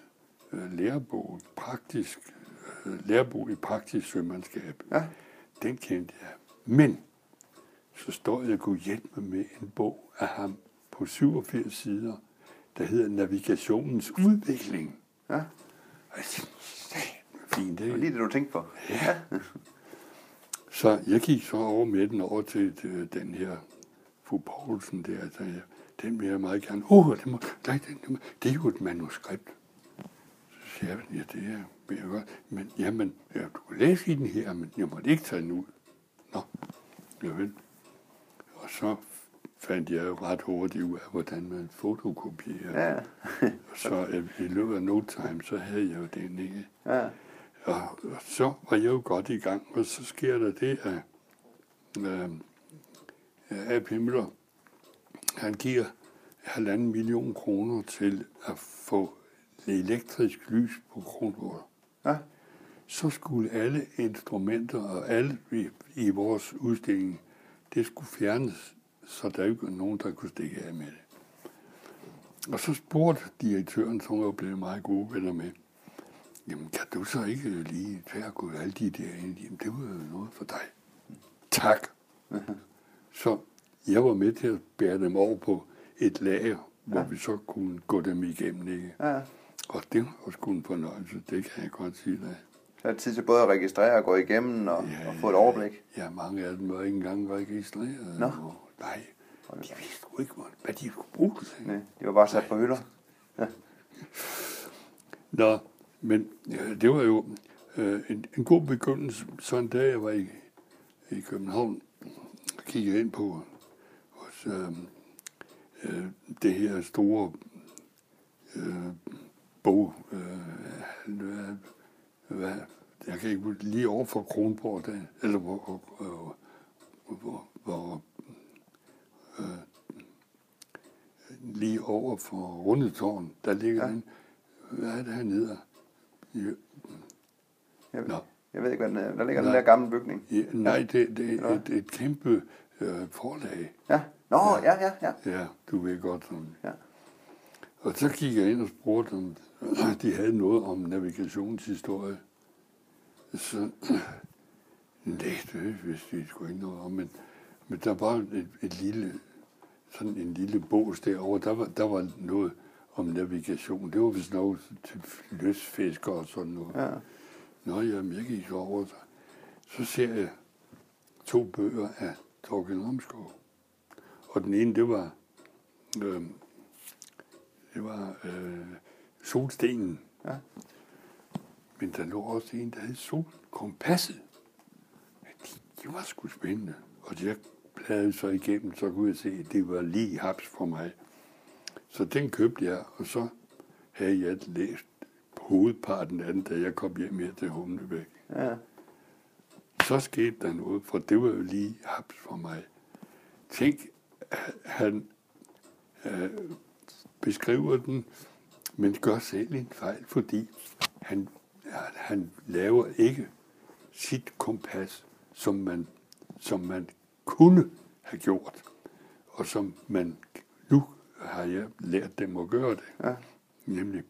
øh, lærebog, praktisk, øh, lærebog i praktisk sømandskab. Ja. Den kendte jeg. Men så står jeg kunne hjælpe med en bog af ham på 87 sider, der hedder Navigationens udvikling. Ja. Og jeg tænkte, fint, Det var lige det, du tænkte på. Ja. Så jeg gik så over med den over til, til den her fru Poulsen der. Så jeg, den vil jeg meget gerne. Åh, oh, det, må, nej, det, det, må, det er jo et manuskript. Så siger jeg, ja, det er vil jeg godt. Men jamen, ja, du kan læse i den her, men jeg måtte ikke tage den ud. Nå, ja vel. Og så fandt jeg jo ret hurtigt ud af, hvordan man fotokopierer. Ja. Så øh, i løbet af no time, så havde jeg jo den, ikke? Ja. Og, så var jeg jo godt i gang, og så sker der det, at øh, A.P. Møller, han giver halvanden million kroner til at få elektrisk lys på Kronborg. Ja. Så skulle alle instrumenter og alle i, i vores udstilling, det skulle fjernes, så der ikke var nogen, der kunne stikke af med det. Og så spurgte direktøren, som var blevet meget gode venner med, Jamen, kan du så ikke lige tage gå alle de der ind? Jamen, det var jo noget for dig. Tak. Så jeg var med til at bære dem over på et lager, hvor vi så kunne gå dem igennem, ikke? ja. Og det var også kun en fornøjelse, det kan jeg godt sige dig. Så er det tid til både at registrere og gå igennem og, Ja, og få et overblik. Ja, mange af dem var ikke engang registreret. Nå. Og, nej, de vidste jo ikke, hvad- de skulle bruge det til. Nej, de var bare sat på hylder. Nå, men ja, det var jo øh, en, en god begyndelse. Så en dag, jeg var i, i København, kiggede ind på hos, øh, øh, det her store øh, bog. Øh, hvad, jeg kan ikke lige over for Kronborg, der, eller hvor, hvor, hvor, hvor øh, lige over for Rundetårn, der ligger ja. en, hvad er det hernede? Ja, Jeg, Nå. jeg ved ikke, hvad den er. Der ligger den Nej. der gamle bygning. ja, nej, det, det er et, et kæmpe øh, forlag. Ja. Nå, ja, ja, ja. Ja, du ved godt om Ja. Og så gik jeg ind og spurgte, om de havde noget om navigationshistorie. Så, nej, det vidste de sgu ikke noget om, men, men der var et, et lille, sådan en lille bås derovre, der var, der var noget om navigation. Det var vist noget til løsfiskere og sådan noget. ja. Nå, jamen, jeg gik så over, så, så ser jeg to bøger af Torgild Ramskov. Og den ene, det var, øh, det var øh, Solstenen. Ja. Men der lå også en, der hed Solkompasset. Men de, de var sgu spændende. Og jeg bladede så igennem, så kunne jeg se, at det var lige haps for mig. Så den købte jeg, og så havde jeg læst hovedparten af den, da jeg kom hjem her til Humlebæk. ja. Så skete der noget, for det var jo lige haps for mig. Tænk, han øh, beskriver den, men gør selv en fejl, fordi han, han laver ikke sit kompas, som man, som man kunne have gjort, og som man har jeg lært dem at gøre det. Ja. Nemlig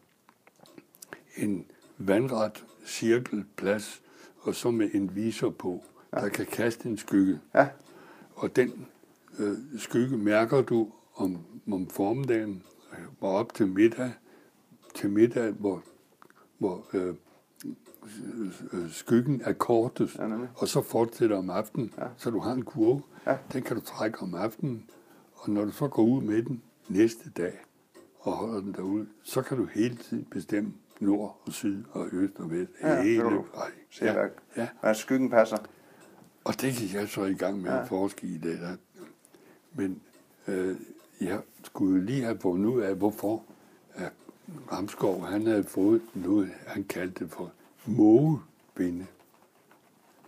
en vandret cirkelplads, og så med en viser på, der kan kaste en skygge. Ja. Og den øh, skygge mærker du om, om formiddagen, og op til middag, til middag, hvor, hvor øh, øh, skyggen er kortest, Ja, nemlig. og så fortsætter om aftenen, Ja. ja. så du har en kurve. Ja. Den kan du trække om aftenen, og når du så går ud med den næste dag og holder den derude, så kan du hele tiden bestemme nord og syd og øst og vest. Ja, hele du Ja, ja. hvad skyggen passer. Og det gik jeg så i gang med Ja. at forske i det. Der. Men øh, jeg skulle lige have fundet ud af, hvorfor at Ramskov han havde fået noget, han kaldte det for mågevinde.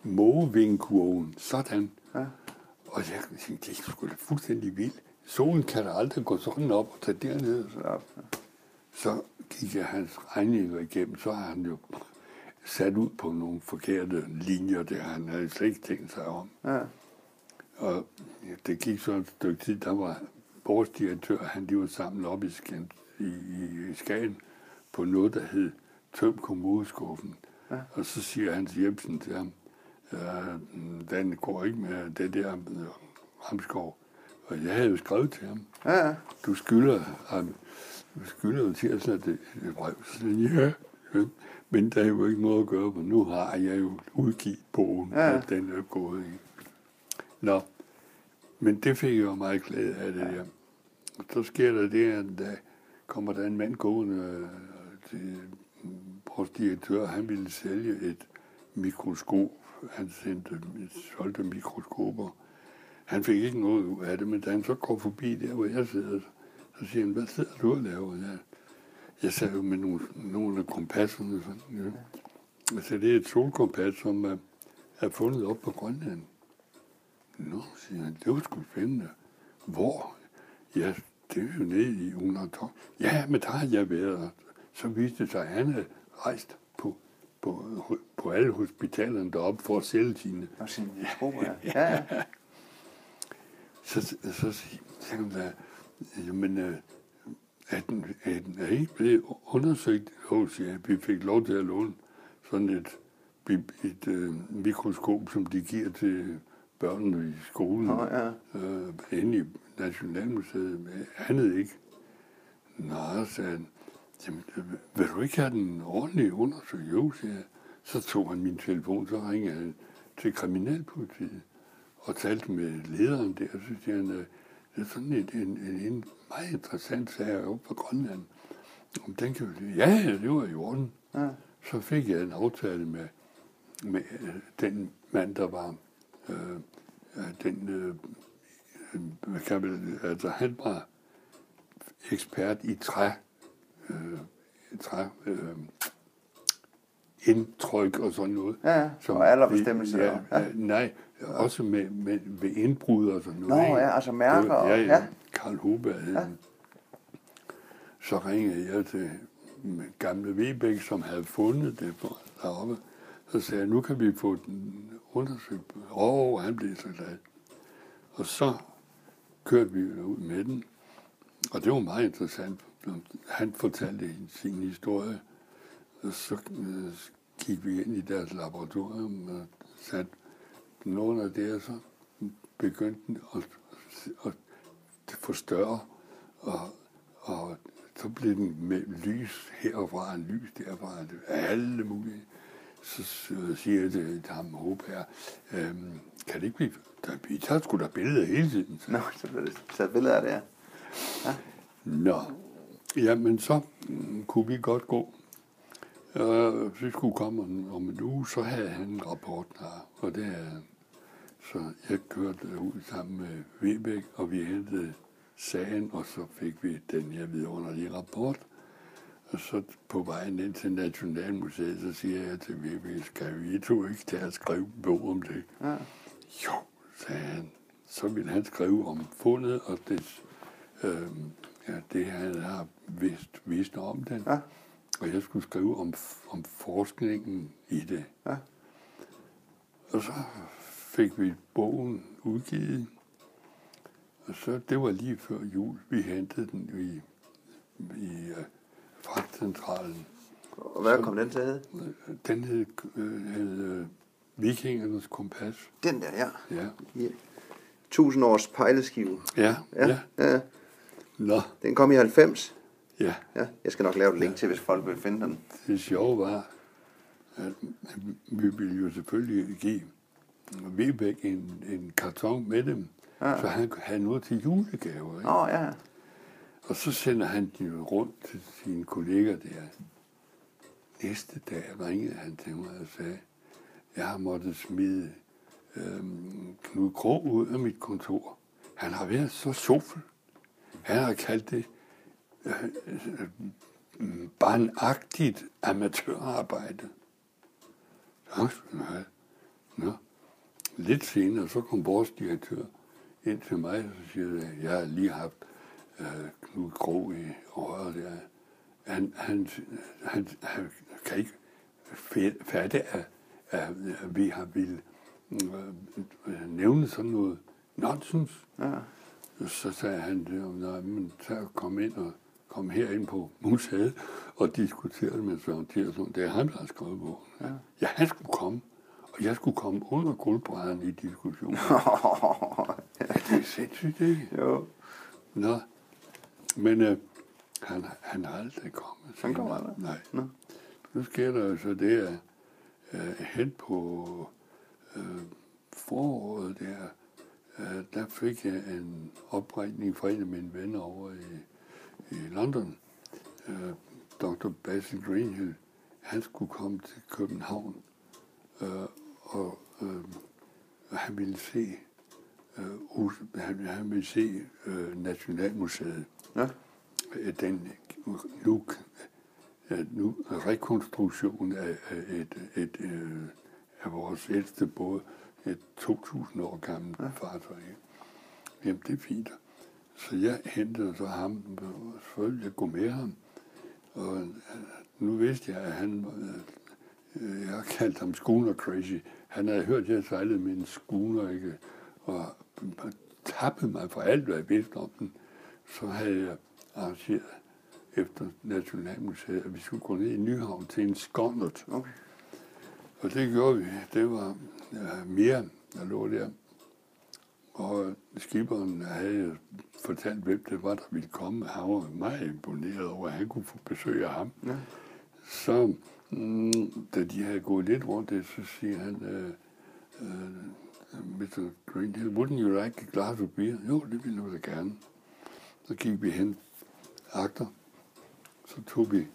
Mågevingkurven. Sådan. Ja. Og jeg tænkte, det sgu da fuldstændig vildt. Solen kan da aldrig gå sådan op og tage derned. Så. Så gik jeg hans regninger igennem, så har han jo sat ud på nogle forkerte linjer, der han havde slet ikke tænkt sig om. Ja. Og ja, det gik så et stykke tid, der var vores direktør, han de var sammen op i, i, i, Skagen på noget, der hed Tøm Kommuneskuffen. Ja. Og så siger Hans Jebsen til ham, øh, den går ikke med det der øh, Ramskov. Og jeg havde jo skrevet til ham, Ja, ja. du skylder ham, du skylder jo til at sætte et brev. Så ja, ja, men der er jo ikke noget at gøre, for nu har jeg jo udgivet bogen, Ja. ja. at den er gået i. Nå, men det fik jeg jo meget glæde af det der. Og så sker der det, at der kommer der en mand gående øh, til vores direktør, han ville sælge et mikroskop. Han sendte, solgte mikroskoper. Han fik ikke noget ud af det, men da han så går forbi der, hvor jeg sidder, så siger han, hvad sidder du og laver? Jeg, jeg sad jo med nogle, nogle af kompasserne. Sådan, ja. Altså, det er et solkompas, som er, er fundet op på Grønland. Nå, siger han, det var sgu spændende. Hvor? Ja, det er jo nede i 112. Ja, men der har jeg været. Så viste det sig, at han havde rejst på, på, på alle hospitalerne deroppe for at sælge sine Og sin mikrober, ja. Ja, ja. Så, så han da, jamen, øh, er, den, er, den, er ikke blevet undersøgt? Siger jeg, vi fik lov til at låne sådan et, et, et øh, mikroskop, som de giver til børnene i skolen, Nå, ja. øh, inde i Nationalmuseet, andet ikke. Nå, sagde han, jamen, øh, vil du ikke have den ordentligt undersøgt? Jo, siger jeg. Så tog han min telefon, så ringede han til kriminalpolitiet og talte med lederen der, siger han, øh, det er sådan en, en, en, en meget interessant sag oppe på Grønland. Om den kan vi ja, det var i orden. Ja. Så fik jeg en aftale med, med øh, den mand, der var øh, øh, den, øh, øh, hvad kan man, altså han var ekspert i træ, øh, træ, øh, indtryk og sådan noget. Ja, ja. Og alderbestemmelse Ja, og- ja. ja. nej, også med, med, ved indbrud og sådan Nå, noget. ikke? ja, altså mærker Det Ja, ja. ja. Karl Huber han. Så ringede jeg til gamle Vebæk, som havde fundet det for deroppe. Så sagde jeg, nu kan vi få den undersøgt. Åh, oh, han blev så glad. Og så kørte vi ud med den. Og det var meget interessant. Han fortalte sin historie. Og så øh, gik vi ind i deres laboratorium og satte nogle af det, så begyndte den at, at forstørre, og, og så blev den med lys herfra, en lys derfra, alle mulige. Så siger jeg til ham, Håbær, øhm, kan det ikke blive, der, vi tager sgu da billeder hele tiden. Nå, så blev det taget billeder af det, ja. Nå, jamen så mm, kunne vi godt gå. Øh, vi skulle komme om, om en uge, så havde han en rapport her, og det er Så jeg kørte ud sammen med Vebæk, og vi hentede sagen, og så fik vi den her vidunderlige rapport. Og så på vejen ind til Nationalmuseet, så siger jeg til Vebæk, skal vi to ikke tage at skrive en bog om det? Ja. Jo, sagde han. Så ville han skrive om fundet, og det, øh, ja, det han har vidst, vidst om den. Ja. Og jeg skulle skrive om, om forskningen i det. Ja. Og så fik vi bogen udgivet. Og så, det var lige før jul, vi hentede den i, i uh, fragtcentralen. Og hvad kom den til at hedde? Den hed, øh, hed øh, Vikingernes kompas. Den der, ja. Ja. I 1000 års pejleskive. Ja, Ja. ja. ja. ja. Nå, Den kom i 90. ja. Ja, jeg skal nok lave et link til, hvis folk vil finde den. Det sjove var, at vi ville jo selvfølgelig give Vibæk en, en karton med dem, Ja. så han kunne have noget til julegaver. Ikke? Oh, ja. Og så sender han jo rundt til sine kolleger der. Næste dag ringede han til mig og sagde, jeg har måttet smide øhm, Knud Krog ud af mit kontor. Han har været så sofel. Han har kaldt det øh, øh, barnagtigt amatørarbejde. Så, nej. Nå. Lidt senere, så kom vores direktør ind til mig, og så siger jeg, jeg har lige haft øh, Knud Krog i øret der. Han, han, han, han kan ikke fa- fatte, at, at, vi har ville øh, øh, nævne sådan noget nonsens. Ja. Så sagde han, nej, men så kom ind og kom herind på museet og diskuterede med Søren Tiersson. Det er ham, der har skrevet bogen. Ja. ja, han skulle komme. Og jeg skulle komme under guldbrædderen i diskussionen. ja, det er sindssygt, ikke? Jo. Nå, men øh, han, han har aldrig kommet. Han kommer aldrig? Nej. Nå. Nu sker der så det, at øh, hen på øh, foråret der, øh, der fik jeg en oprækning fra en af mine venner over i, i London. Øh, Dr. Basil Greenhill, han skulle komme til København, øh, og øh, han ville se øh, han, han ville se øh, Nationalmuseet. Ja. Øh, Den nu, øh, nu rekonstruktion af, af et, et, øh, af vores ældste båd, et 2.000 år gammelt ja. fartøj. Jamen, det er fint. Så jeg hentede så ham, og selvfølgelig jeg gå med ham. Og øh, nu vidste jeg, at han, jeg har kaldt ham schooner crazy. Han havde hørt, at jeg sejlede med en schooner, ikke? Og tappede mig for alt, hvad jeg vidste om den. Så havde jeg arrangeret efter Nationalmuseet, at vi skulle gå ned i Nyhavn til en skåndert. Okay. Og det gjorde vi. Det var ja, mere, der lå der. Og skiberen havde fortalt, hvem det var, der ville komme. Han var meget imponeret over, at han kunne få besøg af ham. Ja. Så mm, da de havde gået lidt rundt det, så siger han, øh, øh, Mr. Greenhill, wouldn't you like a glass of beer? Jo, det ville jeg da gerne. Så gik vi hen agter. Så tog vi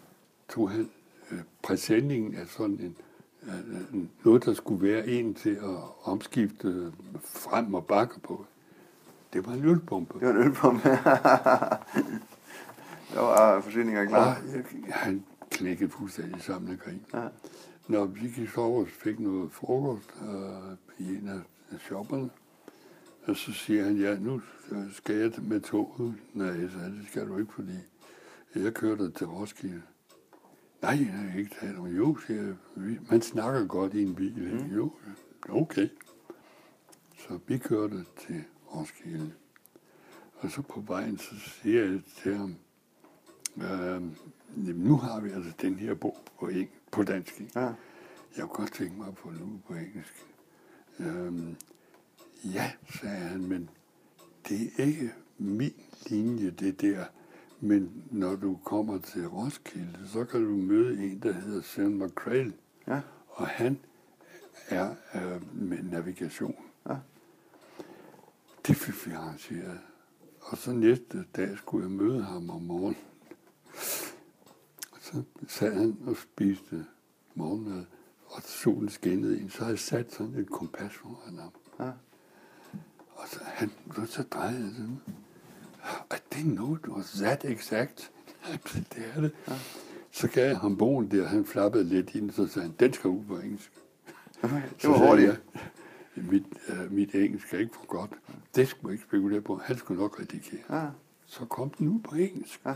tog han øh, præsendingen af sådan en, øh, noget, der skulle være en til at omskifte frem og bakke på. Det var en ølpumpe. Det var en ølpumpe. der var forsyninger klar. Og jeg, han knækkede fuldstændig sammen af grin. Ja. Når vi gik så over og fik noget frokost øh, i en af shopperne, og så siger han, ja, nu skal jeg med toget. Nej, sagde, det skal du ikke, fordi jeg kører dig til Roskilde. Nej, jeg har ikke talt om. Jo, siger jeg. "Vi- Man snakker godt i en bil. Ikke? Jo, okay. Så vi kørte til Roskilde. Og så på vejen, så siger jeg til ham, øh, nu har vi altså den her bog på, eng- på dansk. Ikke? Ja. Jeg kunne godt tænke mig at få den ud på engelsk. Øhm, ja, sagde han, men det er ikke min linje, det der. Men når du kommer til Roskilde, så kan du møde en, der hedder Søren McCrail, Ja. og han er øh, med navigation. Ja. Det fik vi arrangeret. Og så næste dag skulle jeg møde ham om morgenen. Og så sad han og spiste morgenmad, og solen skinnede ind. Så havde jeg sat sådan et kompas foran ham. Ja. Og så, han, så drejede jeg sådan. I didn't know it was that exact. det er det. Ja. Så gav jeg ham bogen der, han flappede lidt ind, så sagde han, den skal ud på engelsk. Okay. Det Så var hurtigt. mit, uh, mit engelsk er ikke for godt. Det skulle jeg ikke spekulere på. Han skulle nok redigere. Ja. Så kom den ud på engelsk. Ja.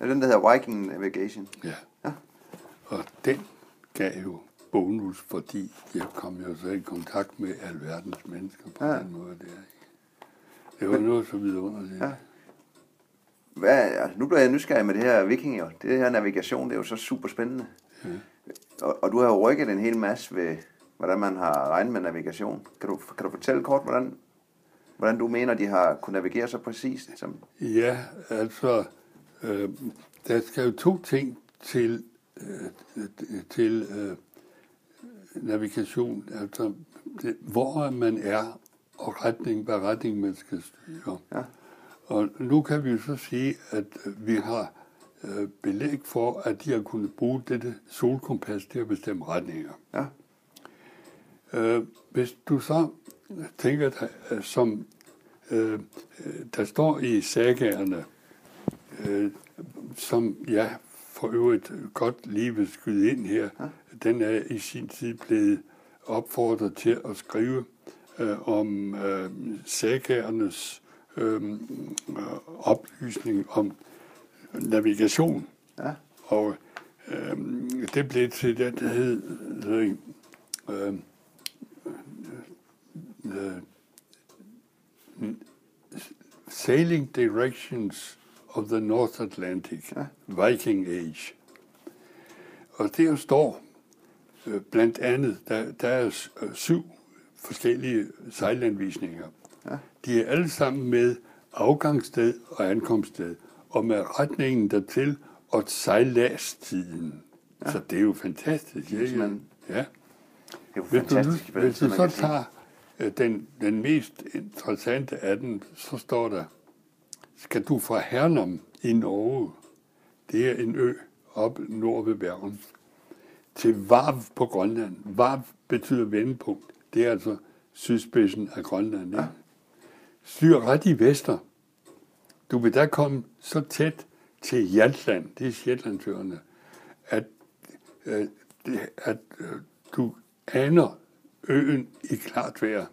Er den, der hedder Viking Navigation. Ja. Ja. Og den gav jo bonus, fordi jeg kom jo så i kontakt med alverdens mennesker på Ja. den måde der. Det var noget så vidunderligt. Ja. Hvad, altså, nu bliver jeg nysgerrig med det her vikinger. Det her navigation, det er jo så super spændende. Ja. Og, og du har jo rykket en hel masse ved, hvordan man har regnet med navigation. Kan du, kan du fortælle kort, hvordan, hvordan du mener, de har kunnet navigere så præcist? Som, Ja, altså, øh, der skal jo to ting til, øh, til øh, navigation. Altså, det, hvor man er, og retning, hvad retning man skal styre. Ja. Og nu kan vi jo så sige, at øh, vi har øh, belæg for, at de har kunnet bruge dette solkompas til at bestemme retninger. ja. Øh, hvis du så tænker dig, øh, som øh, øh, der står i sagerne, øh, som jeg for øvrigt godt lige vil skyde ind her, ja. den er i sin tid blevet opfordret til at skrive øh, om øh, sagagernes øh, øh, oplysning om navigation. Ja. Og øh, det blev til den, der hed øh, øh, Sailing Directions of the North Atlantic, ja. Viking Age. Og der står øh, blandt andet, der, der er øh, syv forskellige sejlanvisninger. Ja. De er alle sammen med afgangssted og ankomststed, og med retningen dertil og sejlastiden. Ja. Så det er jo fantastisk. Ikke? Man, ja. Det er jo hvis fantastisk. Du, hvis du så tager øh, den, den mest interessante af den, så står der, skal du fra Hernum i Norge, det er en ø op nord ved Bergen, til Varv på Grønland. Varv betyder vendepunkt. Det er altså sydspidsen af Grønland. Ikke? Ja. Styr ret i vester. Du vil da komme så tæt til Hjaltland, det er Shetlandsøerne, at, øh, at øh, du aner øen i klart vejr.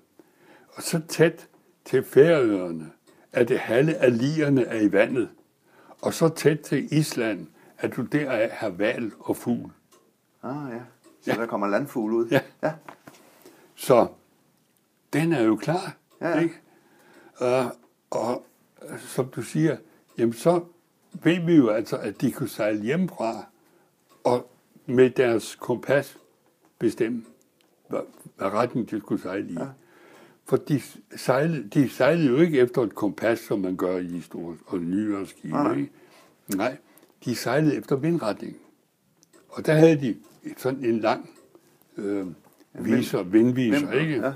Og så tæt til Færøerne, at det halve af lierne er i vandet. Og så tæt til Island, at du der har val og fugl. Ah ja, så ja. der kommer landfugl ud. Ja. ja. Så den er jo klar, ja. ikke? Uh, og som du siger, jamen så ved vi jo altså, at de kunne sejle hjemmefra og med deres kompas bestemme, hvad, hvad retning de skulle sejle i. Ja. For de sejlede, de sejlede jo ikke efter et kompas, som man gør i store og nyere skibe. Nej, nej. nej, de sejlede efter vindretning. Og der havde de sådan en lang øh, viser, vindviser, ikke? Ja.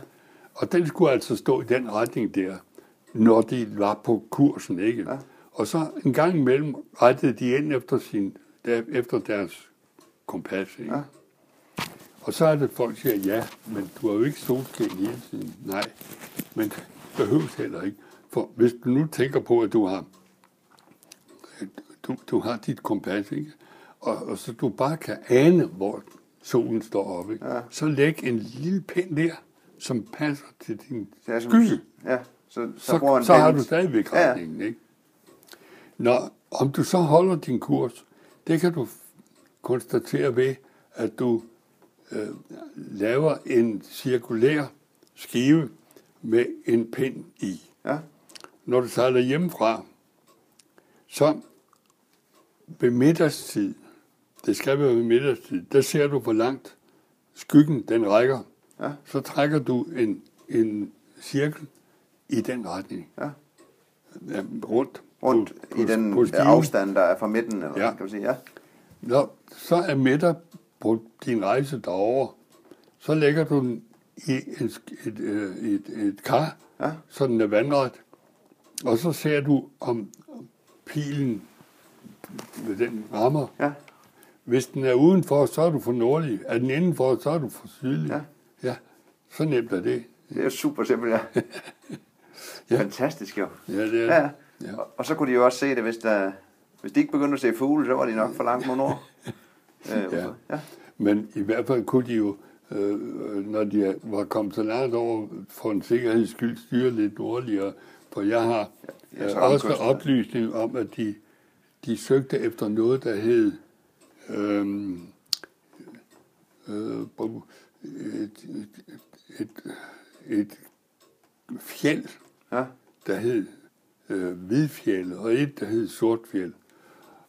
Og den skulle altså stå i den retning der, når de var på kursen, ikke? Ja. Og så en gang imellem rettede de ind efter, sin, der, efter deres kompas, ikke? Ja. Og så er det, folk siger, ja, men du har jo ikke solskin hele tiden. Nej, men behøves heller ikke. For hvis du nu tænker på, at du har, du, du har dit kompas, ikke? Og, og så du bare kan ane, hvor solen står oppe, ikke? Ja. så læg en lille pind der, som passer til din sky. Ja, så, så, så, så har du stadigvæk retningen. Ja. Ikke? Når, om du så holder din kurs, det kan du konstatere ved, at du øh, laver en cirkulær skive med en pind i. Ja. Når du sejler hjemmefra, så ved middagstid, det skal være ved middagstid, der ser du, hvor langt skyggen den rækker. Ja. Så trækker du en, en cirkel i den retning. Ja. Rundt. Rundt på, i den på afstand, der er fra midten, eller ja. kan man sige, ja. Når så er midter på din rejse derover, så lægger du den i et, et, et, øh, et, et kar, ja. så den er vandret, og så ser du, om pilen med den rammer. Ja. Hvis den er udenfor, så er du for nordlig. Er den indenfor, så er du for sydlig. Ja. ja. Så nemt er det. Det er super simpelt, ja. ja. Fantastisk jo. Ja, det er ja. ja. Og, og så kunne de jo også se det, hvis, der, hvis de ikke begyndte at se fugle, så var de nok for langt mod nord. øh, ja. ja. Men i hvert fald kunne de jo, øh, når de var kommet så langt over, for en sikkerheds skyld styre lidt nordligere. For jeg har ja, øh, også oplysning om, at de, de søgte efter noget, der hed øh, øh, et, et, et, et fjeld, ja. der hed øh, Hvidfjeld, og et, der hed Sortfjeld.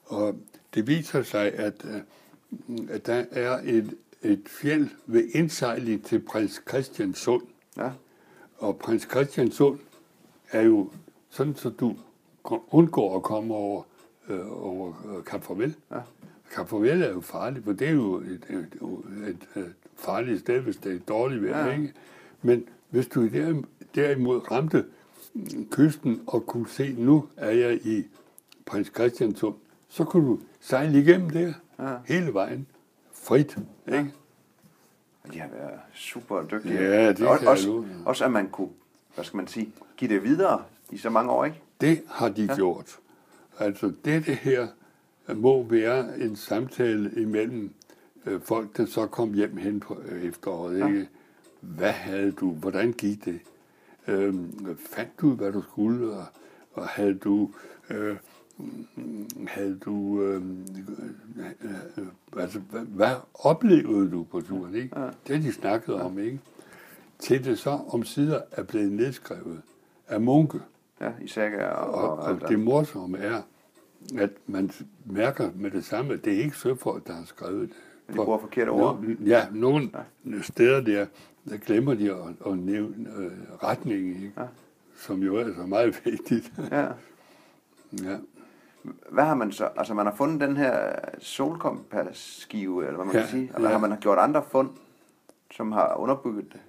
Og det viser sig, at, øh, at der er et, et fjeld ved indsejling til prins Christian Sund. Ja. Og prins Christian Sund er jo sådan, så du undgår at komme over, øh, over Kap Farvel. Ja. Kap Farvel er jo farligt, for det er jo et, et, et, et farligt sted, hvis det er dårligt vejr. Ja. Ikke? Men hvis du derimod ramte kysten og kunne se, nu er jeg i prins Christian Sund, så kunne du sejle igennem der ja. hele vejen frit. Ja. Ikke? De har været super dygtige. Ja, det også, også, også at man kunne, hvad skal man sige, give det videre i så mange år, ikke? Det har de ja. gjort. Altså det her må være en samtale imellem øh, folk, der så kom hjem hen på øh, efteråret. Ja. Ikke? Hvad havde du? Hvordan gik det? Øh, fandt du, hvad du skulle? Og, og havde du... Øh, havde du, øh, øh, altså, hvad, hvad oplevede du på turen, ikke? Ja. Det de snakket ja. om, ikke? Til det så om sider er blevet nedskrevet. af munke. Ja, i sager og, Og, og, og alt det morsomme er, at man mærker med det samme, at det er ikke søfolk, der har skrevet det. De bruger forkerte ord. Ja, nogle steder der, der glemmer de at, at nævne øh, retningen, ikke? Ja. som jo er så meget vigtigt. Ja. ja. Hvad har man så? Altså, man har fundet den her solkompasskive, eller hvad man Ja, kan sige. Eller ja. har man gjort andre fund, som har underbygget det?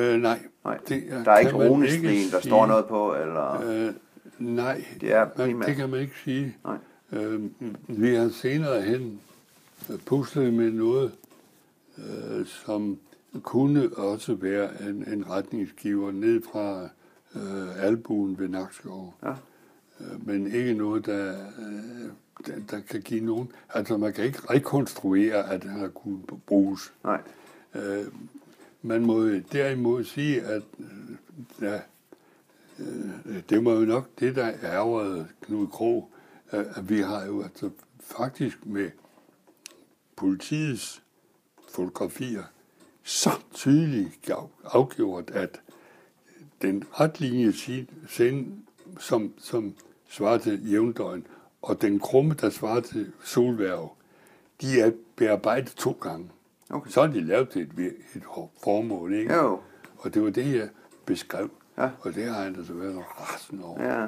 Øh, nej. Nej, det der er ikke runesten, ikke der står noget på, eller... Øh, nej, Det er primært- det kan man ikke sige. Nej. Øh, vi har senere hen puslet med noget, øh, som kunne også være en, en retningsgiver ned fra øh, albuen ved Nakskov. Ja. Øh, men ikke noget, der, øh, der, der kan give nogen... Altså, man kan ikke rekonstruere, at den har kunnet bruges. Nej. Øh, man må derimod sige, at ja, det må jo nok det, der ærgerede Knud Krog, at vi har jo altså faktisk med politiets fotografier så tydeligt afgjort, at den retlinje send, som, som svarer til jævndøgn, og den krumme, der svarer til solværv, de er bearbejdet to gange. Okay. Så har de lavet til et, et formål, ikke? Jo. Og det var det, jeg beskrev. Ja. Og det har han altså været rasende over. Ja.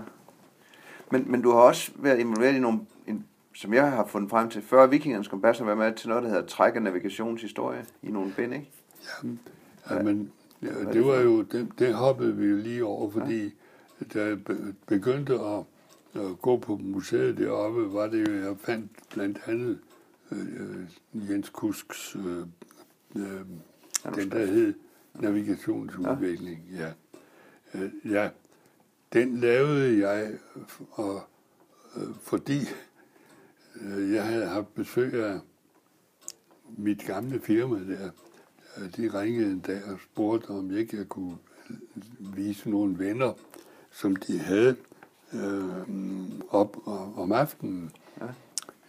Men, men du har også været involveret i nogle, en, som jeg har fundet frem til, før vikingernes kompas har været med til noget, der hedder træk- og navigationshistorie i nogle bind, ikke? Ja, men ja, det var jo, det, det hoppede vi jo lige over, fordi ja. Da jeg be- begyndte at, at gå på museet deroppe, var det jo, jeg fandt blandt andet øh, øh, Jens Kusks, øh, øh, den der hed Navigationsudvikling, ja. Øh, ja, den lavede jeg, og, øh, fordi øh, jeg havde haft besøg af mit gamle firma der. Øh, De ringede en dag og spurgte, om ikke jeg kunne vise nogle venner, som de havde øh, op om aftenen. Ja.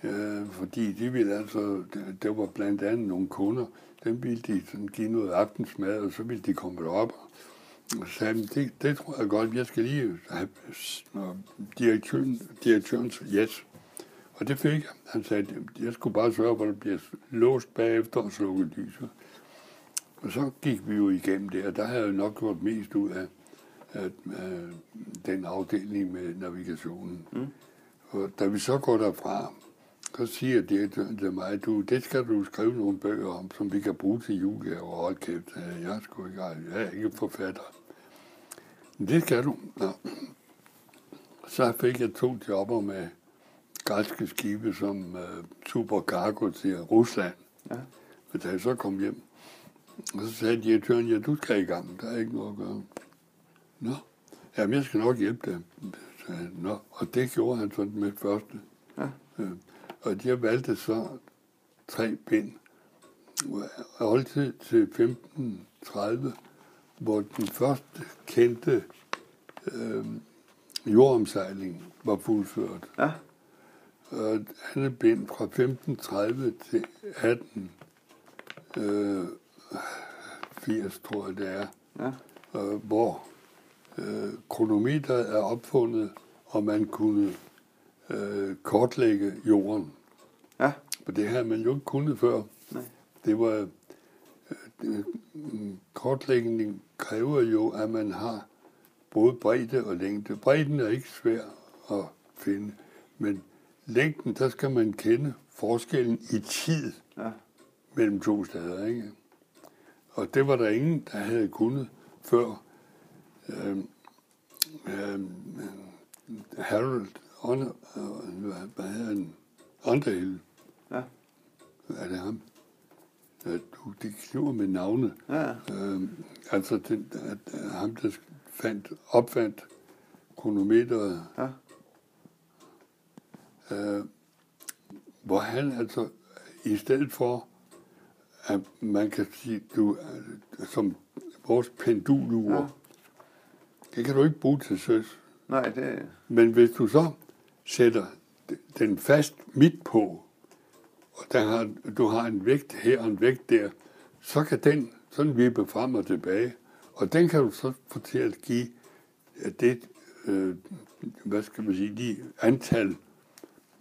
Øh, fordi de ville altså, der, der var blandt andet nogle kunder, dem ville de sådan give noget aftensmad, og så ville de komme derop. Og så sagde, de, det, det tror jeg godt, jeg skal lige have direktøren, direktørens yes. Og det fik jeg. Han sagde, jeg skulle bare sørge for, at der bliver låst bagefter og slukket lyset. Og så gik vi jo igennem det, og der havde jeg nok gjort mest ud af, at, øh, den afdeling med navigationen. Mm. Og da vi så går derfra, så siger direktøren til mig, du, det skal du skrive nogle bøger om, som vi kan bruge til julegaver. Og hold kæft, sagde jeg, sgu ikke, jeg er ikke forfatter. Men det skal du. Nå. Så fik jeg to jobber med græske skibe som uh, supercargo til Rusland. Ja. Men da jeg så kom hjem, og så sagde direktøren, ja, du skal i gang, der er ikke noget at gøre. Nå, jamen jeg skal nok hjælpe dem. Sagde han, Nå, og det gjorde han sådan med første. Ja. Øh, og jeg valgte så tre bind, altid til 1530, hvor den første kendte øh, jordomsejling var fuldført. Ja. Og et andet bind fra 1530 til 18, øh, 80, tror jeg det er, Ja. øh, hvor øh, kronometeret er opfundet, og man kunne øh, kortlægge jorden. Ja. For det havde man jo ikke kunnet før. Nej. Det var øh, mm, kortlægning kræver jo, at man har både bredde og længde. Bredden er ikke svær at finde, men længden, der skal man kende forskellen i tid Ja. mellem to steder, ikke? Og det var der ingen, der havde kunnet før. Øhm, øhm, Harold On, øh, hvad, hedder han? Ja. Er det ham? Ja, du, det kniver med navne. Ja. Øhm, altså, det, at, at ham, der fandt, opfandt kronometeret, Ja. øh, hvor han altså, i stedet for, at man kan sige, du, øh, som vores pendulur, Ja. Ja. det kan du ikke bruge til søs. Nej, det... Men hvis du så sætter den fast midt på, og der har, du har en vægt her og en vægt der, så kan den sådan vippe frem og tilbage. Og den kan du så få til at give det, øh, hvad skal man sige, de antal,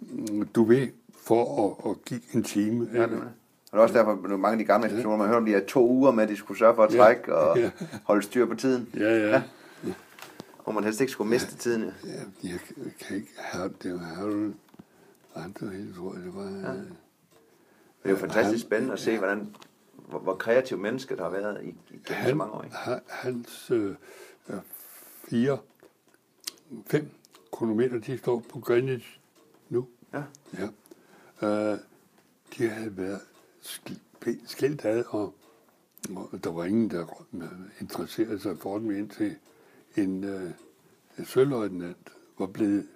mm, du ved, for at, at give en time. Ja, det er. Og det er også derfor, at mange af de gamle institutioner, man hører om de her to uger med, at de skulle sørge for at trække og Ja. holde styr på tiden. Ja, ja. Hvor man helst ikke skulle miste tiden. Ja. ja jeg kan ikke have det. var Harold hele, tror jeg, det var. Ja. Det er jo fantastisk spændende at se, hvordan, hvor, hvor kreativ mennesket har været i, i gennem så Han, mange år. Ikke? han, hans øh, øh, fire, fem kronometer, de står på Greenwich nu. Ja. Ja. Øh, de havde været sk- skilt ad, og, og der var ingen, der interesserede sig for dem indtil en, øh, en var blevet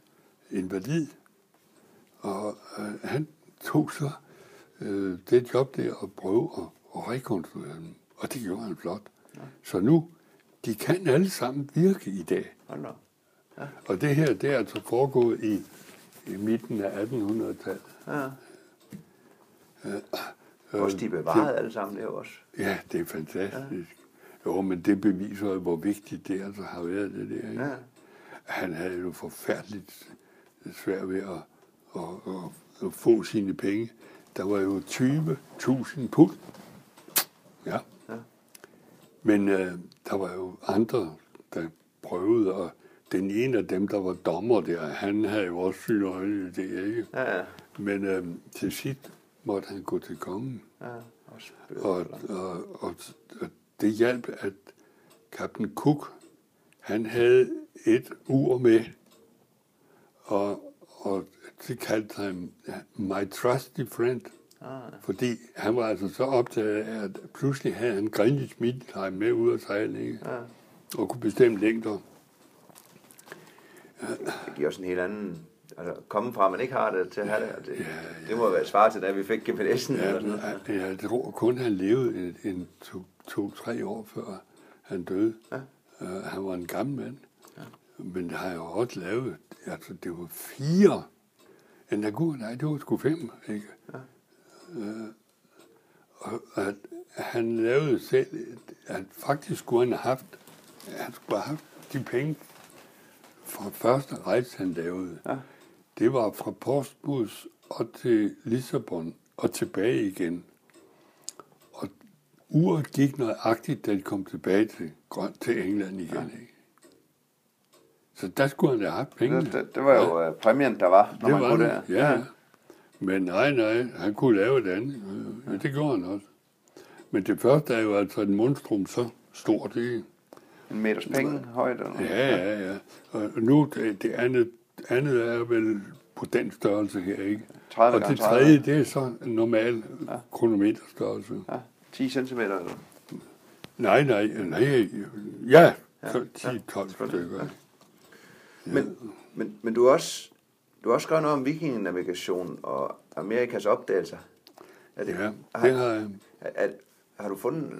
invalid. Og øh, han tog så øh, det job der at prøve at, at rekonstruere dem. Og det gjorde han flot. Ja. Så nu, de kan alle sammen virke i dag. Hold op. Og det her, det er altså foregået i, i midten af 1800-tallet. Ja. Øh, Også de er bevaret alle sammen, det også. Ja, det er fantastisk. Ja. Jo, men det beviser hvor vigtigt det altså har været, det der. Ikke? Ja. Han havde jo forfærdeligt svært ved at, at, at, at få sine penge. Der var jo 20.000 pund. Ja. Ja. Men øh, der var jo andre, der prøvede, og den ene af dem, der var dommer der, han havde jo også syn øjne i det, ikke? Ja, ja. Men øh, til sidst måtte han gå til kongen. ja. Også Og, og, og, og det hjalp, at Captain Cook, han havde et ur med, og, og det kaldte han My Trusty Friend, Ah, fordi han var altså så optaget af, at pludselig havde han Greenwich Mean Time med ud at sejle, ikke? ja. og kunne bestemme længder. Det giver også en helt anden... Altså, komme fra, at man ikke har det, til at have det. Det, Ja, det må være svar til, da vi fik GPS'en. Ja, eller sådan noget. ja, jeg tror kun, han levede en, en to, to-tre år før han døde. Ja. Uh, han var en gammel mand. Ja. Men det har jeg jo også lavet. Altså, det var fire. En agur, nej, det var sgu fem, ikke? Ja. Uh, og at han lavede selv, at faktisk skulle han have haft, han skulle have haft de penge fra første rejse, han lavede. Ja. Det var fra Portsmouth og til Lissabon og tilbage igen. Uret gik nøjagtigt, da de kom tilbage til, Grøn, til England igen. Ja. Ikke? Så der skulle han have haft penge. Det, det, det var jo ja. præmien, der var, når det man var kunne det, ja. ja. Men nej, nej, han kunne lave det andet. Ja, det gjorde han også. Men det første er jo altså et monstrum så stort, ikke? En meters penge højt. Eller noget. Ja, ja, ja. Og nu, det, det andet, andet er vel på den størrelse her, ikke? 30 Og det 30. tredje, det er så en normal ja. kronometerstørrelse. Ja. 10 cm eller Nej, nej, nej. Ja, Ja, så 10-12 ja, stykker. Men, men, men du også, du har også skrevet noget om vikingenavigation og Amerikas opdagelser. Er det, Ja, det har, jeg. er, er, har du fundet,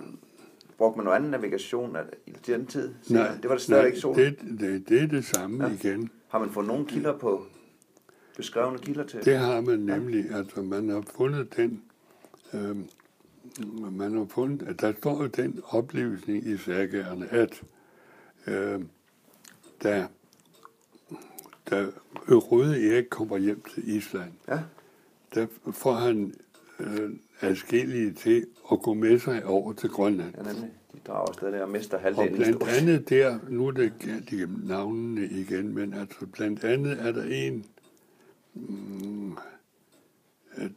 brugt man noget anden navigation i den tid? Nej, det var det stadigvæk nej, sol. det, det, det er det samme Ja. ja. igen. Har man fundet nogle kilder på, beskrevne kilder til? Det har man nemlig, altså man har fundet den, øh, man har fundet, at der står den oplevelse i særgerne, at øh, da, da Røde Erik kommer hjem til Island, Ja, der får han øh, adskillige til at gå med sig over til Grønland. ja nemlig. De drager afsted der og mister Og halvdelen i blandt andet der, nu er det igennem navnene igen, men altså blandt andet er der en, mm,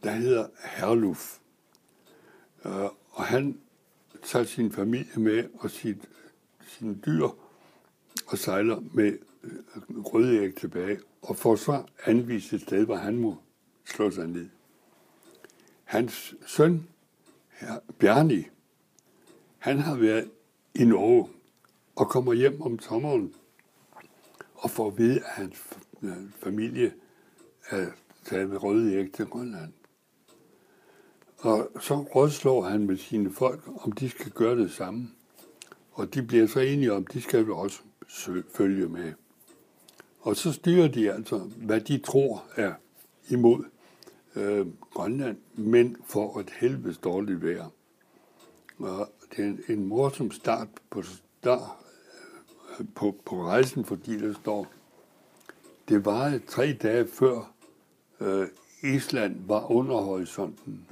der hedder Herluf. Øh, og han tager sin familie med og sit, sine dyr og sejler med øh, Rødæg tilbage og får så anvist et sted, hvor han må slå sig ned. Hans søn, her, Bjarni, han har været i Norge og kommer hjem om sommeren og får at vide, at hans familie er taget med røde æg til Grønland. Og så rådslår han med sine folk, om de skal gøre det samme. Og de bliver så enige om, de skal også følge med. Og så styrer de altså, hvad de tror er imod øh, Grønland, men for et helvedes dårligt vejr. Og det er en, en morsom start på start, øh, på, på rejsen, fordi der står, det var tre dage før øh, Island var under horisonten.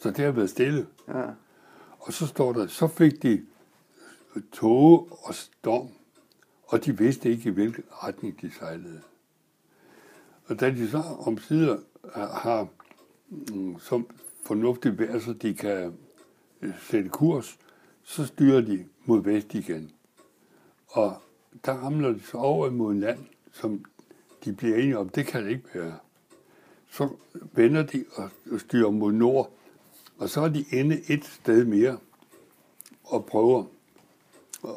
Så det har været stille. Ja. Og så står der, så fik de tåge og storm, og de vidste ikke, i hvilken retning de sejlede. Og da de så om sider har mm, som fornuftigt vejr, så de kan øh, sætte kurs, så styrer de mod vest igen. Og der ramler de så over mod land, som de bliver enige om, det kan det ikke være. Så vender de og styrer mod nord, og så er de inde et sted mere og prøver.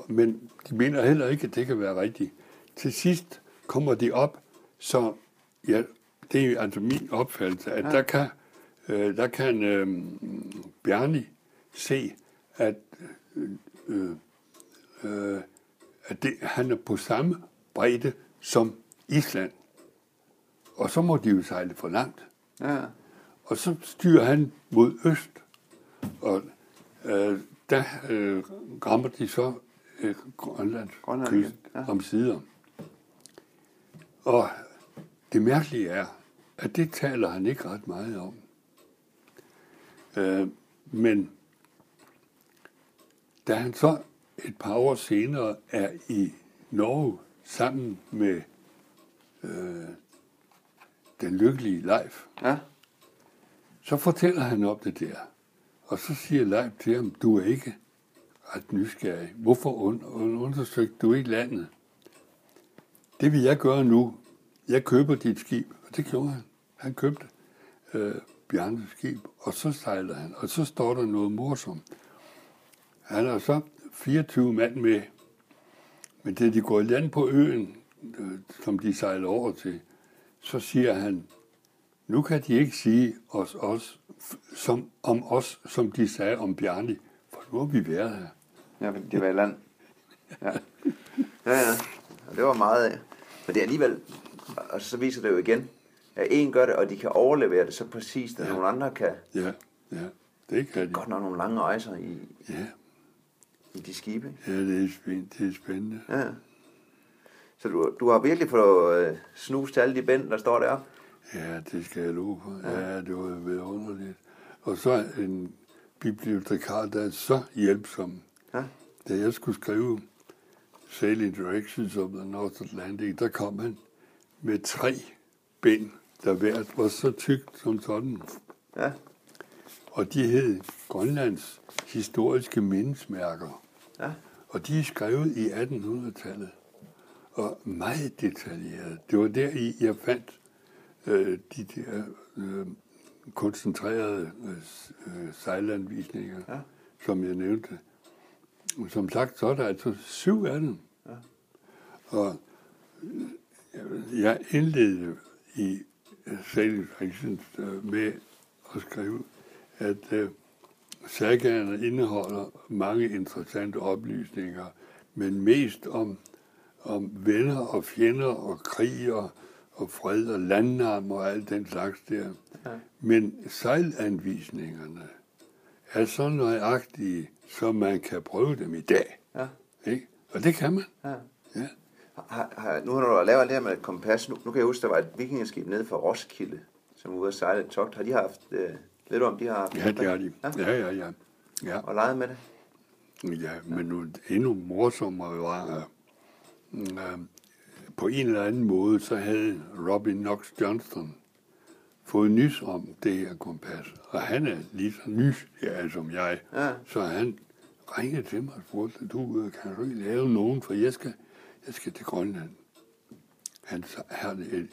Men de mener heller ikke, at det kan være rigtigt. Til sidst kommer de op, så ja, det er altså min opfattelse, at ja. der kan, øh, der kan øh, Bjarni se, at, øh, øh, at det, han er på samme bredde som Island. Og så må de jo sejle for langt. Ja. Og så styrer han mod øst. Og øh, der øh, rammer de så øh, Grønlands Grønland, kyst ja. om sider. Og det mærkelige er, at det taler han ikke ret meget om. Øh, men da han så et par år senere er i Norge sammen med øh, den lykkelige Leif, Ja så fortæller han om det der. Og så siger Leib til ham, du er ikke ret nysgerrig. Hvorfor un- undersøgte du ikke landet? Det vil jeg gøre nu. Jeg køber dit skib. Og det gjorde han. Han købte øh, Bjarnes skib, og så sejler han. Og så står der noget morsomt. Han har så 24 mand med. Men da de går i land på øen, øh, som de sejler over til, så siger han, nu kan de ikke sige os, os, som, om os, som de sagde om Bjarni, for nu har vi været her. Ja, det var i land. Ja. Ja, ja. Og det var meget af. Men det er alligevel, og så viser det jo igen, at en gør det, og de kan overlevere det så præcist, at ja. nogle andre kan. Ja, ja, det kan de. Godt nok nogle lange rejser i, Ja, i de skibe. ja det, er spændende, det er spændende. Ja. Så du, du har virkelig fået øh, snust alle de bænd, der står deroppe? Ja, det skal jeg love for. Ja, det var været underligt. Og så en bibliotekar, der er så hjælpsom. Ja. Da jeg skulle skrive Sailing Directions of the North Atlantic, der kom han med tre bind, der hvert var så tykt som sådan. Ja. Og de hed Grønlands historiske mindesmærker. Ja. Og de er skrevet i 1800-tallet. Og meget detaljeret. Det var der i, jeg fandt øh, de der øh, koncentrerede øh, øh, sejlanvisninger, Ja. som jeg nævnte. Som sagt, så er der altså syv af dem. Ja. Og øh, jeg indledte i øh, Frictions øh, med at skrive, at øh, sagaerne indeholder mange interessante oplysninger, men mest om, om venner og fjender og krig og, og fred og landnam og alt den slags der. Ja. Men sejlanvisningerne er så nøjagtige, som man kan prøve dem i dag. Ja. Ikke? Og det kan man. ja. Ja. Har, har, nu har du lavet det her med kompas. Nu, nu kan jeg huske, der var et vikingeskib nede fra Roskilde, som var ude at sejle et togt. Har de haft, øh, ved du om de har haft Ja, det er de. Ja. Ja, ja, ja. ja. og leget med det? Ja, men nu, endnu morsommere var, at øh, på en eller anden måde, så havde Robin Knox Johnston fået nys om det her kompas. Og han er lige så nys ja, som jeg. Ja. Så han ringede til mig og spurgte, du øh, kan du ikke lave nogen, for jeg skal, jeg skal til Grønland. Han havde et, et,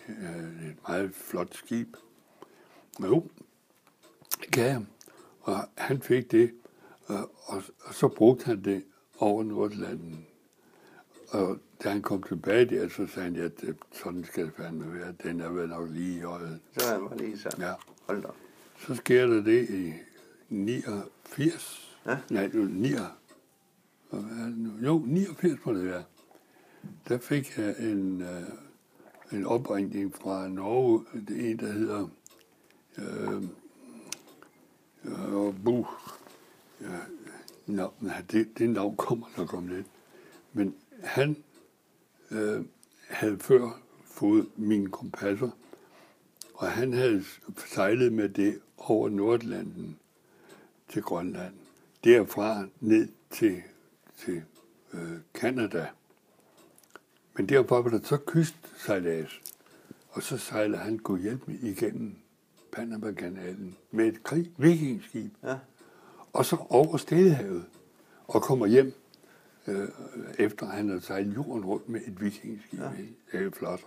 et meget flot skib. Jo, det kan jeg. Og han fik det, og, og, og så brugte han det over Nordlanden. Og da han kom tilbage der, så sagde han, at det, sådan skal det fandme være. Den er vel nok lige i øjet. Så er jeg bare lige sådan. Ja. Hold da. Så sker der det i 89. Ja. Nej, nu 9. Hvad er det nu? Jo, 89 må det være. Der fik jeg en, øh, en opringning fra Norge. Det er en, der hedder... Øh, øh, buh. Ja, no, det, det navn kommer nok om lidt. Men han øh, havde før fået mine kompasser, og han havde sejlet med det over Nordlanden til Grønland. Derfra ned til, til øh, Canada. Men derfra var der så kystsejlads, og så sejler han gå hjælp igennem Panama-kanalen med et krig, vikingskib. Ja. Og så over Stillehavet og kommer hjem, øh, efter han har sejlet jorden rundt med et vikingskib. Ja. Det er flot.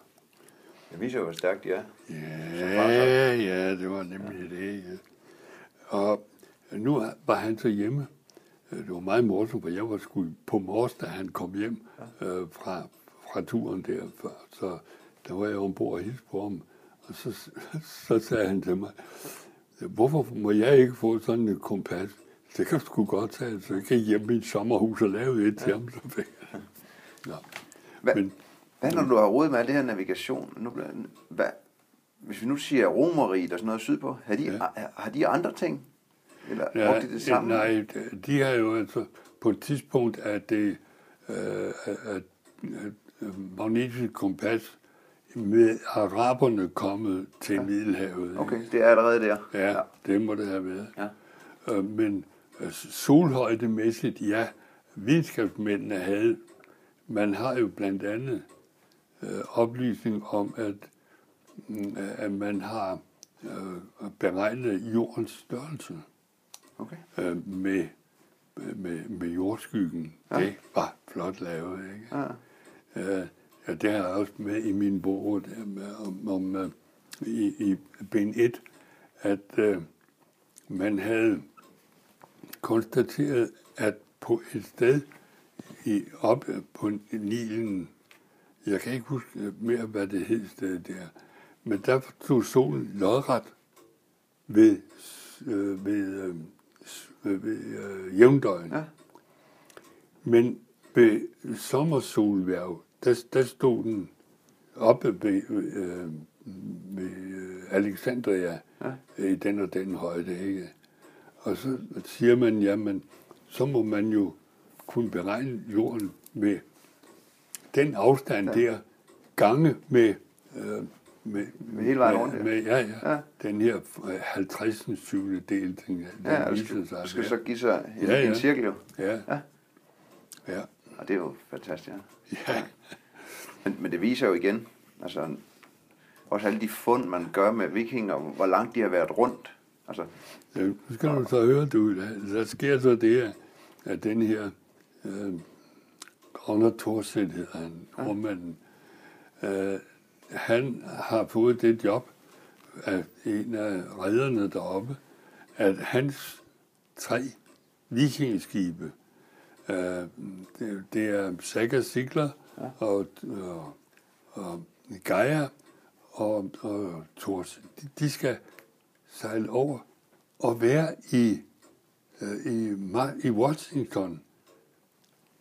Det viser jo, hvor stærkt de er. Ja, ja, det var nemlig det. Ja. Og nu var han så hjemme. Det var meget morsomt, for jeg var sgu på mors, da han kom hjem øh, fra, fra turen der. Så der var jeg ombord og hilste på ham. Og så, så sagde han til mig, hvorfor må jeg ikke få sådan et kompas? Det kan sgu godt tage, så jeg kan hjem i et sommerhus og lave et til ham. Så fik jeg. Ja. Hvad, Men- hvad når du har rodet med det her navigation? Nu, bliver- hvad, hvis vi nu siger romeriet og sådan noget sydpå, har de, Ja. har de andre ting? Eller Ja, brugte de det samme? Nej, de har jo altså på et tidspunkt, at det øh, at, at, at magnetisk kompas med araberne kommet til ja. Middelhavet. ikke? Okay, det er allerede der. Ja, ja, det må det have været. Ja. Øh, men øh, solhøjdemæssigt, ja, videnskabsmændene havde, man har jo blandt andet øh, oplysning om, at, mm, at man har øh, beregnet jordens størrelse Okay. øh, med, med, med jordskyggen. Ja. Det var flot lavet, ikke? Ja. Øh, ja, det har jeg også med i min bog der med, om, om øh, i, i bind 1, at øh, man havde konstateret, at på et sted i, op på Nilen, jeg kan ikke huske mere, hvad det hed sted der, men der stod solen lodret ved, øh, ved, øh, øh, ved øh, jævndøgn. Ja. Men ved sommersolværv, der, der stod den oppe ved, øh, ved øh, Alexandria ja. i den og den højde, ikke? Og så siger man, jamen, så må man jo kunne beregne jorden med den afstand Ja. ja. der, gange med, øh, med, Med hele vejen med, rundt, ja. med, ja, ja, Ja. ja. Den her øh, 50. syvende del, den, den Ja, viser skal, sig. skal være. så give sig en, Ja, ja. en cirkel jo. Ja. Ja. ja. Ja. Og det er jo fantastisk, ja. Ja. Men, men det viser jo igen, altså også alle de fund, man gør med vikinger, hvor langt de har været rundt. Altså, Ja, nu skal du så høre, du, der, sker så det, at- at den her øh, Grønner Thorsæt hedder han, formanden, øh, han har fået det job af en af redderne deroppe, at hans tre vikingeskibe, øh, det, det er Saga Sigler Ja. og, og, og Gaia og, og Thors, de, de skal sejle over og være i, øh, i, i Washington,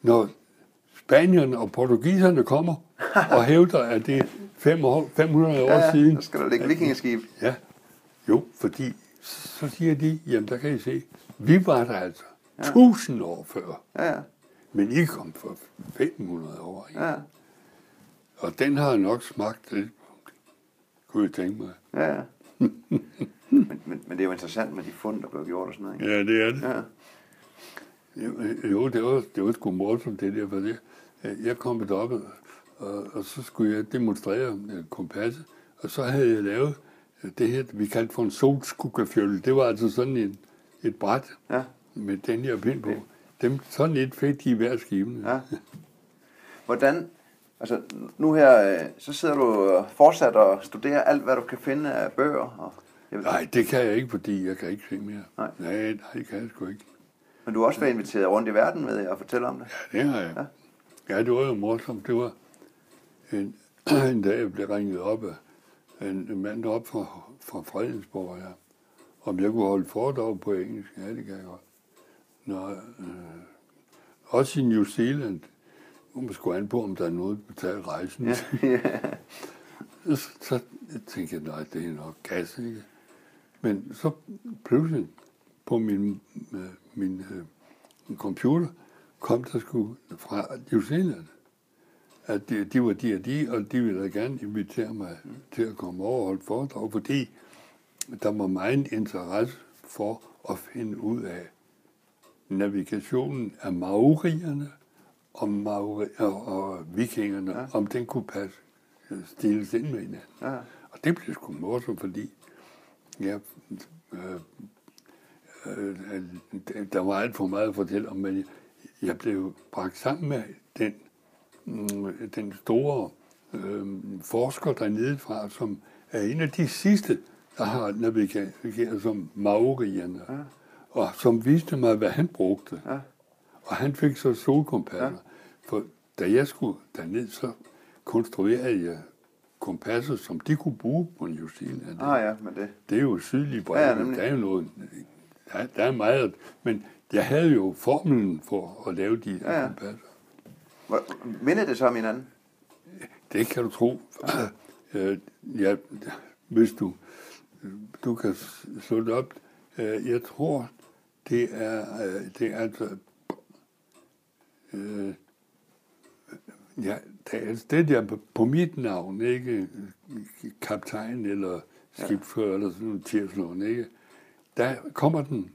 når spanierne og portugiserne kommer og hævder, at det er fem år, 500 år ja, ja, siden. der skal der ligge vikingeskib. Ja, jo, fordi så siger de, jamen der kan I se, vi var der altså Ja. ja. 1000 år før, Ja, ja, men I kom for 500 år. Ikke? ja, Og den har nok smagt lidt, kunne jeg tænke mig. ja. ja. men, men, men det er jo interessant med de fund, der blev gjort og sådan noget. Ikke? Ja, det er det. Ja. Jo, Jo, det var, det var sgu morsomt, det der, for det. Jeg kom deroppe, og, og så skulle jeg demonstrere øh, kompasset, og så havde jeg lavet øh, det her, vi kaldte for en solskuggefjølle. Det var altså sådan en, et bræt ja, med den her pind på. Dem, sådan et fik de i hver skibene. ja. Hvordan, altså nu her, øh, så sidder du og fortsat og studerer alt, hvad du kan finde af bøger. Og, Nej, det kan jeg ikke, fordi jeg kan ikke se mere. Nej. nej, nej det kan jeg sgu ikke. Men du har også været inviteret rundt i verden med at fortælle om det. Ja, det har jeg. Ja, det var jo morsomt. Det var en, en dag, jeg blev ringet op af en, en mand op fra, fra Fredensborg, ja. om jeg kunne holde foredrag på engelsk. Ja, det kan jeg godt. Nå, øh, også i New Zealand, man skulle an på, om der er noget at betale rejsen. Ja, ja. Så, så tænkte jeg, nej, det er nok gas, ikke? Men så pludselig på min, øh, min, øh, min computer kom der sgu fra New Zealand. at de, de var de og de, og de ville gerne invitere mig til at komme over og holde foredrag, fordi der var meget interesse for at finde ud af navigationen af maorierne og, maori, og, og vikingerne, ja. om den kunne passe stiles ind med hinanden. Ja. Og det blev sgu morsomt, fordi ja, øh, øh, der var alt for meget at fortælle om, men jeg blev bragt sammen med den, øh, den store øh, forsker dernede fra, som er en af de sidste, der har navigeret som maorierne, ja. og som viste mig, hvad han brugte. Ja. Og han fik så solkompasser. Ja. For da jeg skulle derned, så konstruerede jeg kompasser, som de kunne bruge på New Zealand. Ah ja, men det... Det er jo sydlige bredde. Ja, der er jo noget... Der, der er meget... Men jeg havde jo formelen for at lave de ja, ja. kompasser. Minder det så om hinanden? Det kan du tro. Ja. ja, hvis du, du kan slå det op. Øh, jeg tror, det er, øh, det er altså øh, ja, det der på mit navn, ikke kaptajn eller skibsfører eller sådan noget, ikke? Der kommer den,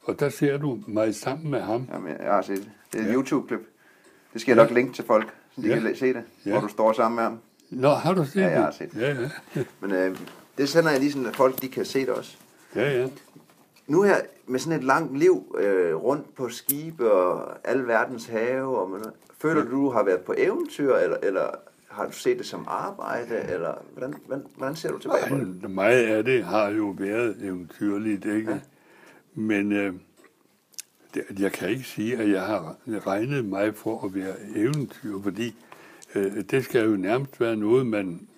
og der ser du mig sammen med ham. Jamen, jeg har set det. Det er et ja. YouTube-klip. Det skal jeg ja. nok linke til folk, så de ja. kan se det, ja. hvor du står sammen med ham. Nå, har du set det? Ja, jeg har set det. Ja, ja. Men øh, det sender jeg lige sådan, at folk de kan se det også. Ja, ja. Nu her, med sådan et langt liv øh, rundt på skibe og al verdens have, og man, føler du, du har været på eventyr, eller, eller har du set det som arbejde, eller hvordan, hvordan, hvordan ser du tilbage på det? Meget af det har jo været eventyrligt, ikke? Ja. Men øh, det, jeg kan ikke sige, at jeg har regnet mig for at være eventyr, fordi øh, det skal jo nærmest være noget, man,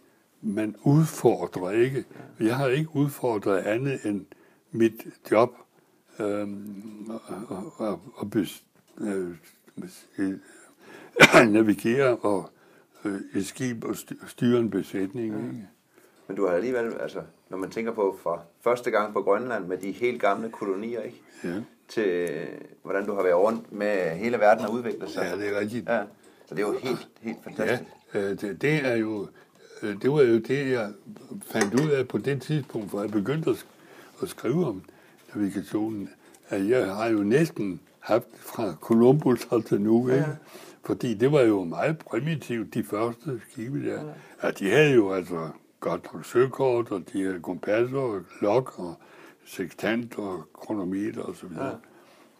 man udfordrer, ikke? Jeg har ikke udfordret andet end mit job øh, og, og, og bes, øh, navigere og øh, et skib og styre en besætning. Ja. Ikke? Men du har alligevel, altså, når man tænker på fra første gang på Grønland med de helt gamle kolonier, ikke? Ja. til hvordan du har været rundt med hele verden og udviklet sig. Ja, det er rigtigt. Ja. Så det er jo helt, helt fantastisk. Ja, øh, det, det er jo øh, det var jo det, jeg fandt ud af på det tidspunkt, hvor jeg begyndte at, at skrive om navigationen, at jeg har jo næsten haft fra Columbus til nu, ikke? Ja. Fordi det var jo meget primitivt, de første skibe der. Ja. ja de havde jo altså godt søkort, og de havde kompasser og lok og sextant og kronometer og så videre.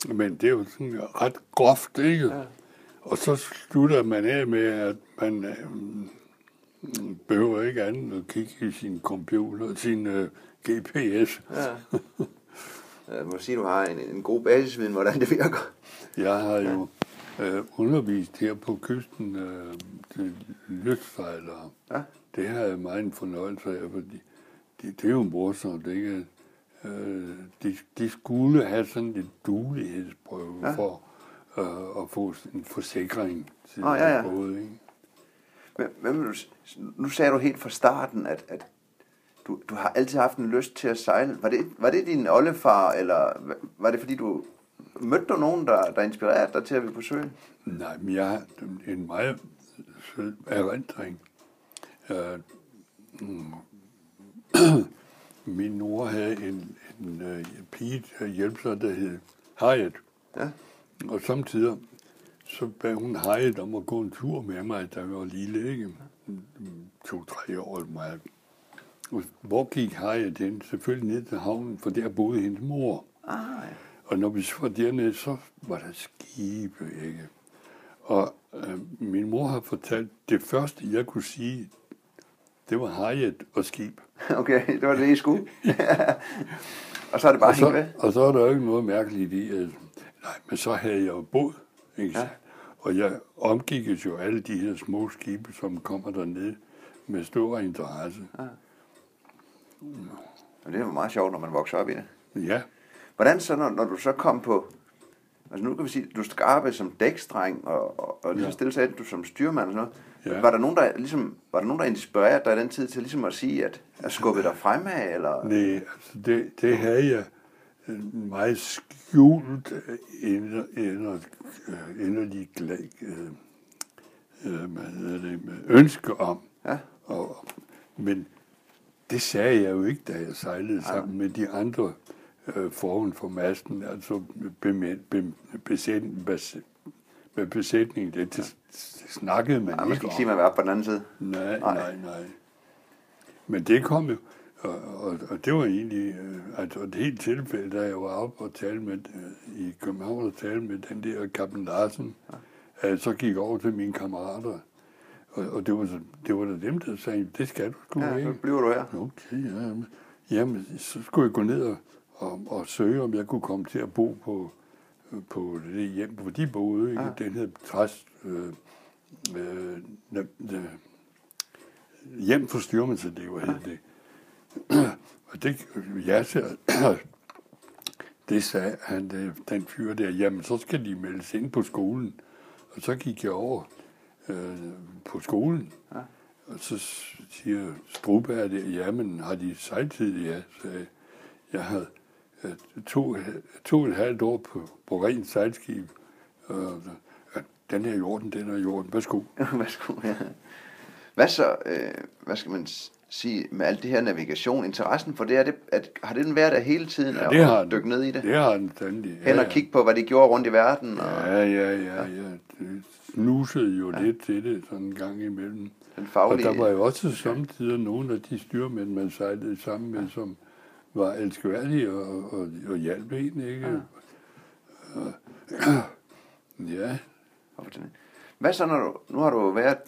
Ja. Men det er jo sådan ret groft, ikke? Ja. Og så slutter man af med, at man øh, behøver ikke andet at kigge i sin computer, sin øh, GPS. Ja. Jeg må sige, du har en, en god basisviden, hvordan det virker. Jeg har jo øh, undervist her på kysten øh, til lystsejlere. Ja. Det har jeg meget en fornøjelse af, fordi det, det er jo morsomt, ikke? Øh, de, de skulle have sådan en dulighedsprøve ja. for øh, at få en forsikring til oh, ja, ja. båd, ikke? Men, men nu sagde du helt fra starten, at, at du, du har altid haft en lyst til at sejle. Var det, var det din oldefar, eller var det fordi du Mødte du nogen, der, der inspirerede dig til at vi på søen? Nej, men jeg har en meget sød erindring. Uh, min mor havde en, en uh, pige der hjælpe sig, der hed Harriet. Ja. Og samtidig så bad hun Harriet om at gå en tur med mig, da jeg var lille, ikke? To-tre år meget. Og hvor gik Harriet hen? Selvfølgelig ned til havnen, for der boede hendes mor. Ah, ja. Og når vi var dernede, så var der skibe, ikke? Og øh, min mor har fortalt, det første, jeg kunne sige, det var Harriet og skib. Okay, det var det, I skulle. og så er det bare og så, med. Og så er der jo ikke noget mærkeligt i, at, nej, men så havde jeg jo båd, ikke ja. Og jeg omgik jo alle de her små skibe, som kommer dernede med stor interesse. Ja. Og det jo meget sjovt, når man vokser op i det. Ja. Hvordan så, når, når du så kom på, altså nu kan vi sige, du skal arbejde som dækstreng, og, og, og lige ja. stille sagde du som styrmand og sådan noget. Ja. Var der nogen, der ligesom, var der nogen, der inspirerede dig i den tid til ligesom at sige, at, at skubbe dig fremad, eller? Nej, altså det, det havde jeg meget skjult inderlig øh, hvad hedder det, med ønske om. Ja. Og, men det sagde jeg jo ikke, da jeg sejlede sammen med de andre øh, foruden for masten, altså med, be, besæt, bes, med besætningen. Det, det, det snakkede man Ja, man ikke skal ikke sige, at man var på den anden side. Nej, Nej. nej, nej. Men det kom jo, og, og, og det var egentlig øh, altså et helt tilfælde, da jeg var oppe og tale med, øh, i København og tale med den der Kapten Larsen, ja. at så gik jeg over til mine kammerater, og, og det, var, det var da dem, der sagde, det skal du sgu Ja, ikke. så bliver du her. Okay, ja. Jamen, jamen, så skulle jeg gå ned og, og, og søge, om jeg kunne komme til at bo på, på det hjem, hvor de boede. Ikke? Ja. Den hed Træs... Øh, øh, øh, øh, hjem for styrmandselever hed det. og det, ja, så, det sagde han, det- den fyr der, jamen så skal de meldes ind på skolen. Og så gik jeg over øh, på skolen, Ja. og så siger Struberg der, jamen har de sejltid? Ja, sagde jeg. Jeg havde øh, to, to og et halvt år på, på rent sejlskib. Og, ja, den her jorden, den er jorden. Værsgo. Værsgo, ja. Hvad så, øh, hvad skal man sige, med alt det her navigation, interessen for det, er det at, har det den været der hele tiden, Ja, at det har den. dykke ned i det? Det har den sandelig. Hen og kigge på, hvad de gjorde rundt i verden, og Ja, ja, ja, ja. Det snusede jo ja. lidt til det sådan en gang imellem. den Og faglige... der var jo også samtidig nogle af de styrmænd, man sejlede sammen med, som var elskværdige og, og, og hjalp en, ikke? Ja. ja. Og fortælle. Hvad så, når du, nu har du været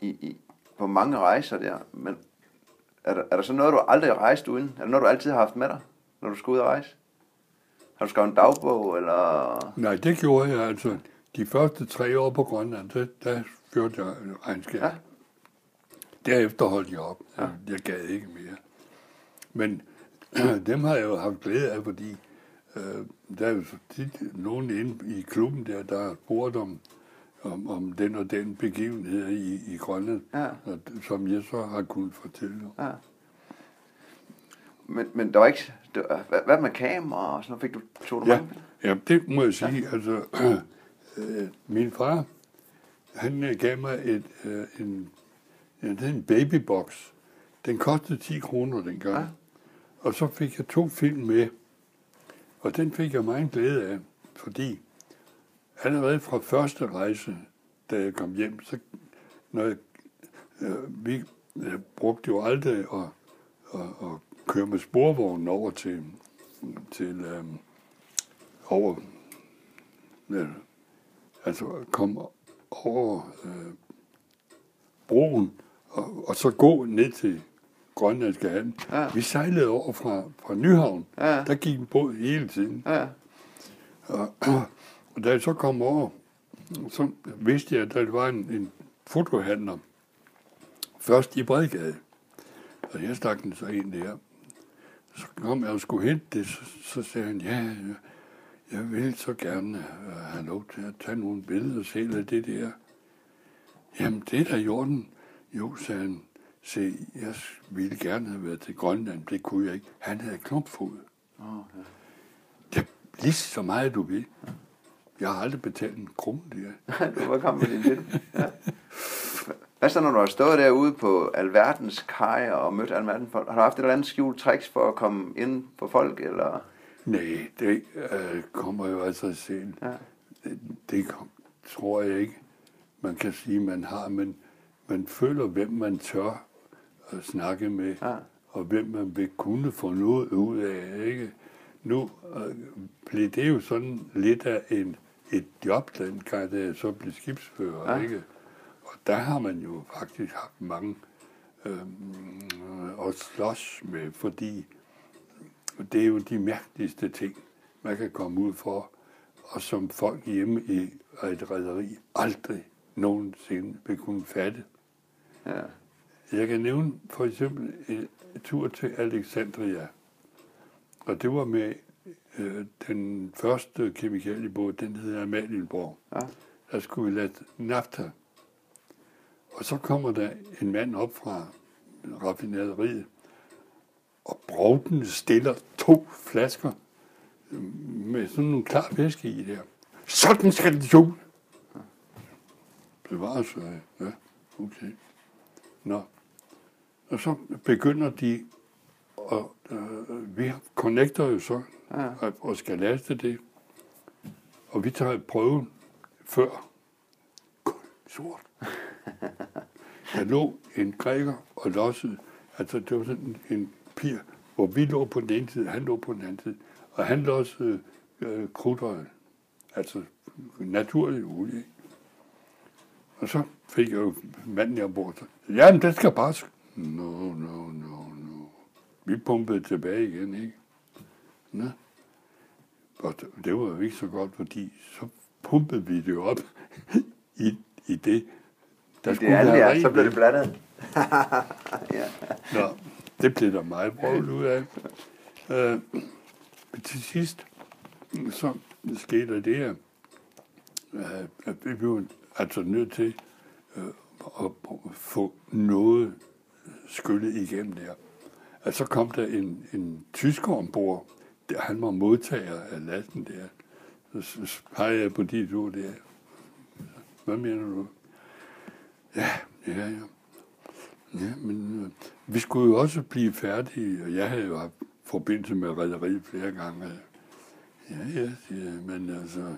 i, i, på mange rejser der, men er der, er der så noget, du aldrig har rejst uden? Er der noget, du altid har haft med dig, når du skal ud og rejse? Har du skrevet en dagbog, eller... Nej, det gjorde jeg altså. De første tre år på Grønland, der, der førte jeg regnskab. Ja. Ja. Derefter holdt jeg op. Ja. Ja. Jeg gad ikke mere. Men dem har jeg jo haft glæde af, fordi øh, der er jo tit nogen inde i klubben der, der har spurgt om, om, om den og den begivenhed i, i Grønland, Ja. og, som jeg så har kunnet fortælle. Ja. Men, men der var ikke... Det var, hvad, hvad med kamera og sådan noget? Fik du, tog du Ja, mange ja, det må jeg sige. Altså, øh, min far, han øh, gav mig et, øh, en, er en babybox. Den kostede 10 kroner dengang. Ja. Ja. Og så fik jeg to film med. Og den fik jeg meget glæde af, fordi allerede fra første rejse, da jeg kom hjem, så når jeg, øh, vi øh, brugte jo aldrig at, at, at køre med sporvognen over til, til øh, over, ja, altså komme over øh, broen, og, og så gå ned til Grønlandske Havn. Ja. Vi sejlede over fra, fra Nyhavn. Ja. Der gik en båd hele tiden. Ja, Og, og da jeg så kom over, så vidste jeg, at der var en, en fotohandler. Først i Bredgade. Og jeg stak den så ind der. Så kom jeg og skulle hente det, så, så sagde han, ja, jeg vil så gerne øh, have lov til at tage nogle billeder selv af det der. Jamen, det er da i orden. Jo, sagde han, se, jeg ville gerne have været til Grønland, det kunne jeg ikke. Han havde klumpfod. oh, ja. Det er lige så meget, du vil. Jeg har aldrig betalt en krone der. du var kommet med din film. Ja. Hvad så, når du har stået derude på alverdens kajer og mødt alverdens folk? Har du haft et eller andet skjult tricks for at komme ind på folk, eller... Nej, det øh, kommer jo altså selv. Ja. Det, det kom, tror jeg ikke, man kan sige, man har, men man føler, hvem man tør at snakke med, Ja. og hvem man vil kunne få noget ud af. Ikke? Nu øh, blev det jo sådan lidt af en, et job, den gang, da jeg så blev skibsfører. Ja. Ja. Ikke? Og der har man jo faktisk haft mange øh, at slås med, fordi det er jo de mærkeligste ting, man kan komme ud for, og som folk hjemme i et rederi aldrig nogensinde vil kunne fatte. Ja. Jeg kan nævne for eksempel en tur til Alexandria, og det var med øh, den første kemikaliebåd, den hedder Amalienborg. Ja. Der skulle vi lade nafta. Og så kommer der en mand op fra raffinaderiet, og Brovden stiller to flasker med sådan nogle klar væske i der. Sådan skal det ud. bevares. Ja, okay. Nå. Og så begynder de, og øh, vi connecter jo så, Ja. og, og skal laste det. Og vi tager prøven før. Kul sort. Der lå en græker og lossede. Altså, det var sådan en pir, hvor vi lå på den ene side, han lå på den anden side. Og han lossede øh, krudtøjet. Altså, naturlig olie. ikke? Og så fik jeg jo manden jeg ombord. så, Jamen, den skal bare... sk-" No, no, no, no. Vi pumpede tilbage igen, ikke? Nå. Og det- det var jo ikke så godt, fordi så pumpede vi det op i, i det, der Det skulle er alt, være ja, så blev i. det blandet. ja. Nå, det blev der meget brugt ud af. Øh, til sidst, så skete der det, at, øh, at vi blev altså nødt til øh, at få noget skyllet igennem der. Og så kom der en, en tysker ombord, der han var modtager af lasten der. Så, så pegede jeg på de to der. Hvad mener du? Ja, ja, ja. Ja, men øh, vi skulle jo også blive færdige, og jeg havde jo haft forbindelse med rædderiet flere gange. Ja, ja, jeg, men altså,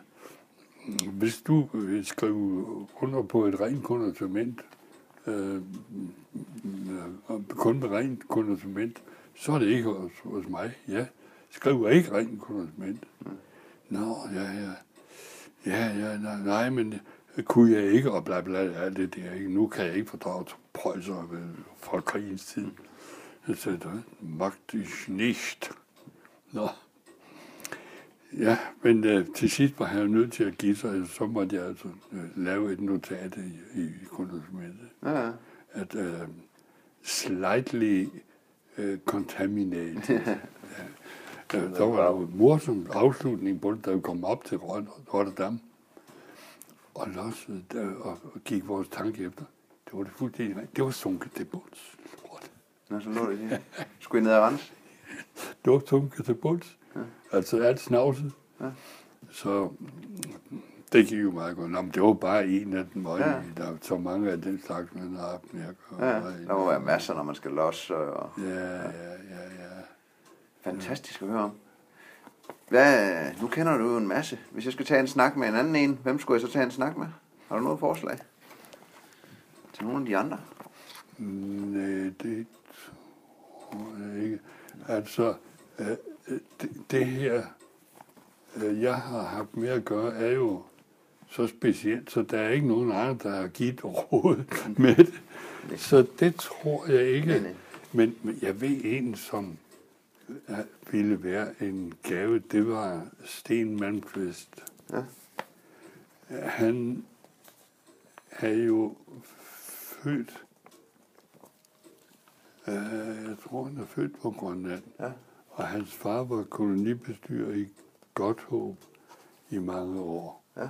mm, hvis du vil skrive under på et rent konditement, øh, mm, kun med rent konditement, så er det ikke hos, hos mig. Ja, skriver ikke rent konditement. Nå, ja, ja. Ja, ja, nej, nej, men kunne jeg ikke, og bla bla, alt det der. Ikke? Nu kan jeg ikke fordrage prøjser fra krigens tid. Jeg sagde, magt ich nicht. Nå. Ja, men øh, til sidst var jo nødt til at give sig, så måtte jeg altså øh, lave et notat i, i kondimentet, Ja, at øh, slightly øh, contaminated. ja. øh, der var jo en morsom afslutning på det, da vi kom op til Rot- Rotterdam, og lossede der, og, gik vores tanke efter. Det var det fuldstændig rent. Det var sunket til bunds. Lort. Nå, så lå det lige. Skulle I ned og rense? Det var sunket til bunds. Ja. Altså alt snavset. Ja. Så det gik jo meget godt. Nå, men det var bare en af dem, og Ja. der er så mange af den slags, man har haft. Ja, der må være masser, når man skal losse. Og... Ja, ja, ja, ja. Fantastisk at høre om. Hvad, nu kender du jo en masse. Hvis jeg skal tage en snak med en anden en, hvem skulle jeg så tage en snak med? Har du noget forslag? Til nogle af de andre? Nej, det tror jeg ikke. Altså, øh, øh, det, det her, øh, jeg har haft med at gøre, er jo så specielt, så der er ikke nogen andre, der har givet råd med det. Så det tror jeg ikke. Men, men jeg ved en, som øh, ville være en gave, det var Sten Malmqvist. Ja. Han er jo født, øh, jeg tror han er født på Grønland, Ja. og hans far var kolonibestyrer i Godthåb i mange år. Ja.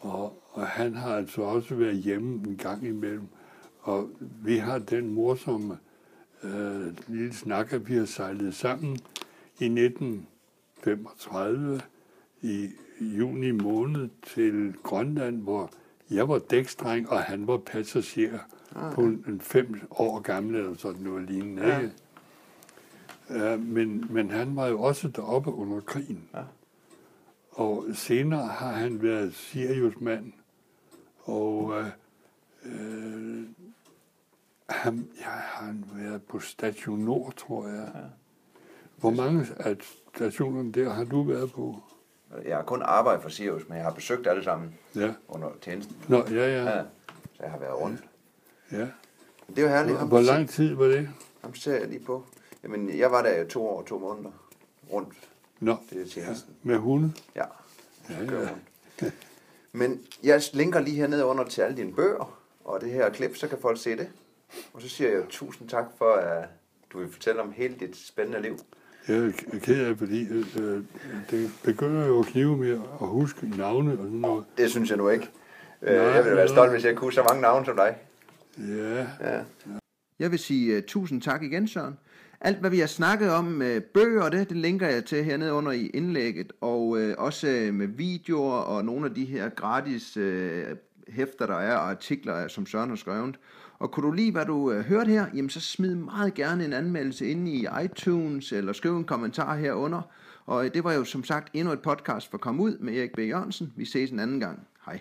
Og, og han har altså også været hjemme en gang imellem. Og vi har den morsomme øh, lille snak, at vi har sejlet sammen i 1935 i juni måned til Grønland, hvor jeg var dækstreng, og han var passager på en, en fem år gammel eller sådan noget lignende. Ja. ikke? Ja, men, men han var jo også deroppe under krigen. Ja. Og senere har han været Sirius-mand, og øh, øh, han, ja, har været på Station Nord, tror jeg. Ja. Hvor mange af stationerne der har du været på? Jeg har kun arbejdet for Sirius, men jeg har besøgt alle sammen Ja. under tjenesten. Nå, ja, ja. Ja. Så jeg har været rundt. ja. Det er jo herligt. Ham, Hvor lang tid var det? Ham ser jeg lige på. Jamen, jeg var der jo to år og to måneder rundt. Nå, Det er tjenesten. med hunde? Ja. Ja, ja. rundt. Men jeg linker lige hernede under til alle dine bøger, og det her klip, så kan folk se det. Og så siger jeg tusind tak for, at du vil fortælle om hele dit spændende liv. Jeg er ked af, fordi øh, det begynder jo at knive med at huske navne og sådan noget. Det synes jeg nu ikke. Øh, Nej, jeg ville være stolt, hvis jeg kunne så mange navne som dig. Ja, Ja. Jeg vil sige uh, tusind tak igen, Søren. Alt, hvad vi har snakket om med bøger og det, det linker jeg til hernede under i indlægget, og uh, også med videoer og nogle af de her gratis uh, hæfter, der er, og artikler, som Søren har skrevet. Og kunne du lide, hvad du øh, hørte her, jamen så smid meget gerne en anmeldelse ind i iTunes, eller skriv en kommentar herunder. Og øh, det var jo som sagt endnu et podcast for Kom Ud med Erik B. Jørgensen. Vi ses en anden gang. Hej.